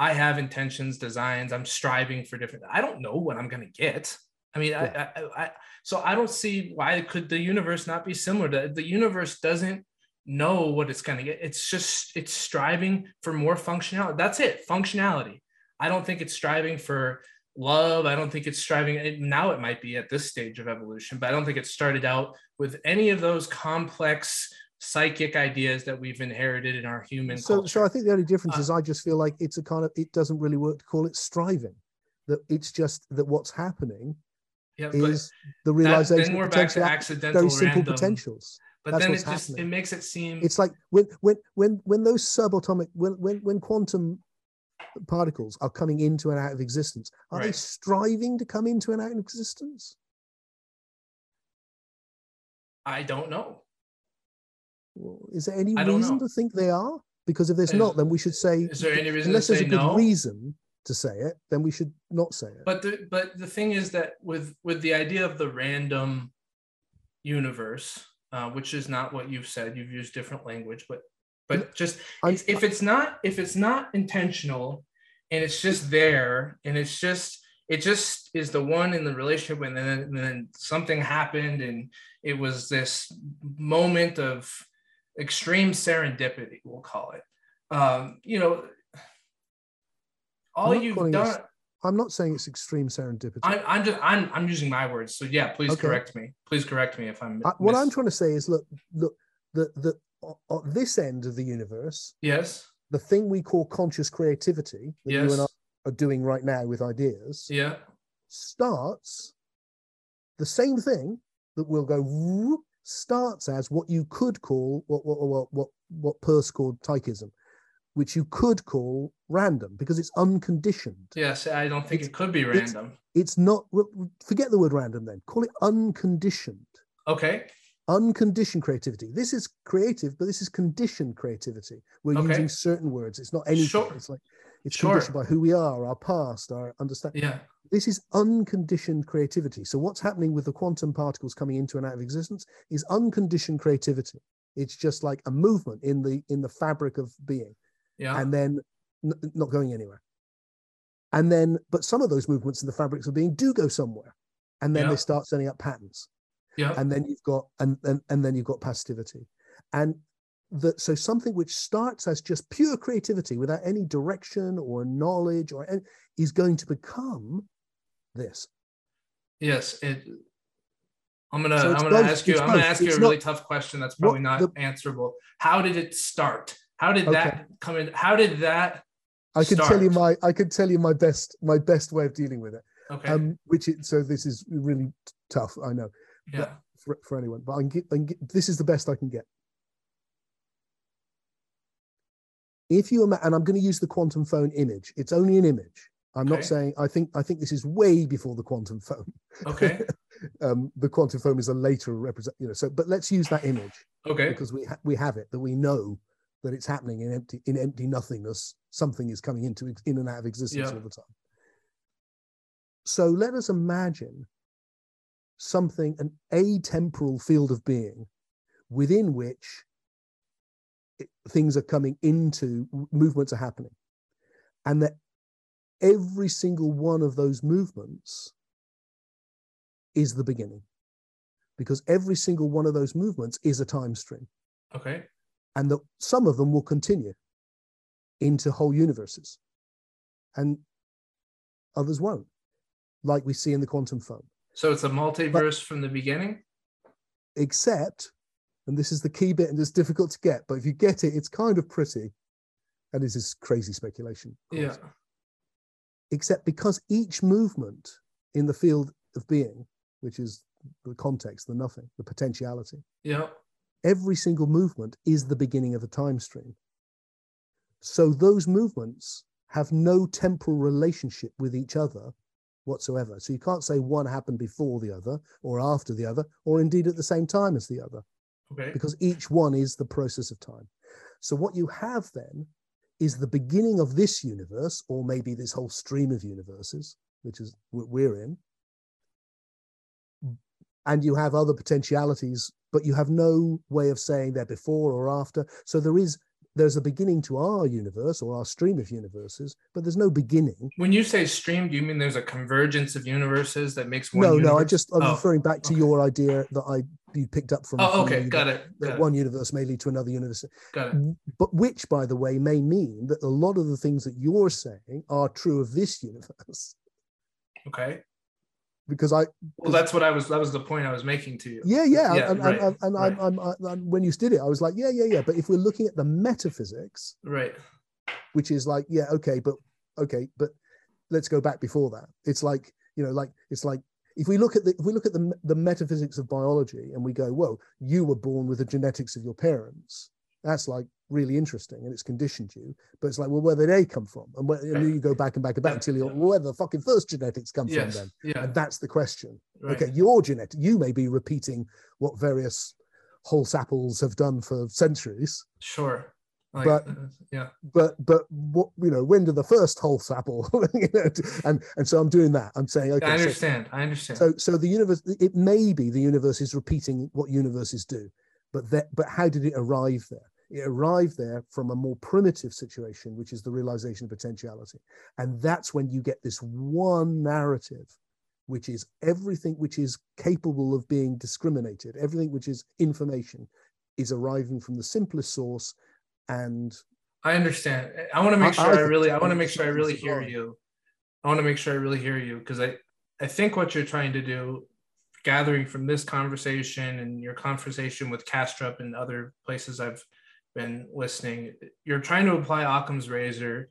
I have intentions, designs. I'm striving for different. I don't know what I'm gonna get. I mean, yeah. I, I, I, so I don't see why could the universe not be similar. To, the universe doesn't know what it's gonna get. It's just it's striving for more functionality. That's it, functionality. I don't think it's striving for love. I don't think it's striving. Now it might be at this stage of evolution, but I don't think it started out with any of those complex psychic ideas that we've inherited in our human so culture. so i think the only difference uh, is i just feel like it's a kind of it doesn't really work to call it striving that it's just that what's happening yeah, is the realization that, back to accidental very simple random, potentials but That's then it just happening. it makes it seem it's like when when when when those subatomic when when when quantum particles are coming into and out of existence are right. they striving to come into and out of existence i don't know is there any reason know. to think they are? Because if there's is, not, then we should say. Is there any reason unless there's a good no? reason to say it, then we should not say it. But the but the thing is that with with the idea of the random universe, uh, which is not what you've said, you've used different language, but but just it's, if it's not if it's not intentional, and it's just there, and it's just it just is the one in the relationship, and then and then something happened, and it was this moment of extreme serendipity, we'll call it. Um, you know, all you've done. I'm not saying it's extreme serendipity. I'm, I'm just I'm I'm using my words. So yeah, please okay. correct me. Please correct me if I'm. I, what I'm trying to say is, look, look, the the at this end of the universe. Yes. The thing we call conscious creativity that yes. you and I are doing right now with ideas. Yeah. Starts the same thing that will go starts as what you could call what what what what, what Peirce called tychism, which you could call random because it's unconditioned. Yes, I don't think it's, it could be random. It's, it's not. Forget the word random. Then call it unconditioned. Okay. Unconditioned creativity. This is creative, but this is conditioned creativity. We're okay. using certain words. It's not anything. Sure. It's like it's sure. conditioned by who we are, our past, our understanding. Yeah. This is unconditioned creativity. So what's happening with the quantum particles coming into and out of existence is unconditioned creativity. It's just like a movement in the in the fabric of being. Yeah. And then n- not going anywhere. And then, but some of those movements in the fabrics of being do go somewhere. And then yeah. they start setting up patterns. Yeah. And then you've got and, and and then you've got pastivity. And that so something which starts as just pure creativity without any direction or knowledge or any, is going to become this. Yes, it. I'm gonna so I'm gonna both, ask you I'm both. gonna ask you it's a really not, tough question that's probably not the, answerable. How did it start? How did okay. that come in? How did that? I can tell you my I can tell you my best my best way of dealing with it. Okay. Um, which it, so this is really tough. I know. Yeah. For, for anyone, but I can, get, I can get this is the best I can get. If you and I'm going to use the quantum foam image. It's only an image. I'm okay. not saying I think I think this is way before the quantum foam. Okay. (laughs) um, the quantum foam is a later represent, you know. So, but let's use that image. Okay. Because we ha- we have it that we know that it's happening in empty in empty nothingness. Something is coming into in and out of existence all the time. So let us imagine something an atemporal field of being within which it, things are coming into movements are happening and that every single one of those movements is the beginning because every single one of those movements is a time stream. Okay. And that some of them will continue into whole universes and others won't, like we see in the quantum foam. So it's a multiverse but, from the beginning? Except, and this is the key bit and it's difficult to get, but if you get it, it's kind of pretty. And this is crazy speculation. Yeah except because each movement in the field of being, which is the context, the nothing, the potentiality, yeah, every single movement is the beginning of a time stream. So those movements have no temporal relationship with each other whatsoever. So you can't say one happened before the other or after the other, or indeed at the same time as the other. Okay. Because each one is the process of time. So what you have then is the beginning of this universe, or maybe this whole stream of universes, which is what we're in. And you have other potentialities, but you have no way of saying they're before or after. So there is there's a beginning to our universe or our stream of universes, but there's no beginning. When you say stream, do you mean there's a convergence of universes that makes one? No, universe? no. I just I'm Oh, referring back to okay. your idea that I you picked up from. Oh, okay, got it. That Got it. one universe may lead to another universe, Got it. but which, by the way, may mean that a lot of the things that you're saying are true of this universe. (laughs) Okay. Because I, Well, that's what I was. That was the point I was making to you. yeah, yeah, Yeah, and, right, and, and, right. I'm, I'm, I, and when you did it, I was like, yeah, yeah, yeah. But if we're looking at the metaphysics, Right. which is like yeah okay but okay but let's go back before that it's like you know like it's like if we look at the if we look at the, the metaphysics of biology and we go whoa you were born with the genetics of your parents that's like really interesting and it's conditioned you but it's like well where did they come from and, where, and you go back and back and back until you're well, where the fucking first genetics come from then Yeah. and that's the question Right. okay your genetic you may be repeating what various Holsapples have done for centuries Sure. Like, But- uh, yeah. but but what you know when did the first whole apple (laughs) you know, and and so i'm doing that i'm saying okay I so- understand. I understand. so so the universe it may be the universe is repeating what universes do but that but how did it arrive there it arrived there from a more primitive situation which is the realization of potentiality and that's when you get this one narrative which is everything which is capable of being discriminated everything which is information is arriving from the simplest source and I understand. I want to make sure I I, really. I want to make sure I really hear you. I want to make sure I really hear you because I, I think what you're trying to do, gathering from this conversation and your conversation with Kastrup and other places I've been listening, you're trying to apply Occam's razor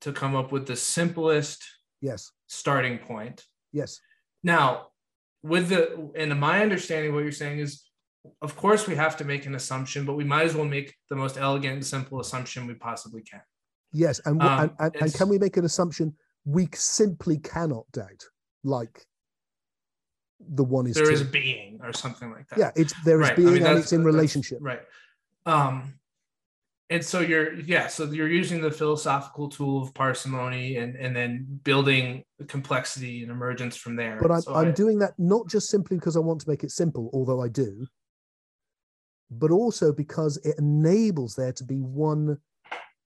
to come up with the simplest yes starting point. yes Now, with the and my understanding, what you're saying is, of course, we have to make an assumption, but we might as well make the most elegant and simple assumption we possibly can. Yes, and, Um, and, and, and can we make an assumption we simply cannot doubt, like the one is There true. is being or something like that. yeah, it's there is Right. I being mean, and it's in relationship. Right. Um, and so you're yeah, so you're using the philosophical tool of parsimony and and then building complexity and emergence from there. But I'm, So I'm I- doing that not just simply because I want to make it simple, although I do, but also because it enables there to be one.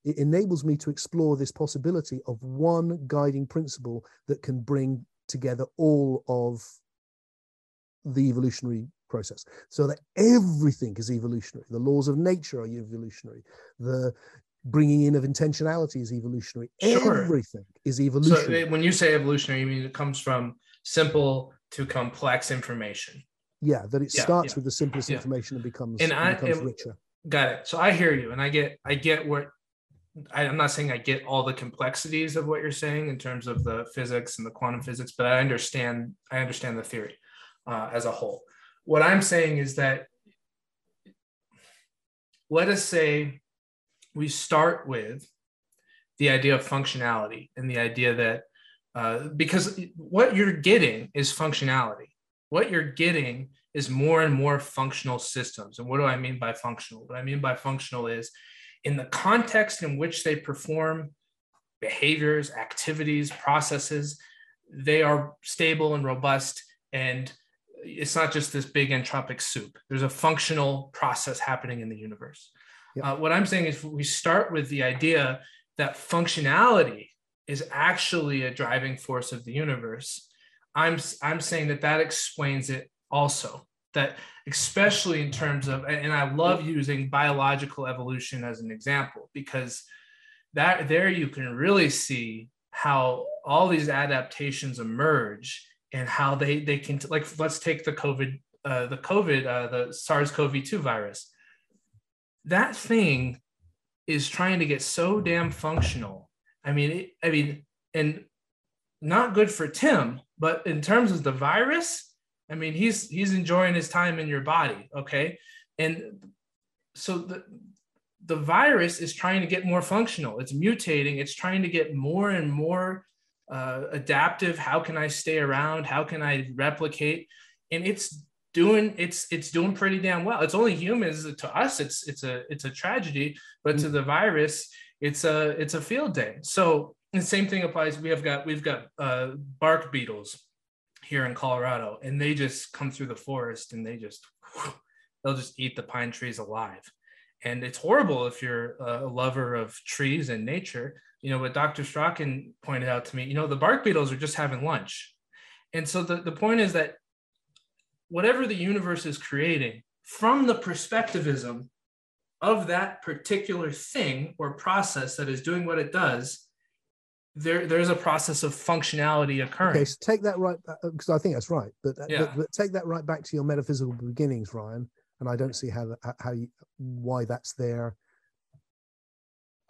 It enables me to explore this possibility of one guiding principle that can bring together all of the evolutionary process so that everything is evolutionary the laws of nature are evolutionary the bringing in of intentionality is evolutionary Sure. everything is evolutionary uh, when you say evolutionary, you mean it comes from simple to complex information. Yeah that it Yeah, starts yeah. with the simplest Yeah. information and becomes, And and I- becomes and- richer Got it. So I hear you, and I get I get what I, I'm not saying I get all the complexities of what you're saying in terms of the physics and the quantum physics, but I understand I understand the theory uh, as a whole. What I'm saying is that let us say we start with the idea of functionality and the idea that uh, because what you're getting is functionality. What you're getting is more and more functional systems. And what do I mean by functional? What I mean by functional is in the context in which they perform behaviors, activities, processes, they are stable and robust. And it's not just this big entropic soup. There's a functional process happening in the universe. Yeah. Uh, what I'm saying is we start with the idea that functionality is actually a driving force of the universe. I'm, I'm saying that that explains it also that especially in terms of and i love using biological evolution as an example because that there you can really see how all these adaptations emerge and how they they can like let's take the covid uh, the covid uh, the sars-cov-2 virus. That thing is trying to get so damn functional. I mean it, i mean and not good for tim but in terms of the virus I mean, he's he's enjoying his time in your body, okay? And so the the virus is trying to get more functional. It's mutating. It's trying to get more and more uh, adaptive. How can I stay around? How can I replicate? And it's doing it's it's doing pretty damn well. It's only humans to us. It's it's a it's a tragedy, but to mm. the virus, it's a it's a field day. So the same thing applies. We have got we've got uh, bark beetles here in Colorado, and they just come through the forest and they just (sighs) they'll just eat the pine trees alive. And it's horrible if you're a lover of trees and nature. You know, what Dr. Strachan pointed out to me, you know, the bark beetles are just having lunch. And so the, the point is that whatever the universe is creating, from the perspectivism of that particular thing or process that is doing what it does, there there's a process of functionality occurring. Okay, so take that right because uh, I think that's right, but, uh, yeah. but, but take that right back to your metaphysical beginnings, Ryan. And I don't see how how you, why that's there,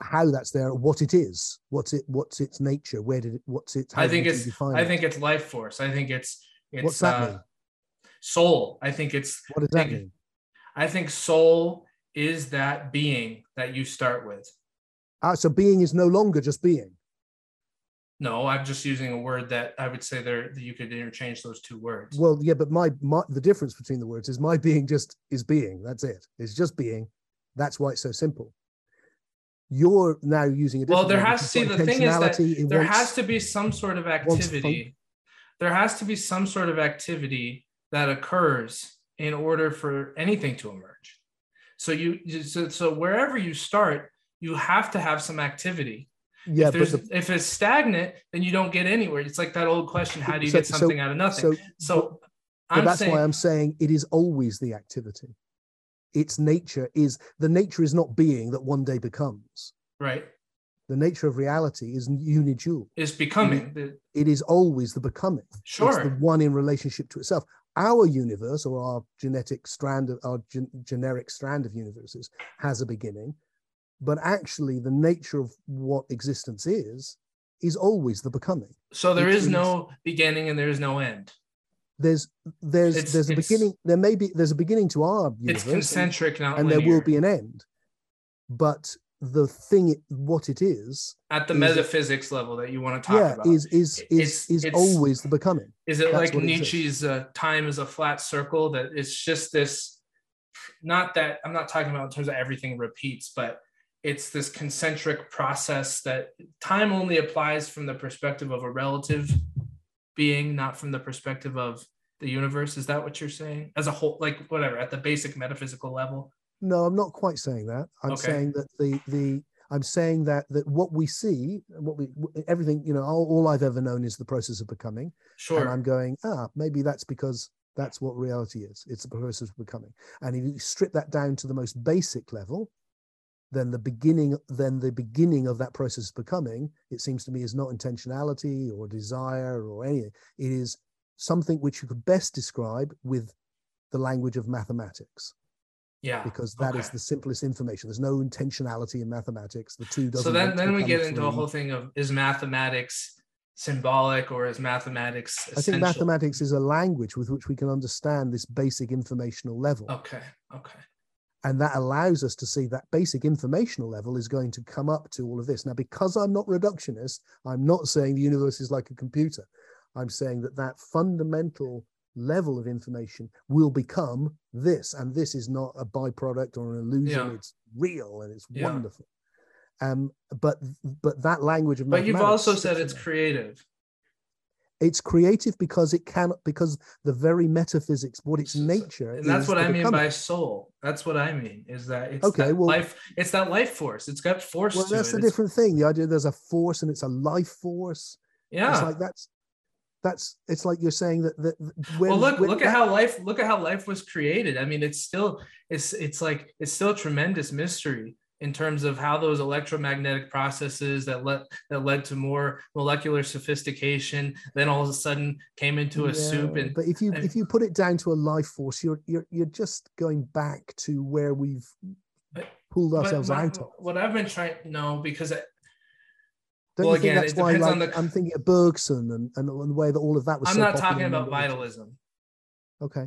how that's there, what it is, what's it, what's its nature, where did it, what's it? I think it's I it? think it's life force. I think it's it's what's that uh, mean? soul. I think it's what does that mean? I think soul is that being that you start with. Ah, so being is no longer just being. No, I'm just using a word that I would say there that you could interchange those two words. Well, yeah, but my, my the difference between the words is my being just is being. That's it. It's just being. That's why it's so simple. You're now using a different. well. There has to see the thing is that there wants, has to be some sort of activity. There has to be some sort of activity that occurs in order for anything to emerge. So you so, so wherever you start, you have to have some activity yeah, if, there's, the, if it's stagnant, then you don't get anywhere. It's like that old question: How do you so, get something so, out of nothing? So, so but, that's saying, why I'm saying it is always the activity. Its nature is the nature is not being that one day becomes. Right. The nature of reality is unidual. Is becoming. It, it is always the becoming. Sure. It's the one in relationship to itself. Our universe, or our genetic strand of our gen- generic strand of universes, has a beginning but actually the nature of what existence is is always the becoming. So there is no beginning and there is no end. there's there's it's, there's a beginning there may be there's a beginning to our universe it's concentric and, and there will be an end. But the thing what it is at the is, metaphysics level that you want to talk yeah, about. is is is is always the becoming. Is it That's like nietzsche's uh, time is a flat circle that it's just this not that i'm not talking about in terms of everything repeats but it's this concentric process that time only applies from the perspective of a relative being, not from the perspective of the universe. Is that what you're saying? As a whole, like whatever, at the basic metaphysical level? No, I'm not quite saying that. I'm okay. saying that the the I'm saying that that what we see, what we everything, you know, all, all I've ever known is the process of becoming. Sure. And I'm going, ah, maybe that's because that's what reality is. It's the process of becoming. And if you strip that down to the most basic level, then the beginning then the beginning of that process of becoming it seems to me is not intentionality or desire or anything it is something which you could best describe with the language of mathematics. Yeah because that okay. is the simplest information. There's no intentionality in mathematics. The two doesn't so then then we get into a whole thing of is mathematics symbolic or is mathematics essential? i think mathematics is a language with which we can understand this basic informational level. Okay okay and that allows us to see that basic informational level is going to come up to all of this. Now, because I'm not reductionist, I'm not saying the universe is like a computer. I'm saying that that fundamental level of information will become this, and this is not a byproduct or an illusion. Yeah. It's real and it's yeah. wonderful. Um, but but that language of but you've also said it's creative it's creative because it cannot because the very metaphysics what its nature and that's what i mean by soul. That's what i mean is that it's okay that well life it's that life force. It's got force well that's it. a different thing the idea there's a force and it's a life force. Yeah. It's like that's that's it's like you're saying that that when, well look look that, at how life look at how life was created. I mean it's still it's it's like it's still a tremendous mystery in terms of how those electromagnetic processes that led that led to more molecular sophistication then all of a sudden came into a yeah, soup and but if you and, if you put it down to a life force you're you're you're just going back to where we've pulled ourselves my, out of what i've been trying no because I, don't well, you think again, that's why like, the, I'm thinking of Bergson and, and, and the way that all of that was I'm so not talking about vitalism. Okay.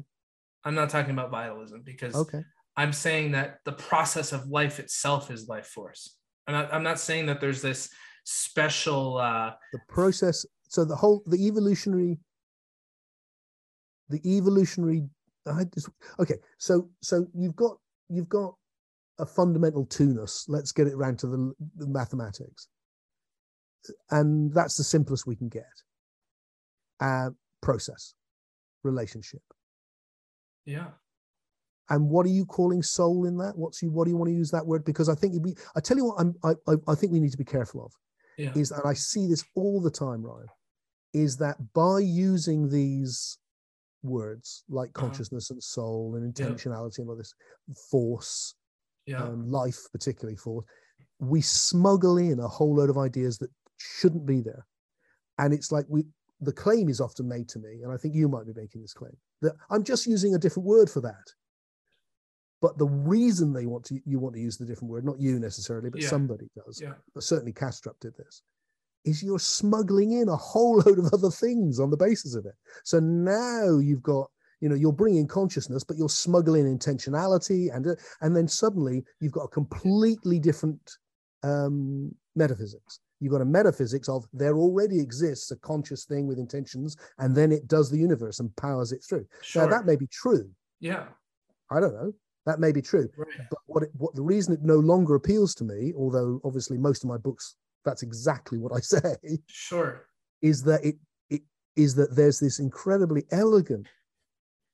I'm not talking about vitalism because okay. I'm saying that the process of life itself is life force. I'm not, I'm not saying that there's this special. Uh, the process. So the whole the evolutionary. The evolutionary I just okay. So so you've got you've got a fundamental two-ness. Let's get it round to the, the mathematics, and that's the simplest we can get. Uh, process, relationship. Yeah. And what are you calling soul in that? What's you? What do you want to use that word? Because I think we. I tell you what, I'm. I, I think we need to be careful of. Yeah. Is and I see this all the time, Ryan. Is that by using these words like Uh-huh. consciousness and soul and Yeah. intentionality and all this force, Yeah. um, life, particularly force, we smuggle in a whole load of ideas that shouldn't be there. And it's like we the claim is often made to me, and I think you might be making this claim, that I'm just using a different word for that. But the reason they want to you want to use the different word, not you necessarily, but Yeah. somebody does, yeah. but certainly Kastrup did this, is you're smuggling in a whole load of other things on the basis of it. So now you've got, you know, you're bringing consciousness, but you're smuggling intentionality, and and then suddenly you've got a completely different um, metaphysics. You've got a metaphysics of there already exists a conscious thing with intentions, and then it does the universe and powers it through. Sure. Now that may be true. yeah. I don't know. That may be true. Right. But what it, what the reason it no longer appeals to me, although obviously most of my books that's exactly what I (laughs) say, Sure. is that it it is that there's this incredibly elegant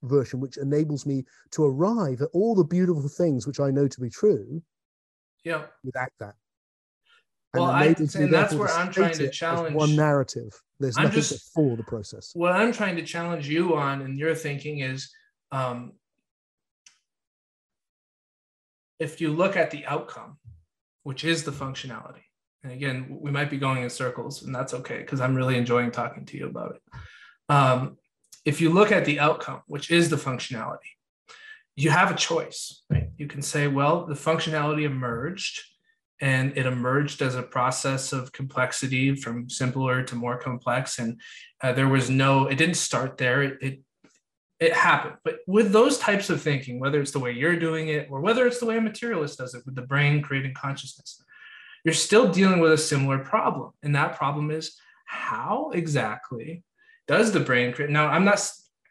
version which enables me to arrive at all the beautiful things which I know to be true Yeah. without that. Well, I- and that's where I'm trying to challenge- one narrative. There's I'm nothing just- before the process. What I'm trying to challenge you on and your thinking is um, if you look at the outcome, which is the functionality, and again, we might be going in circles, and that's okay because I'm really enjoying talking to you about it. Um, if you look at the outcome, which is the functionality, you have a choice, right? You can say, well, the functionality emerged and it emerged as a process of complexity from simpler to more complex. And uh, there was no, it didn't start there. It, it, it happened. But with those types of thinking, whether it's the way you're doing it or whether it's the way a materialist does it with the brain creating consciousness, you're still dealing with a similar problem. And that problem is how exactly does the brain create? Now, I'm not,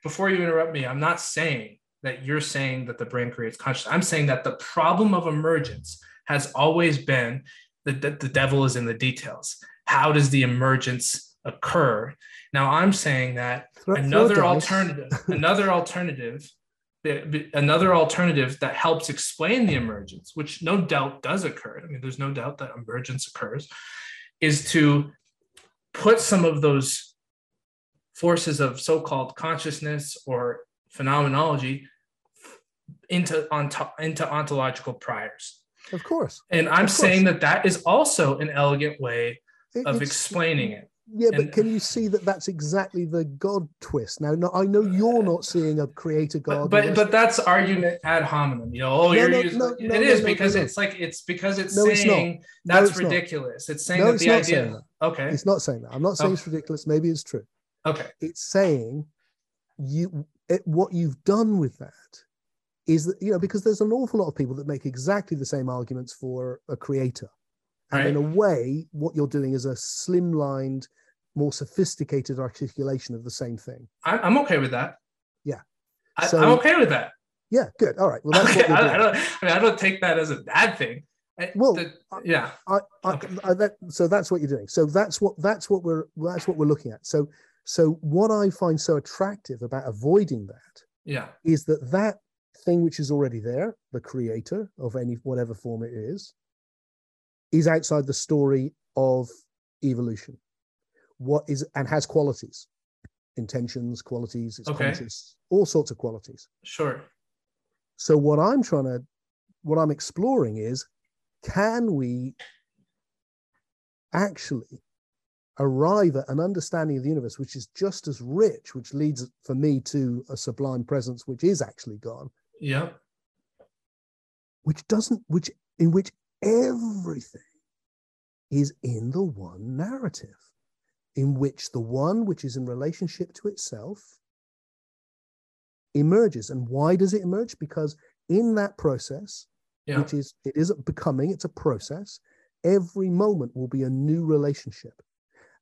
before you interrupt me, I'm not saying that you're saying that the brain creates consciousness. I'm saying that the problem of emergence has always been that the, the devil is in the details. How does the emergence occur? Now, I'm saying that Throw- throw another dice. alternative, (laughs) another alternative, the- the- another alternative that helps explain the emergence, which no doubt does occur. I mean, there's no doubt that emergence occurs, is to put some of those forces of so-called consciousness or phenomenology into onto, into ontological priors. Of course. And I'm course. saying that that is also an elegant way It- of explaining it. Yeah, but can you see that that's exactly the God twist? Now, no, I know you're not seeing a creator God. but, you're but that's argument ad hominem. You know, oh, No, you're no, using, no, it is because it's like it's because it's it's not. saying No, that's it's not. ridiculous. It's saying No, that it's the not idea. saying Okay. It's not saying that. I'm not saying Oh. it's ridiculous. Maybe it's true. Okay. It's saying you it, what you've done with that is that you know because there's an awful lot of people that make exactly the same arguments for a creator, and in a way, what you're doing is a slimlined, more sophisticated articulation of the same thing. I'm, I'm okay with that. Yeah. I, So- I'm okay with that. Yeah, good. All right. Well, that's (laughs) I, I don't. I mean, I don't take that as a bad thing. I- Well, the- yeah. I, I, Okay. I, that, so that's what you're doing. So that's what that's what we're that's what we're looking at. So so what I find so attractive about avoiding that Yeah. is that that thing which is already there, the creator of any whatever form it is, is outside the story of evolution. What is and has qualities, intentions, qualities. It's Okay. conscious, all sorts of qualities. Sure. So what I'm trying to, what I'm exploring is, can we actually arrive at an understanding of the universe which is just as rich, which leads for me to a sublime presence which is actually God, Yeah. which doesn't, which in which everything is in the one narrative, in which the one which is in relationship to itself emerges. And why does it emerge? Because in that process, Yeah. which is it isn't becoming, it's a process. Every moment will be a new relationship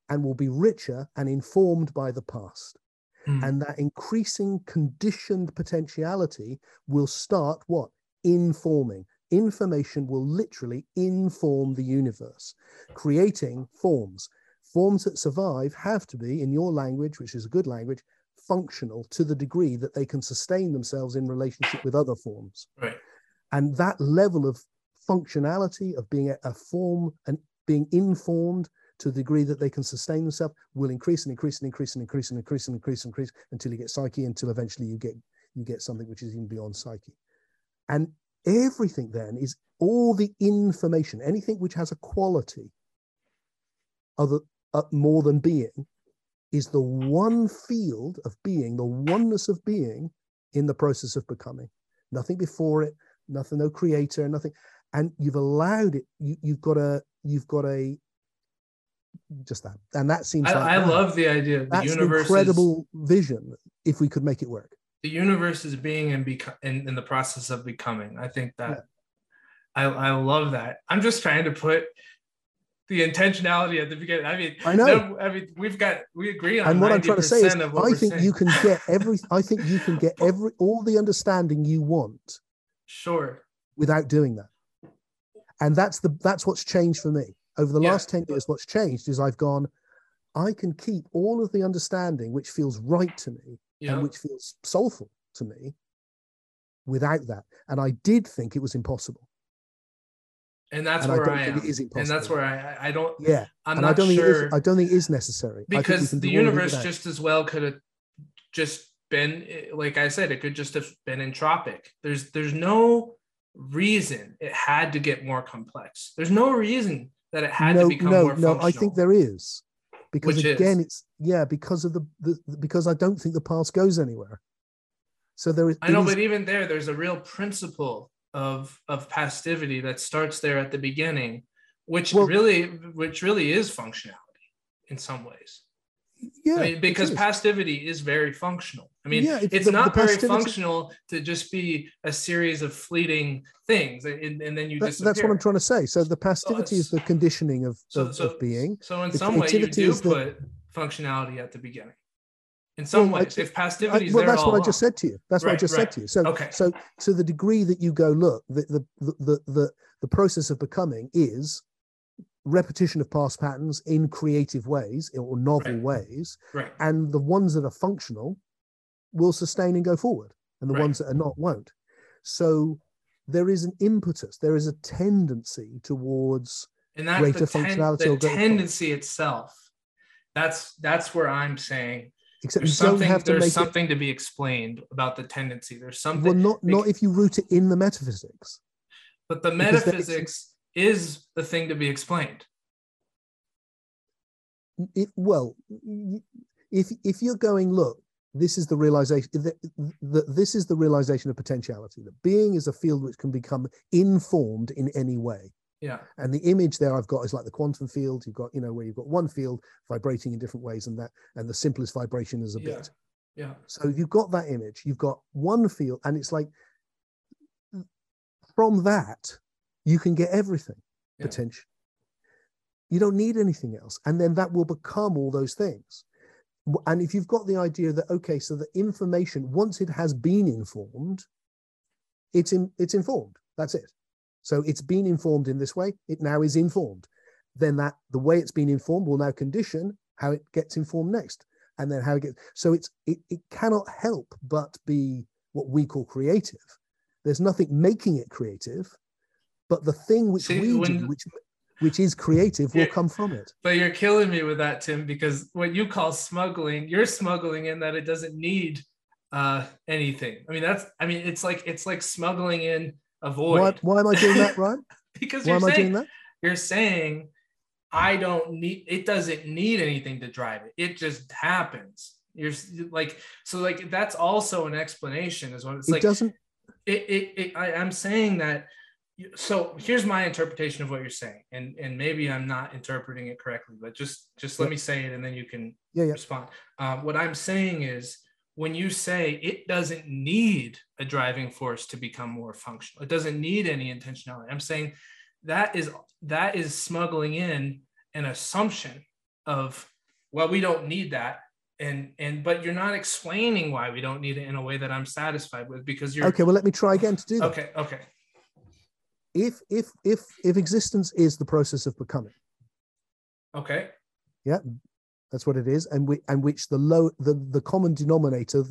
and will be richer and informed by the past. Mm. And that increasing conditioned potentiality will start what? Informing. Information will literally inform the universe, creating forms. Forms that survive have to be, in your language, which is a good language, functional to the degree that they can sustain themselves in relationship with other forms. Right. And that level of functionality of being a, a form and being informed to the degree that they can sustain themselves will increase and increase and increase and increase and increase and increase and increase until you get psyche until eventually you get you get something which is even beyond psyche and everything then is all the information anything which has a quality other Uh, more than being is the one field of being the oneness of being in the process of becoming. Nothing before it nothing no creator nothing. And you've allowed it. You, you've got a you've got a just that. And that seems i, like, I love the idea the that's universe an incredible is, vision if we could make it work. The universe is being and beco- in, in the process of becoming. I think that yeah. I, I love that. I'm just trying to put the intentionality at the beginning. I mean, I know. No, I mean, we've got we agree on. And what I'm trying to say is, I think saying. you can get (laughs) every. I think you can get every all the understanding you want. Sure. Without doing that, and that's the that's what's changed for me over the yeah. last 10 years what's changed is i've gone i can keep all of the understanding which feels right to me yeah. and which feels soulful to me without that and i did think it was impossible and that's and where I, I am. And that's where I I don't yeah. I'm and not I don't sure think I don't think it is necessary because the universe just as well could have just been like I said, it could just have been entropic. There's there's no reason it had to get more complex. There's no reason that it had no, to become no, more no. I think there is because Which again, is? it's yeah because of the, the because I don't think the past goes anywhere. So there is. I know, is, but even there, there's a real principle of of pastivity that starts there at the beginning, which well, really which really is functionality in some ways. Yeah, I mean, because pastivity is very functional. I mean, yeah, it's, it's the, not the very functional to just be a series of fleeting things, and, and then you that, That's what I'm trying to say. So the pastivity so is the conditioning of, so, of, so, of, being. So in some way, you do put the, functionality at the beginning. In some well, ways, I, if pastivity is well, there, that's what I just said to you. That's right, what I just right. said to you. So, okay. so to the degree that you go, look, the the the the, the process of becoming is repetition of past patterns in creative ways or novel right. ways right. and the ones that are functional will sustain and go forward and the ones that are not won't so there is an impetus there is a tendency towards and that's greater the, ten- functionality the tendency itself that's that's where i'm saying Except there's you don't something, have to there's something it, to be explained about the tendency there's something well not not if you root it in the metaphysics but the metaphysics is the thing to be explained. It, well, if if you're going, look, this is the realization that, that this is the realization of potentiality. That being is a field which can become informed in any way. Yeah. And the image there I've got is like the quantum field. You've got, you know, where you've got one field vibrating in different ways, and that, and the simplest vibration is a yeah. bit. Yeah. So you've got that image. You've got one field, and it's like from that you can get everything yeah. potentially. You don't need anything else. And then that will become all those things. And if you've got the idea that, okay, so the information, once it has been informed, it's in, it's informed. That's it. So it's been informed in this way. It now is informed. Then that the way it's been informed will now condition how it gets informed next. And then how it gets so it's it, it cannot help but be what we call creative. There's nothing making it creative but the thing which See, we when, do, which which is creative, will come from it. But you're killing me with that, Tim, because what you call smuggling, you're smuggling in that it doesn't need uh, anything. I mean, that's I mean, it's like it's like smuggling in a void. Why, why am I doing that, Ryan? (laughs) because why am saying, I doing that? You're saying I don't need it doesn't need anything to drive it. It just happens. You're like so like that's also an explanation is what it's it like doesn't it, it, it I, I'm saying that so here's my interpretation of what you're saying and and maybe i'm not interpreting it correctly but just just let me say it and then you can yeah, yeah. respond um, what i'm saying is when you say it doesn't need a driving force to become more functional it doesn't need any intentionality. I'm saying that is that is smuggling in an assumption of well we don't need that. And and but you're not explaining why we don't need it in a way that i'm satisfied with because you're okay well let me try again to do that. Okay okay. If if if if existence is the process of becoming. Okay. Yeah that's what it is. And we and which the low the the common denominator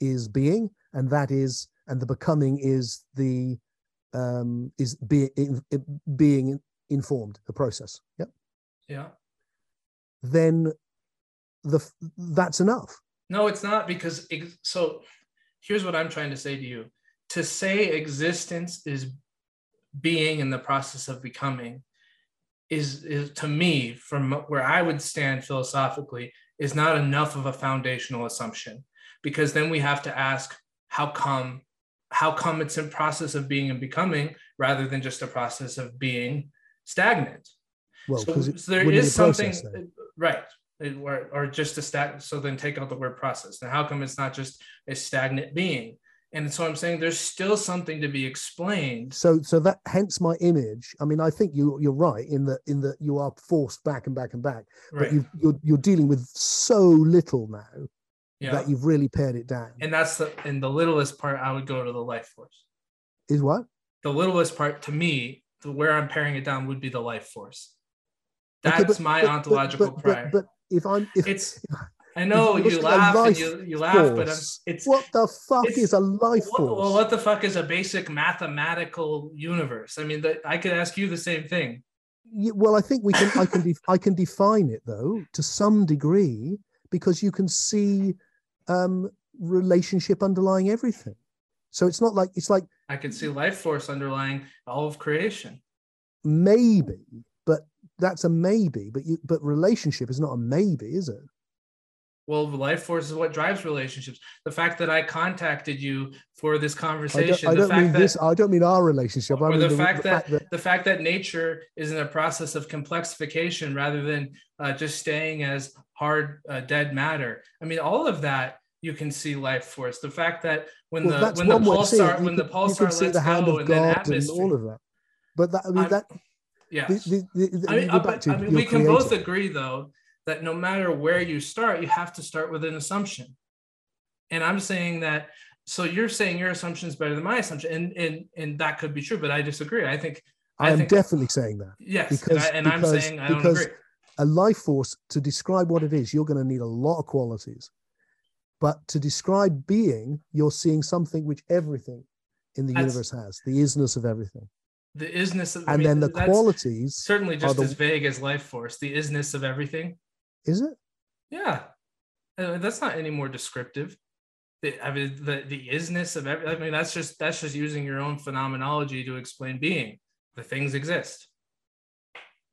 is being and that is and the becoming is the um is being being informed the process. Yeah yeah. Then the that's enough. No it's not because so here's what i'm trying to say to you. To say existence is being in the process of becoming is, is to me from where i would stand philosophically is not enough of a foundational assumption. Because then we have to ask how come how come it's a process of being and becoming rather than just a process of being stagnant? Well so, so there is something process, right or, or just a stat so then take out the word process. Now how come it's not just a stagnant being and so i'm saying there's still something to be explained. So so that hence my image. I mean i think you you're right in that in that you are forced back and back and back right. but you you're, you're dealing with so little now yeah. that you've really pared it down. And that's the and the littlest part i would go to the life force. Is what? The littlest part to me the where i'm paring it down would be the life force. That's okay, but, my but, ontological but, prior. but if I'm, if, it's, I know you laugh and you, you laugh, but it's what the fuck is a life force? Well, what the fuck is a basic mathematical universe? I mean, the, I could ask you the same thing. Yeah, well, I think we can. I can. Def, (laughs) I can define it though to some degree because you can see um, relationship underlying everything. So it's not like it's like I can see life force underlying all of creation. Maybe, but that's a maybe, but you but relationship is not a maybe, is it? Well, life force is what drives relationships. The fact that I contacted you for this conversation, I don't, I don't mean that, this. I don't mean our relationship. Or I mean the, the, fact, the that, fact that the fact that nature is in a process of complexification rather than uh, just staying as hard uh, dead matter. I mean, all of that you can see life force. The fact that when well, the when the pulsar when the pulsar lets the go and then atmosphere, and all of that. But that I mean I'm, that Yes. The, the, the, I mean, uh, I mean we can both agree, though, that no matter where you start, you have to start with an assumption. And I'm saying that, so you're saying your assumption is better than my assumption, and and and that could be true, but I disagree. I think I, I am definitely saying that. Yes, because, and, I, am saying I don't because agree. A life force to describe what it is, you're going to need a lot of qualities. But to describe being, you're seeing something which everything in the That's, universe has, the isness of everything the isness of and I mean, then the qualities certainly just the, as vague as life force the isness of everything is it? Yeah. Uh, that's not any more descriptive. The, i mean the, the isness of every, i mean that's just that's just using your own phenomenology to explain being. The things exist.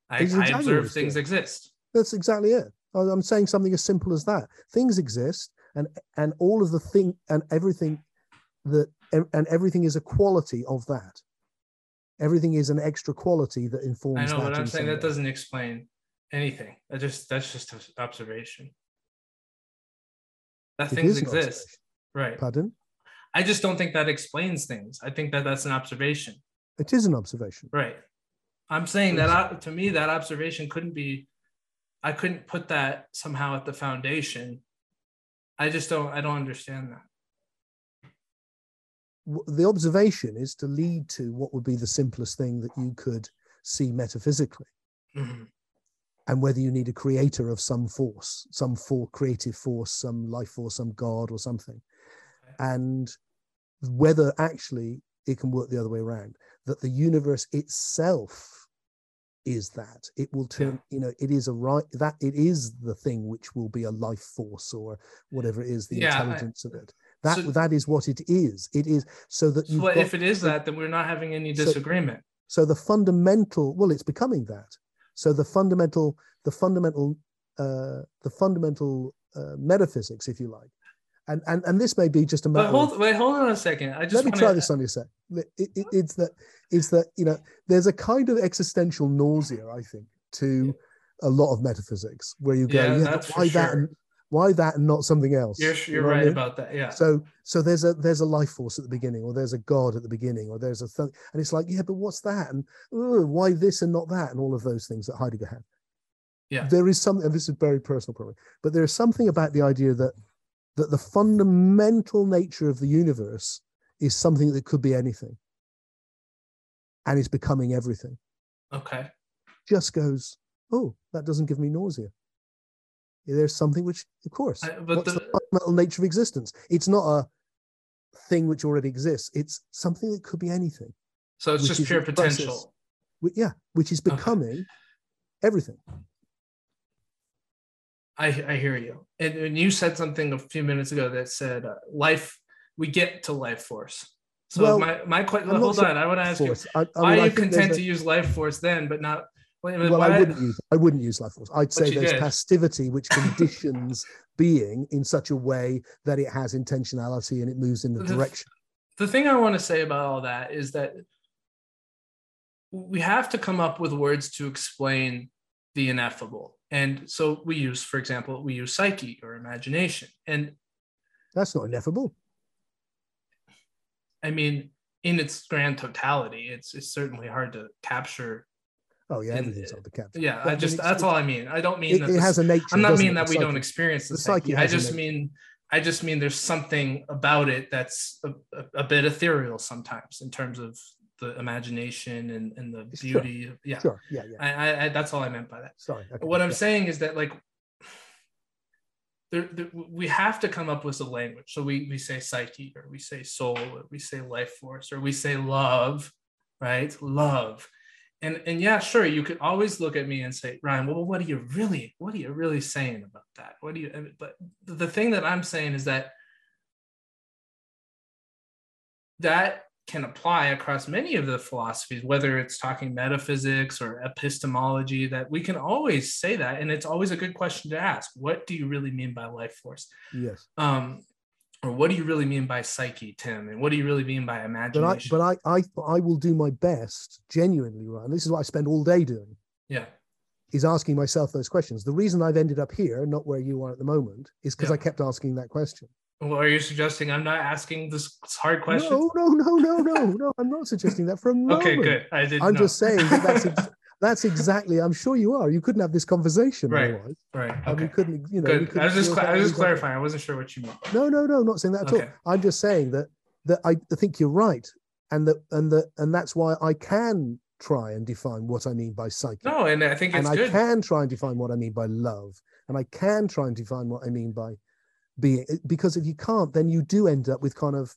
I, exactly I observe things exist. That's exactly it. I'm saying something as simple as that. Things exist and and all of the thing and everything that and everything is a quality of that. Everything is an extra quality that informs. I know, but I'm saying that way. doesn't explain anything. That just that's just an observation. That it things exist, right? Pardon? I just don't think that explains things. I think that that's an observation. It is an observation, right? I'm saying that to me that observation couldn't be. I couldn't put that somehow at the foundation. I just don't. I don't understand that the observation is to lead to what would be the simplest thing that you could see metaphysically. Mm-hmm. And whether you need a creator of some force, some for creative force, some life force, some God or something. And whether actually it can work the other way around, that the universe itself is that it will turn yeah. you know it is a right that it is the thing which will be a life force or whatever it is the yeah, intelligence I, of it that so, that is what it is. It is so that you. So if it is that, then we're not having any disagreement. So, so, the fundamental, well, it's becoming that. So the fundamental, the fundamental, uh, the fundamental uh, metaphysics, if you like, and and and this may be just a matter. But hold, of, wait, hold on a second. I just let me try this on you a sec. It, it, it's that it's that you know there's a kind of existential nausea, I think, to a lot of metaphysics where you go, yeah, yeah why sure. that and why that and not something else you're, you're you know right I mean? about that yeah so so there's a there's a life force at the beginning or there's a god at the beginning or there's a thing and it's like yeah but what's that and why this and not that and all of those things that heidegger had Yeah. There is something, and this is very personal, probably, but there is something about the idea that that the fundamental nature of the universe is something that could be anything, and is becoming everything. Okay. Just goes, oh, that doesn't give me nausea. There's something which, of course, I- but what's the, the- fundamental nature of existence? It's not a thing which already exists. It's something that could be anything. So it's just pure the process. potential. Yeah, which is Okay. becoming everything. I, I hear you. And, and you said something a few minutes ago that said uh, life, we get to life force. So Well, my, my question, hold sure on, I want to ask Force. I, I you, why I are you content to use life force then, but not, wait well, why- I wouldn't use I wouldn't use life force. I'd say there's did. pastivity which (laughs) conditions being in such a way that it has intentionality and it moves in the The- direction. the thing I want to say about all that is that we have to come up with words to explain the ineffable. And so we use, for example, we use psyche or imagination. And That's not ineffable. I mean, in its grand totality, it's it's certainly hard to capture. Oh yeah, everything's on the capture. Yeah, But I just that's all I mean. I don't mean It, that it has a nature. I'm not it? that we don't experience the, the psyche. psyche I just mean I just mean there's something about it that's a, a, a bit ethereal sometimes in terms of the imagination and, and the beauty. of- Yeah, Sure. Yeah. Yeah. I, I, I that's all I meant by that. Sorry. okay, What I'm yeah. saying is that like there, there, we have to come up with a language. So we we say psyche or we say soul or we say life force or we say love, right? Love. And and yeah, sure, you could always look at me and say, Ryan, well, what are you really, what are you really saying about that? What do you but the thing that I'm saying is that that can apply across many of the philosophies, whether it's talking metaphysics or epistemology, that we can always say that. And it's always a good question to ask. What do you really mean by life force? Yes. Um, or what do you really mean by psyche, Tim? And what do you really mean by imagination? But I, but I, I, I will do my best, genuinely, Ryan. This is what I spend all day doing. yeah. is asking myself those questions. The reason I've ended up here, not where you are at the moment, is because Yeah. I kept asking that question. Well, are you suggesting I'm not asking this hard question? No, no, no, no, no, no. I'm not suggesting that for a (laughs) moment. okay, good. I didn't I'm know. just saying that that's ex- (laughs) that's exactly. I'm sure you are. You couldn't have this conversation Right. otherwise. right. And we couldn't, you know. Good. I couldn't was just cla- I was just clarifying. I wasn't sure what you meant. No, no, no. Not saying that at Okay. all. I'm just saying that that I think you're right, and that and that and that's why I can try and define what I mean by psyche. No, and I think and I good. can try and define what I mean by love, and I can try and define what I mean by being. Because if you can't, then you do end up with kind of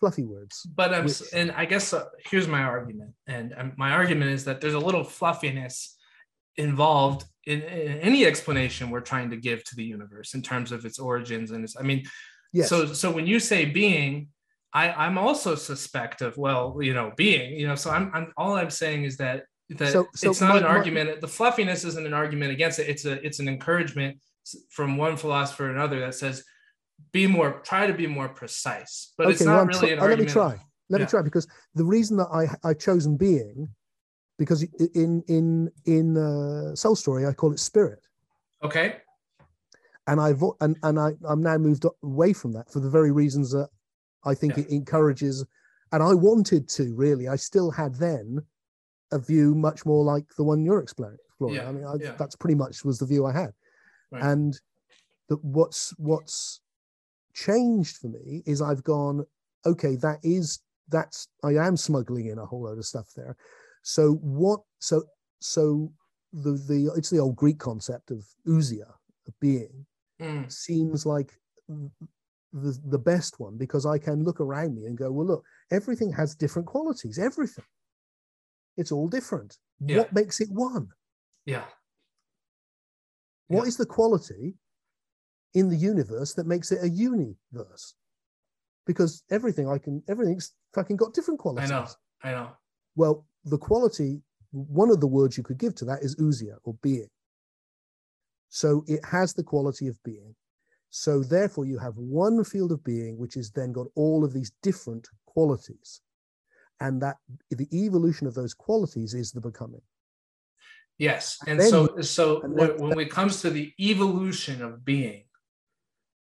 fluffy words. but I'm, which- and I guess uh, here's my argument, and um, my argument is that there's a little fluffiness involved in, in any explanation we're trying to give to the universe in terms of its origins and its. I mean, Yes. so so when you say being, I I'm also suspect of well, you know, being, you know. So I'm I'm all I'm saying is that that So- so it's not my- an my- argument. The fluffiness isn't an argument against it. It's a it's an encouragement from one philosopher to another that says be more try to be more precise but it's not I'm really an uh, let me try. Let Yeah. me try because the reason that I I chosen being, because in in in uh, Soul Story I call it spirit, okay and I've and and I I'm now moved away from that for the very reasons that I think Yeah. it encourages, and I wanted to really. I still had then a view much more like the one you're exploring. exploring. Yeah, I mean, I, that's pretty much was the view I had, Right. and that what's what's changed for me is I've gone okay. That is that's I am smuggling in a whole load of stuff there. So what? So so the the it's the old Greek concept of ousia, of being Mm, seems like the, the best one because I can look around me and go, well, look, everything has different qualities. Everything. It's all different. Yeah. What makes it one? yeah What Yeah. is the quality in the universe that makes it a universe? Because everything I can, everything's fucking got different qualities. i know i know Well, the quality, one of the words you could give to that is ousia or being. So it has the quality of being. So therefore, you have one field of being which has then got all of these different qualities. And that the evolution of those qualities is the becoming. yes and then so so and when, when it comes to the evolution of being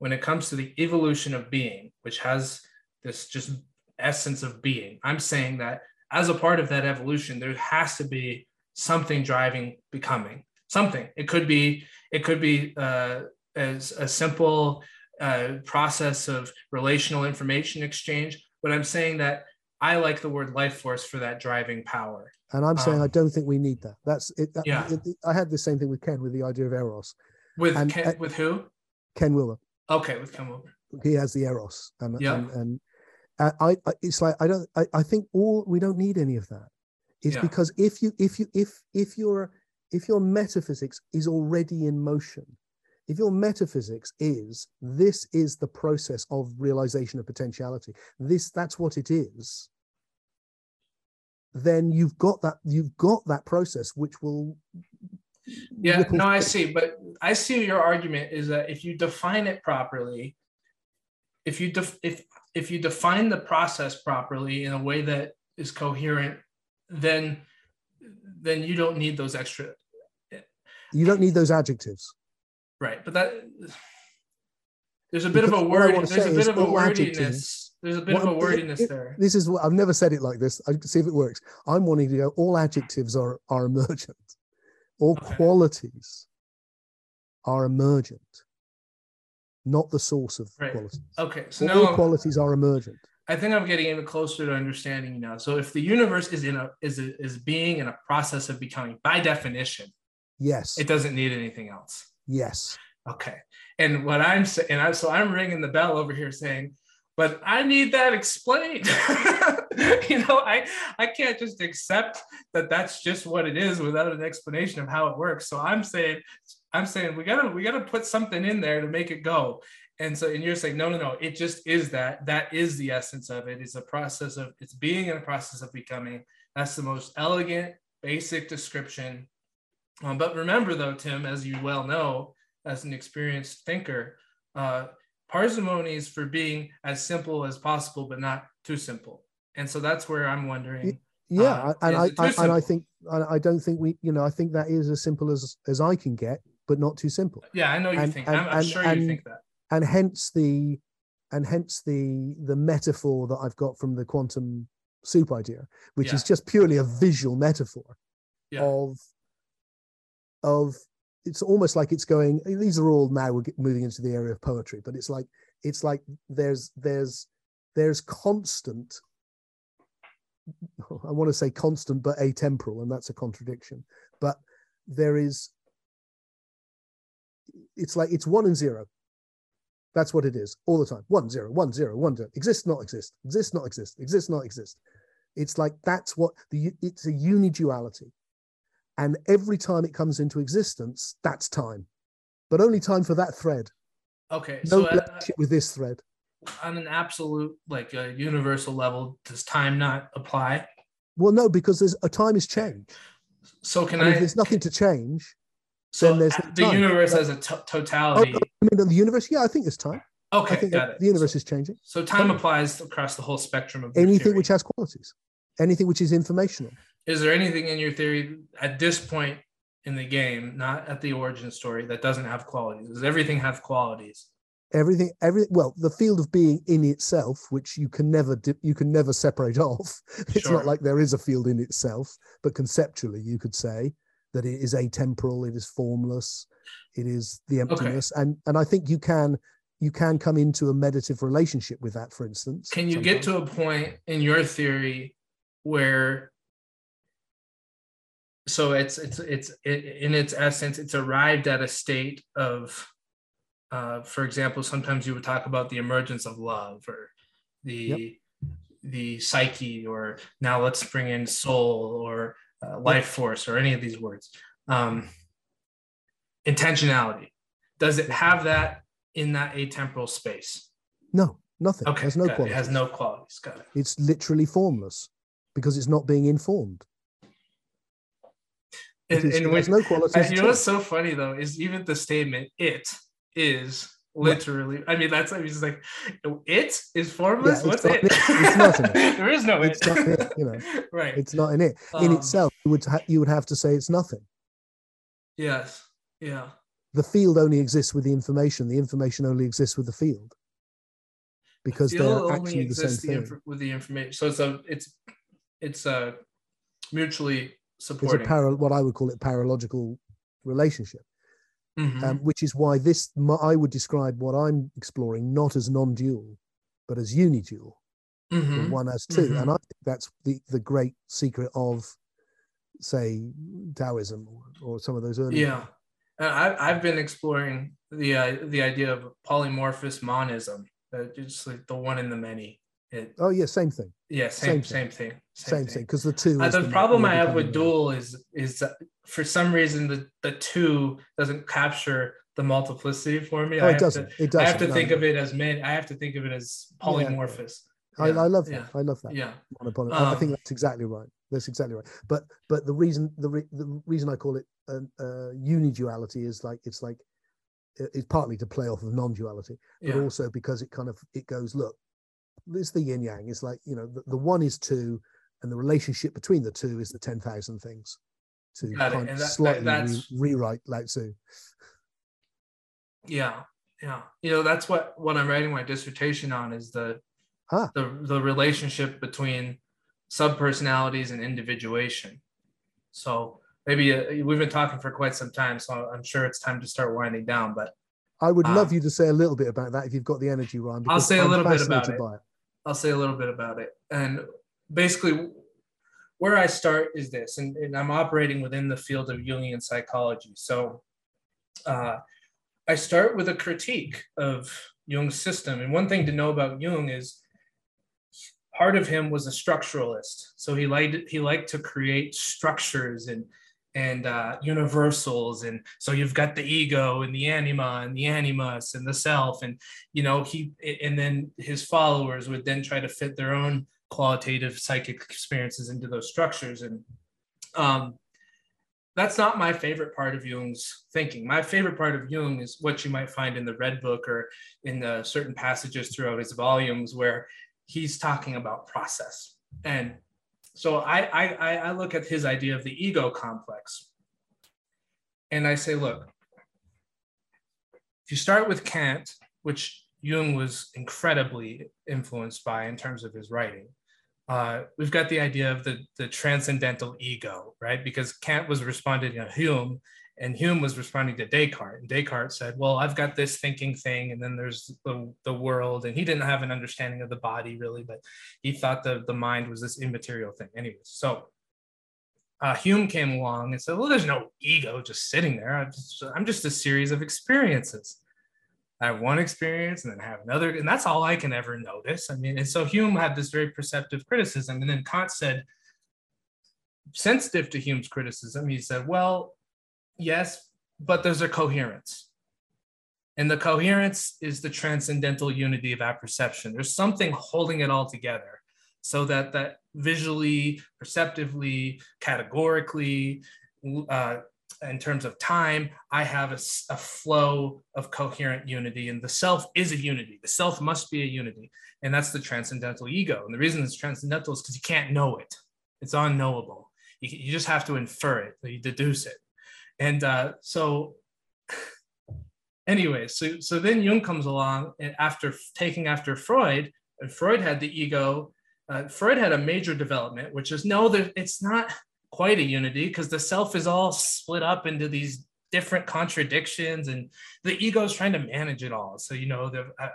when it comes to the evolution of being which has this just essence of being i'm saying that as a part of that evolution there has to be something driving becoming something. It could be it could be uh, as a simple uh, process of relational information exchange. But I'm saying that I like the word life force for that driving power. And I'm saying Um, I don't think we need that. That's it. that- Yeah. it- I had the same thing with Ken with the idea of eros. With And- Ken, uh, with who? Ken Wilber, Okay, with Ken Wilber. he has the eros, and Yeah. and, and uh, I, I it's like I don't I, I think all we don't need any of that. It's Yeah. because if you if you if if your if your metaphysics is already in motion, if your metaphysics is this is the process of realization of potentiality, this that's what it is, then you've got that you've got that process which will Yeah, no, I see. But I see your argument is that if you define it properly, if you def- if if you define the process properly in a way that is coherent, then then you don't need those extra you don't need those adjectives. right. But that there's a bit of a Because word. There's a bit of a wordiness. There's a bit of a What wordiness it- there. This is what I've never said it like this. I see if it works. I'm wanting to go. All adjectives are are emergent. All Okay. qualities are emergent, not the source of Right. qualities. Okay, so all now qualities are emergent. I think I'm getting even closer to understanding you now. So if the universe is in a is a, is being in a process of becoming, by definition, Yes. it doesn't need anything else. yes. Okay. And what I'm saying, and I, so I'm ringing the bell over here saying, but I need that explained. (laughs) (laughs) you know, I I can't just accept that that's just what it is without an explanation of how it works. So I'm saying, I'm saying we gotta we gotta put something in there to make it go. And so, and you're saying, no, no, no, it just is that. That is the essence of it. It's a process of it's being in a process of becoming. That's the most elegant, basic description. Um, but remember, though, Tim, as you well know, as an experienced thinker, uh, parsimony is for being as simple as possible, but not too simple. And so that's where I'm wondering. Yeah. Uh, and I, I and I think I, don't think we. You know, I think that is as simple as as I can get, but not too simple. Yeah, I know you And- think. and- I'm, I'm sure you think that. and hence the and hence the the metaphor that I've got from the quantum soup idea, which is just purely a visual metaphor Yeah. of of it's almost like it's going these are all now we're moving into the area of poetry but it's like it's like there's there's there's constant i want to say constant but atemporal and that's a contradiction. But there is it's like it's one and zero. That's what it is all the time. One zero one zero one zero. Exist not exist. Exist not exist. Exist not exist. It's like that's what the it's a uniduality. And every time it comes into existence that's time. But only time for that thread. Okay. no So uh, with this thread on an absolute, like a universal level, does time not apply? well no because there's a time is change So can and I? if there's nothing to change so then there's no the time. universe But- as a to- totality. Oh, i mean the universe yeah i think there's time okay, i think got it. the universe is changing So time applies across the whole spectrum of anything theory. which has qualities anything which is informational is there anything in your theory at this point in the game, not at the origin story, that doesn't have qualities? Does everything have qualities? Everything every well the field of being in itself which you can never di- you can never separate (laughs) off. It's Sure. not like there is a field in itself but conceptually you could say that it is atemporal it is formless it is the emptiness. And and i think you can you can come into a meditative relationship with that for instance Can you get to a point in your theory where so it's it's it's it, in its essence it's arrived at a state of uh, for example sometimes you would talk about the emergence of love or the the psyche or now let's bring in soul or uh, life force or any of these words. Um, intentionality. Does it have that in that atemporal space? No nothing. Okay there's no got it. quality it has no qualities. Got it. It's literally formless because it's not being informed. It is- it which has no qualities I- (laughs) you know what's so funny though is even the statement "it is" literally. I mean, that's I mean, it's like it is formless. Yeah, it's What's it? it. It's not in it. (laughs) there is no It's it. not it, you know. (laughs) right. it's not in it in Um, itself you would ha- you would have to say it's nothing yes. Yeah. the field only exists with the information. The information only exists with the field because Field they're only actually the same the thing. inf- with the information. So it's a it's it's a mutually supporting. It's a para, what I would call it paralogical relationship. Mhm. um, which is why this my- I would describe what I'm exploring not as non-dual, but as unidual, Mhm. one as 2 Mhm. and I think that's the the great secret of, say, Taoism or, or some of those early. Yeah, and I, I've been exploring the uh, the idea of polymorphous monism, uh, just like the one in the many. It, Oh yeah, same thing, yeah, same Same thing. same thing. Because the two. Uh, is the the- problem I have with dual is is for some reason the the two doesn't capture the multiplicity for me. Oh, I it have doesn't. To, it doesn't. I have to no, think of it as many. I have to think of it as polymorphous. I, Yeah, I love that. yeah. I love that. Yeah. Monopoly. I think Um, that's exactly right. That's exactly right. But but the reason the re, the reason I call it an uh, uniduality is like it's like it's partly to play off of non-duality, but Yeah. also because it kind of it goes look, this the yin yang. It's like you know the, the one is two, and the relationship between the two is the ten thousand things. To kind of that- that- slightly re- rewrite Lao Tzu. Yeah, yeah. You know, that's what what I'm writing my dissertation on is the Ah. the the relationship between subpersonalities and individuation. So maybe uh, we've been talking for quite some time, so I'm sure it's time to start winding down. But I would love Ah. you to say a little bit about that if you've got the energy, Ryan. I'll say a I'm little bit about it. it. I'll say a little bit about it. And basically, where I start is this, and, and I'm operating within the field of Jungian psychology. So uh, I start with a critique of Jung's system. And one thing to know about Jung is part of him was a structuralist. So he liked he liked to create structures and and uh, universals. And so you've got the ego and the anima and the animus and the self. And you know he and then his followers would then try to fit their own qualitative psychic experiences into those structures and um, that's not my favorite part of jung's thinking my favorite part of jung is what you might find in the red book or in the certain passages throughout his volumes where he's talking about process and so I, I i look at his idea of the ego complex and i say look if you start with kant which Jung was incredibly influenced by in terms of his writing. Uh, we've got the idea of the, the transcendental ego, right? Because Kant was responding to Hume and Hume was responding to Descartes. And Descartes said, well, I've got this thinking thing, and then there's the, the world. And he didn't have an understanding of the body really, but he thought the, the mind was this immaterial thing. Anyways, so uh, Hume came along and said, well, there's no ego just sitting there. I'm just, I'm just a series of experiences. I have one experience and then I have another, and that's all I can ever notice. I mean, and so Hume had this very perceptive criticism, and then Kant said, sensitive to Hume's criticism, he said, well, yes, but there's a coherence. And the coherence is the transcendental unity of apperception. There's something holding it all together so that that visually, perceptively, categorically, uh, in terms of time, I have a, a, flow of coherent unity, and the self is a unity. The self must be a unity, and that's the transcendental ego. And the reason it's transcendental is because you can't know it; it's unknowable. You, you, just have to infer it, you deduce it. And uh, so, anyway, so so then Jung comes along, and after taking after Freud, and Freud had the ego. Uh, Freud had a major development, which is no, that it's not quite a unity because the self is all split up into these different contradictions and the ego is trying to manage it all so you know the uh,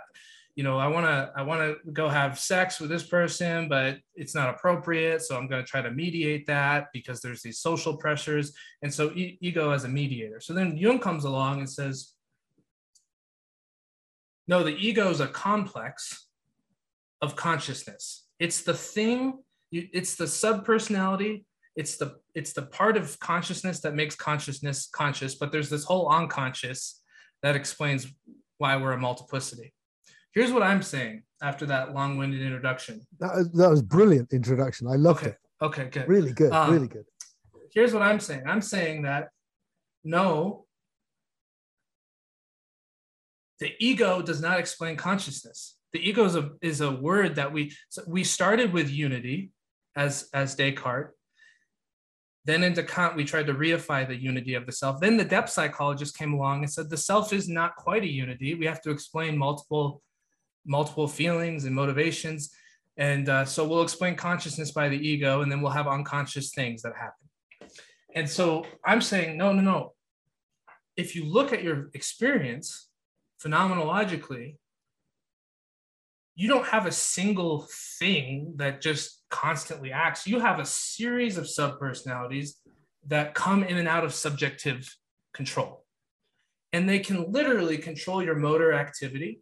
you know i want to i want to go have sex with this person but it's not appropriate so i'm going to try to mediate that because there's these social pressures. And so e- ego as a mediator. So then jung comes along and says no the ego is a complex of consciousness. It's the thing it's the subpersonality. It's the it's the part of consciousness that makes consciousness conscious but there's this whole unconscious that explains why we're a multiplicity here's what i'm saying after that long-winded introduction. That was, that was brilliant introduction. I loved okay it. okay good. Really good Um, really good. here's what i'm saying. I'm saying that no the ego does not explain consciousness. The ego is a, is a word that we so we started with unity as as descartes. Then into Kant, we tried to reify the unity of the self. Then the depth psychologist came along and said the self is not quite a unity. We have to explain multiple, multiple feelings and motivations. And uh, so we'll explain consciousness by the ego, and then we'll have unconscious things that happen. And so I'm saying, no, no, no. if you look at your experience phenomenologically, you don't have a single thing that just constantly acts. You have a series of subpersonalities that come in and out of subjective control. And they can literally control your motor activity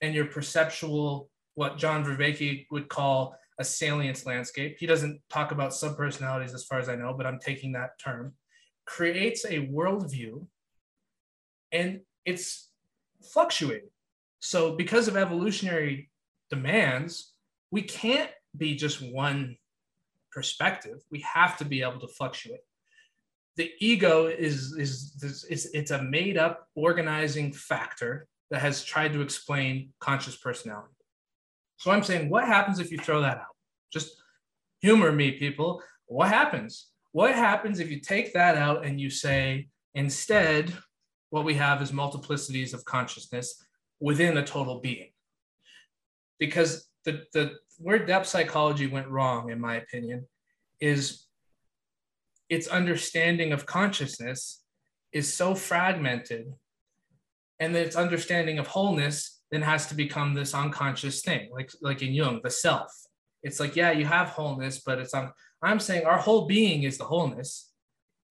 and your perceptual, what John Vervaeke would call a salience landscape. He doesn't talk about subpersonalities as far as I know, but I'm taking that term. Creates a worldview and it's fluctuating. So, because of evolutionary demands, we can't be just one perspective. We have to be able to fluctuate. The ego is, is, is, is it's a made up organizing factor that has tried to explain conscious personality. So I'm saying, what happens if you throw that out? Just humor me, people. What happens? What happens if you take that out and you say, instead, what we have is multiplicities of consciousness within a total being? Because the, the where depth psychology went wrong, in my opinion, is its understanding of consciousness is so fragmented and then its understanding of wholeness then has to become this unconscious thing like like in jung the self. It's like yeah you have wholeness but it's on i'm saying our whole being is the wholeness.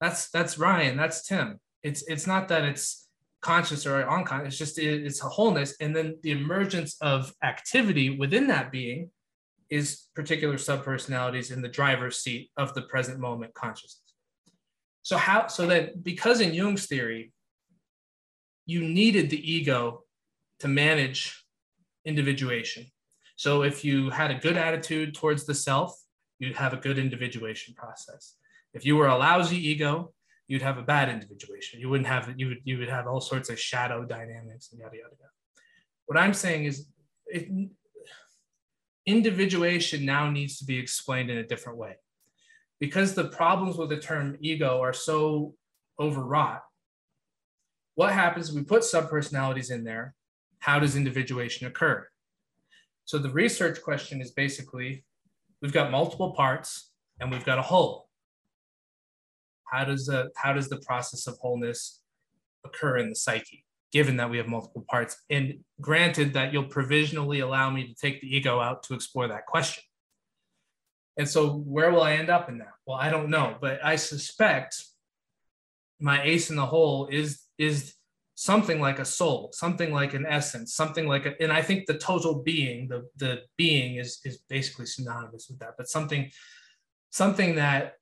That's that's ryan that's tim. It's it's not that it's conscious or unconscious it's just it's a wholeness. And then the emergence of activity within that being is particular subpersonalities in the driver's seat of the present moment consciousness. So how so that because in jung's theory you needed the ego to manage individuation. So if you had a good attitude towards the self, you'd have a good individuation process. If you were a lousy ego, you'd have a bad individuation. You wouldn't have you would you would have all sorts of shadow dynamics and yada yada yada. What I'm saying is it, individuation now needs to be explained in a different way. Because the problems with the term ego are so overwrought, what happens if we put subpersonalities in there? How does individuation occur? So the research question is basically, we've got multiple parts and we've got a whole. How does the, how does the process of wholeness occur in the psyche, given that we have multiple parts? And granted that you'll provisionally allow me to take the ego out to explore that question. And so where will I end up in that? Well, I don't know, but I suspect my ace in the hole is is something like a soul, something like an essence, something like a, and I think the total being, the the being is is basically synonymous with that, but something something that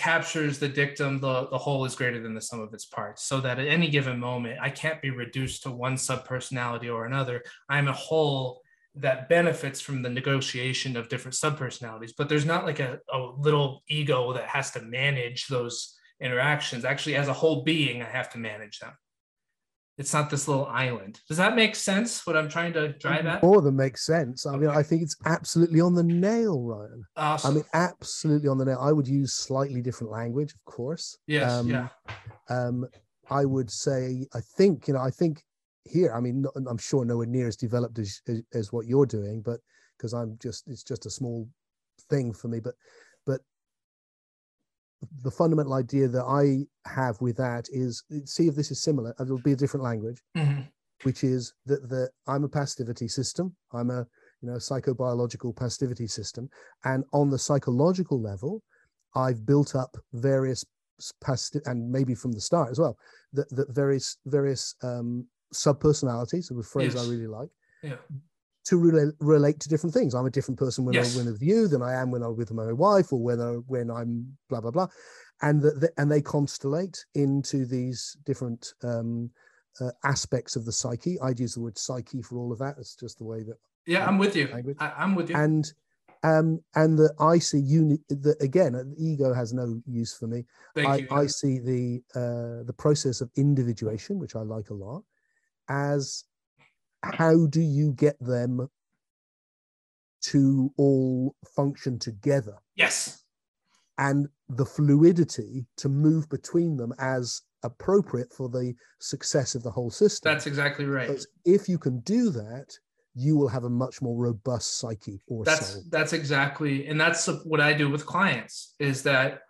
captures the dictum the, the whole is greater than the sum of its parts so that at any given moment i can't be reduced to one subpersonality or another. I'm a whole that benefits from the negotiation of different subpersonalities but there's not like a, a little ego that has to manage those interactions. Actually, as a whole being, I have to manage them. It's not this little island. Does that make sense? What I'm trying to drive at? More than makes sense. I mean, I think it's absolutely on the nail, Ryan. Awesome. I mean, absolutely on the nail. I would use slightly different language, of course. Yes. Um, yeah. Um, I would say, I think, you know, I think here, I mean, I'm sure nowhere near as developed as, as, as what you're doing, but because I'm just, it's just a small thing for me. But, but the fundamental idea that I have with that is see if this is similar. It'll be a different language, mm-hmm. which is that the I'm a pastivity system. I'm a you know psychobiological pastivity system, and on the psychological level, I've built up various past and maybe from the start as well that that various various um, sub personalities, a phrase yes. I really like. Yeah to re- relate to different things. I'm a different person when yes. I'm with you than I am when I'm with my wife or when, I, when I'm blah, blah, blah. And, that the, and they constellate into these different um, uh, aspects of the psyche. I'd use the word psyche for all of that. It's just the way that. Yeah, I'm with you. I, am with you. And um, and the I see uni the again the ego has no use for me. I, you, I see the uh, the process of individuation, which I like a lot, as how do you get them to all function together? Yes. And the fluidity to move between them as appropriate for the success of the whole system. That's exactly right. Because if you can do that, you will have a much more robust psyche or that's soul. that's exactly and that's what i do with clients is that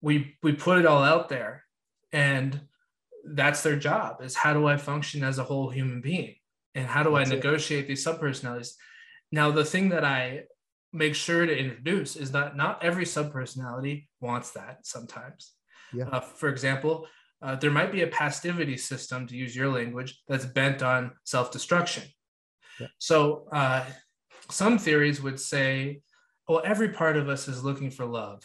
we we put it all out there and that's their job is how do I function as a whole human being? And how do that's I negotiate it. these subpersonalities? Now, the thing that I make sure to introduce is that not every subpersonality wants that sometimes. Yeah. Uh, for example, uh, there might be a pastivity system, to use your language, that's bent on self destruction. Yeah. So, uh, some theories would say, well, every part of us is looking for love.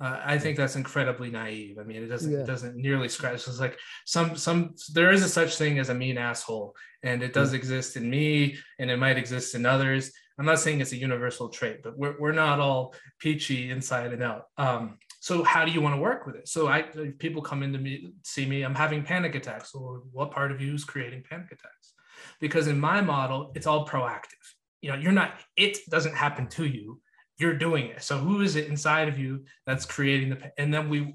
Uh, I think that's incredibly naive. I mean, it doesn't yeah. it doesn't nearly scratch. It's like some some there is a such thing as a mean asshole, and it does yeah. exist in me, and it might exist in others. I'm not saying it's a universal trait, but we're, we're not all peachy inside and out. Um, so how do you want to work with it? So I people come into me, see me, I'm having panic attacks. Or what part of you is creating panic attacks? Because in my model, it's all proactive. You know, you're not, it doesn't happen to you. You're doing it. So who is it inside of you that's creating the and then we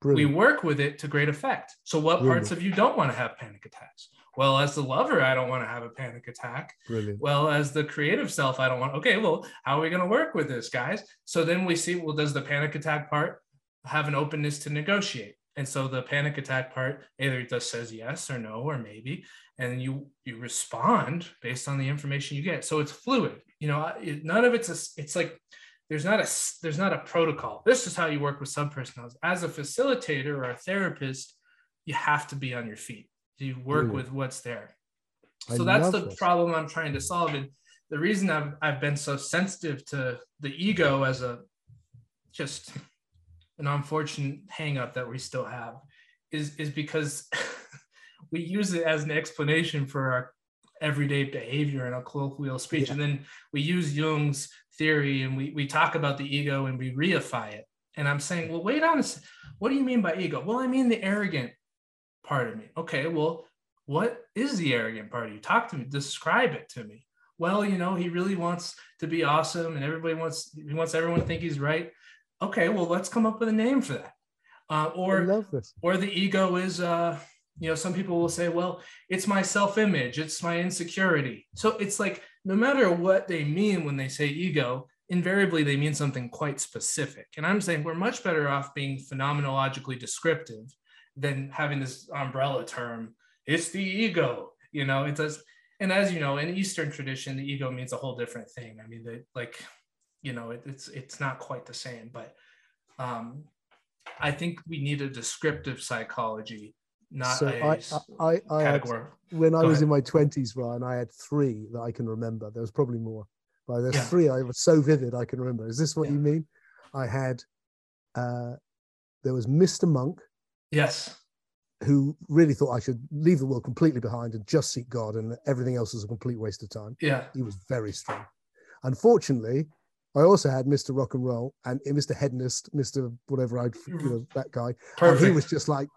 Brilliant. we work with it to great effect. So what Brilliant. parts of you don't want to have panic attacks? Well, as the lover, I don't want to have a panic attack. Brilliant. Well, as the creative self, I don't want. Okay, well, how are we going to work with this, guys? So then we see. Well, does the panic attack part have an openness to negotiate? And so the panic attack part either just says yes or no or maybe, and you you respond based on the information you get. So it's fluid. You know, it, none of it's a, it's like there's not a there's not a protocol. This is how you work with subpersonals. As a facilitator or a therapist, you have to be on your feet you work mm. with what's there so I that's the this. problem i'm trying to solve and the reason I've, I've been so sensitive to the ego as a just an unfortunate hangup that we still have is is because (laughs) we use it as an explanation for our everyday behavior in a colloquial speech yeah. and then we use jung's theory and we, we talk about the ego and we reify it and i'm saying well wait on a second. what do you mean by ego well i mean the arrogant part of me. Okay, well, what is the arrogant part of you? Talk to me, describe it to me. Well, you know, he really wants to be awesome and everybody wants he wants everyone to think he's right. Okay, well, let's come up with a name for that. Uh, or or the ego is uh you know some people will say well it's my self-image it's my insecurity so it's like no matter what they mean when they say ego invariably they mean something quite specific and i'm saying we're much better off being phenomenologically descriptive than having this umbrella term. It's the ego, you know. It does, and as you know, in Eastern tradition, the ego means a whole different thing. I mean, they, like, you know, it, it's it's not quite the same, but um, I think we need a descriptive psychology, not so a I, I, I had, when I was ahead. in my twenties, Ryan, I had three that I can remember. There was probably more, but there's yeah. three I was so vivid I can remember. Is this what yeah. you mean? I had uh, there was Mr. Monk, Yes. Who really thought I should leave the world completely behind and just seek God and everything else was a complete waste of time. Yeah. He was very strong. Unfortunately, I also had Mr. Rock and Roll and Mr. Hedonist, Mr. whatever I'd, you know, that guy. Perfect. And he was just like,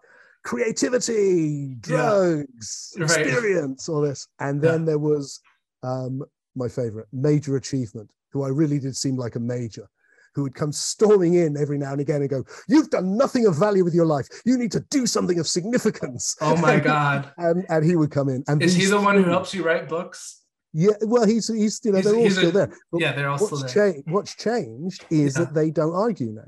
creativity, drugs, yeah. experience, right. all this. And then yeah. there was um, my favorite, Major Achievement, who I really did seem like a major who would come storming in every now and again and go, You've done nothing of value with your life. You need to do something of significance. Oh my (laughs) God. and, and he would come in. And is he the one who helps you write books? Yeah, well, he's he's you know he's, they're all still a, there. But yeah, they're all still there. Cha- what's changed is yeah. that they don't argue now.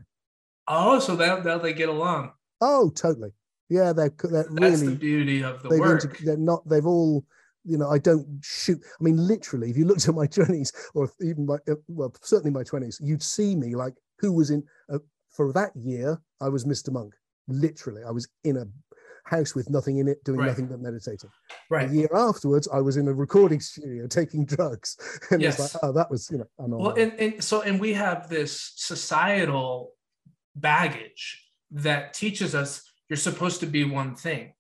Oh, so that now they get along. Oh, totally. Yeah, they're, they're That's really the beauty of the work. Into, they're not. They've all you know, I don't shoot. I mean, literally, if you looked at my (laughs) 20s or even my, uh, well, certainly my 20s, you'd see me like who was in, uh, for that year, I was Mr. Monk. Literally, I was in a house with nothing in it, doing right. nothing but meditating. Right. A year afterwards, I was in a recording (laughs) studio taking drugs. And yes. it's like, oh, that was, you know, well, and, and so, and we have this societal baggage that teaches us you're supposed to be one thing.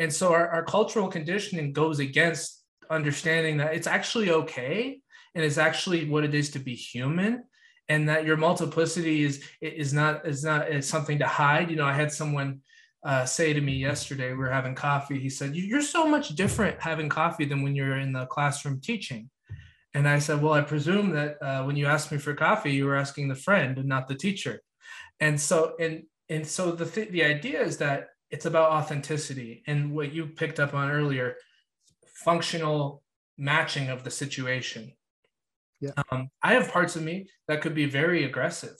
And so our, our cultural conditioning goes against understanding that it's actually okay and it's actually what it is to be human and that your multiplicity is is not is not is something to hide. You know i had someone uh, say to me yesterday we were having coffee. He said you're so much different having coffee than when you're in the classroom teaching. And i said well i presume that uh, when you asked me for coffee you were asking the friend and not the teacher. And so and and so the th- the idea is that it's about authenticity and what you picked up on earlier functional matching of the situation. Yeah. Um, i have parts of me that could be very aggressive.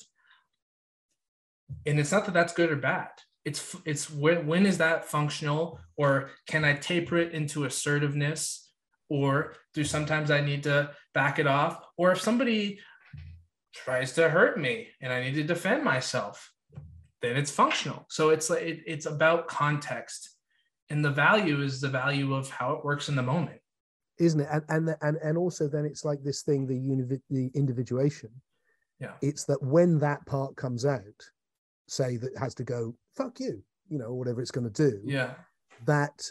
And it's not that that's good or bad. It's it's when, when is that functional or can i taper it into assertiveness or do sometimes i need to back it off? Or if somebody tries to hurt me and i need to defend myself then it's functional. So it's like it, it's about context. And the value is the value of how it works in the moment. Isn't it? And and and, and also then it's like this thing the univ- the individuation. Yeah. It's that when that part comes out say that has to go fuck you you know whatever it's going to do yeah. that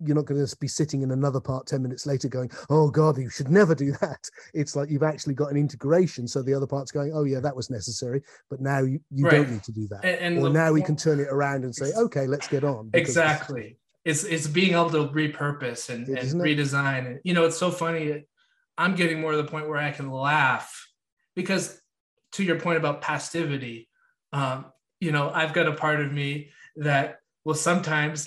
you're not going to be sitting in another part 10 minutes later going oh god you should never do that. (laughs) It's like you've actually got an integration so the other part's going oh yeah that was necessary but now you, you right. don't need to do that. And, and or now we can turn it around and say okay let's get on exactly. It's it's being able to repurpose and, and redesign and you know it's so funny i'm getting more to the point where i can laugh because to your point about pastivity um, you know i've got a part of me that will sometimes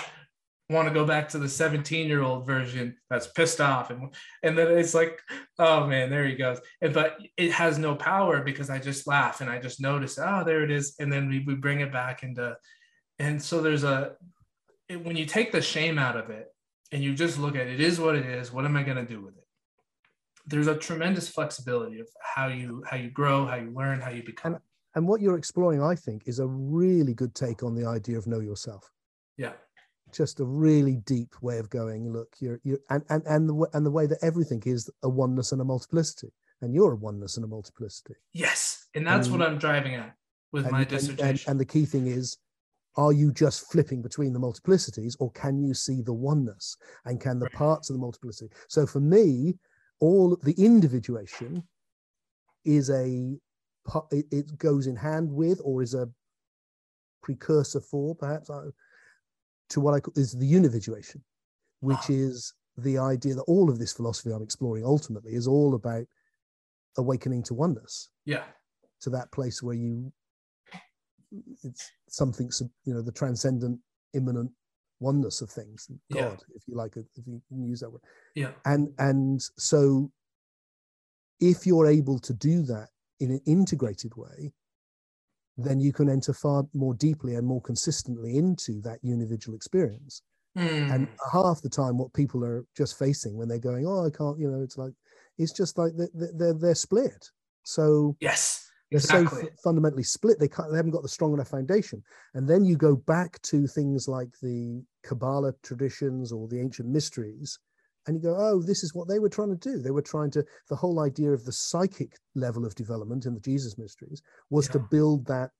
want to go back to the 17 year old version that's pissed off and and then it's like oh man there he goes. And, but it has no power because i just laugh and i just notice oh there it is. And then we, we bring it back into and so there's a it, when you take the shame out of it and you just look at it, it is what it is what am i going to do with it? There's a tremendous flexibility of how you how you grow how you learn how you become. And, and what you're exploring i think is a really good take on the idea of know yourself. Yeah just a really deep way of going look you're you and and and the, and the way that everything is a oneness and a multiplicity and you're a oneness and a multiplicity. Yes and that's and, what i'm driving at with and, my dissertation and, and, the key thing is are you just flipping between the multiplicities or can you see the oneness and can the right. parts of the multiplicity? So for me all the individuation is a it goes in hand with or is a precursor for perhaps to what I call is the unividuation, which ah. is the idea that all of this philosophy I'm exploring ultimately is all about awakening to oneness. Yeah. To that place where you, it's something, you know, the transcendent, immanent oneness of things, God, yeah. if you like, if you can use that word. Yeah. And and so, if you're able to do that in an integrated way, then you can enter far more deeply and more consistently into that individual experience. Mm. And half the time, what people are just facing when they're going, "Oh, I can't," you know, it's like it's just like they're they're, they're split. So yes, they're exactly. so f- fundamentally split. They can't, they haven't got the strong enough foundation. And then you go back to things like the Kabbalah traditions or the ancient mysteries, and you go, oh, this is what they were trying to do. They were trying to, the whole idea of the psychic level of development in the Jesus mysteries was yeah. to build that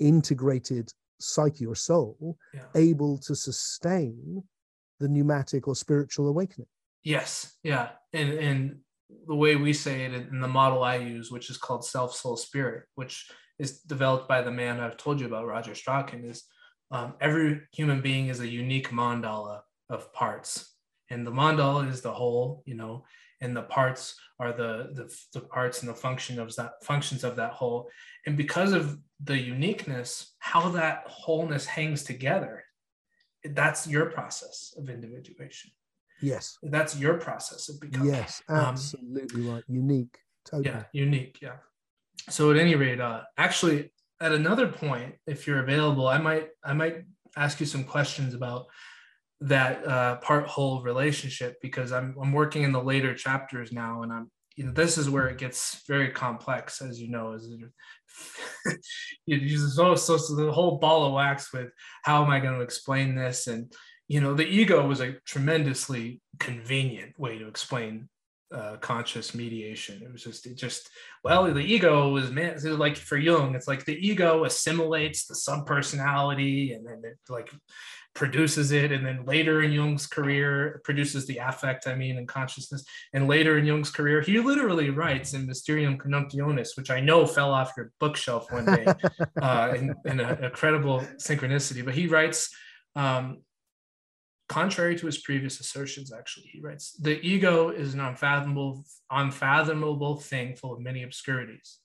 integrated psyche or soul yeah. able to sustain the pneumatic or spiritual awakening. Yes. Yeah. And, and the way we say it in the model I use, which is called self, soul, spirit, which is developed by the man I've told you about, Roger Strachan, is um, every human being is a unique mandala of parts and the mandala is the whole you know and the parts are the, the the, parts and the function of that functions of that whole. And because of the uniqueness how that wholeness hangs together that's your process of individuation. Yes. That's your process of becoming. Yes absolutely um, right. Unique totally. yeah unique yeah. So at any rate uh actually at another point if you're available i might i might ask you some questions about that uh, part whole relationship because I'm I'm working in the later chapters now, and I'm you know this is where it gets very complex, as you know, as (laughs) you so, so so the whole ball of wax with how am I going to explain this, and you know the ego was a tremendously convenient way to explain uh, conscious mediation. It was just, it just, well, the ego was man, was like for Jung, it's like the ego assimilates the subpersonality and then it like produces it and then later in jung's career produces the affect i mean and consciousness and later in jung's career he literally writes in mysterium conjunctionis which i know fell off your bookshelf one day (laughs) uh, in, in credible synchronicity but he writes um, contrary to his previous assertions actually he writes the ego is an unfathomable unfathomable thing full of many obscurities.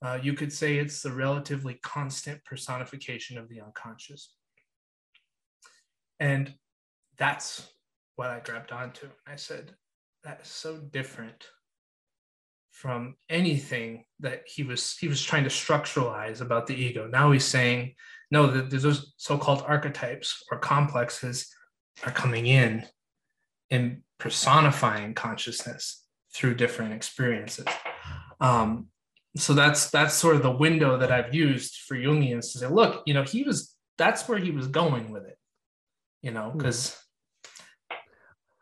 Uh, you could say it's the relatively constant personification of the unconscious and that's what I grabbed onto. I said, that is so different from anything that he was he was trying to structuralize about the ego. Now he's saying no, that those so-called archetypes or complexes are coming in and personifying consciousness through different experiences. Um, so that's that's sort of the window that I've used for Jungians to say, look, you know, he was that's where he was going with it, you know, because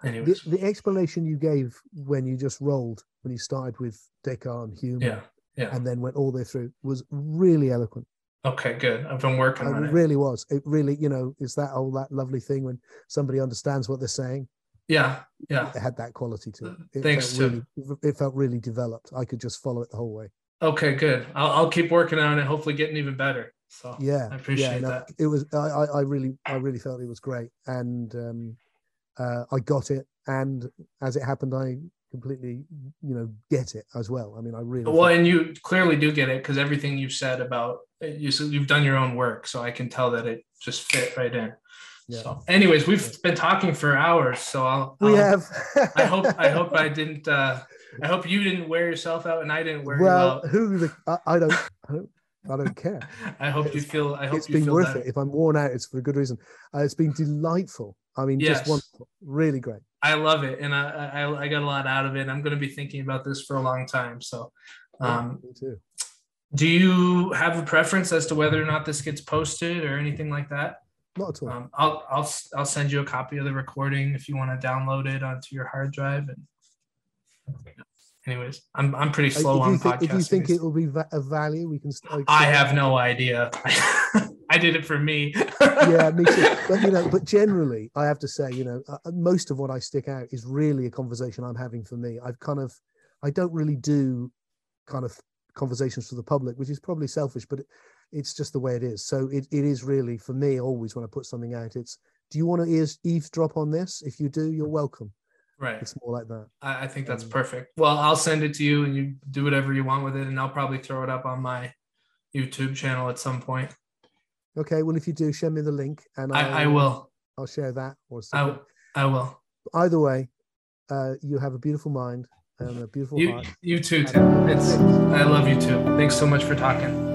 hmm. the, the, explanation you gave when you just rolled when you started with Descartes and Hume, yeah, yeah. and then went all the way through was really eloquent. Okay, good. I've been working on it. It really was. It really, you know, is that all that lovely thing when somebody understands what they're saying. Yeah, yeah. It had that quality to it. it Thanks felt really, It felt really developed. I could just follow it the whole way. Okay, good. I'll, I'll keep working on it. Hopefully, getting even better. So yeah, I appreciate yeah, no, that. It was. I, I really, I really felt it was great, and um, uh, I got it. And as it happened, I completely, you know, get it as well. I mean, I really. Well, and you clearly do get it because everything you've said about you, you've done your own work, so I can tell that it just fit right in. Yeah. So, anyways, we've been talking for hours, so I'll. We I'll, have. I hope. (laughs) I hope I didn't. uh I hope you didn't wear yourself out, and I didn't wear well. Who the? I, I don't. I don't I don't care. (laughs) I hope it's, you feel. I hope it's been worth it. If I'm worn out, it's for a good reason. Uh, it's been delightful. I mean, yes. just wonderful. Really great. I love it, and I, I, I got a lot out of it. I'm going to be thinking about this for a long time. So, um, yeah, me too. Do you have a preference as to whether or not this gets posted or anything like that? Not at all. Um, I'll I'll I'll send you a copy of the recording if you want to download it onto your hard drive. And anyways, I'm I'm pretty slow on think, podcasting. If you think it will be of value, we can. I have no idea. (laughs) I did it for me. (laughs) yeah, me too. But you know, but generally, I have to say, you know, uh, most of what I stick out is really a conversation I'm having for me. I've kind of, I don't really do kind of conversations for the public, which is probably selfish, but it, it's just the way it is. So it, it is really for me always when I put something out, it's do you want to eavesdrop on this? If you do, you're welcome. Right. It's more like that. I, I think that's um, perfect. Well, I'll send it to you and you do whatever you want with it, and I'll probably throw it up on my YouTube channel at some point. Okay. Well, if you do, send me the link, and I'll, I, I will. I'll share that or something. I, I will. Either way, uh, you have a beautiful mind and a beautiful you, heart. You too, Tim. It's I love you too. Thanks so much for talking.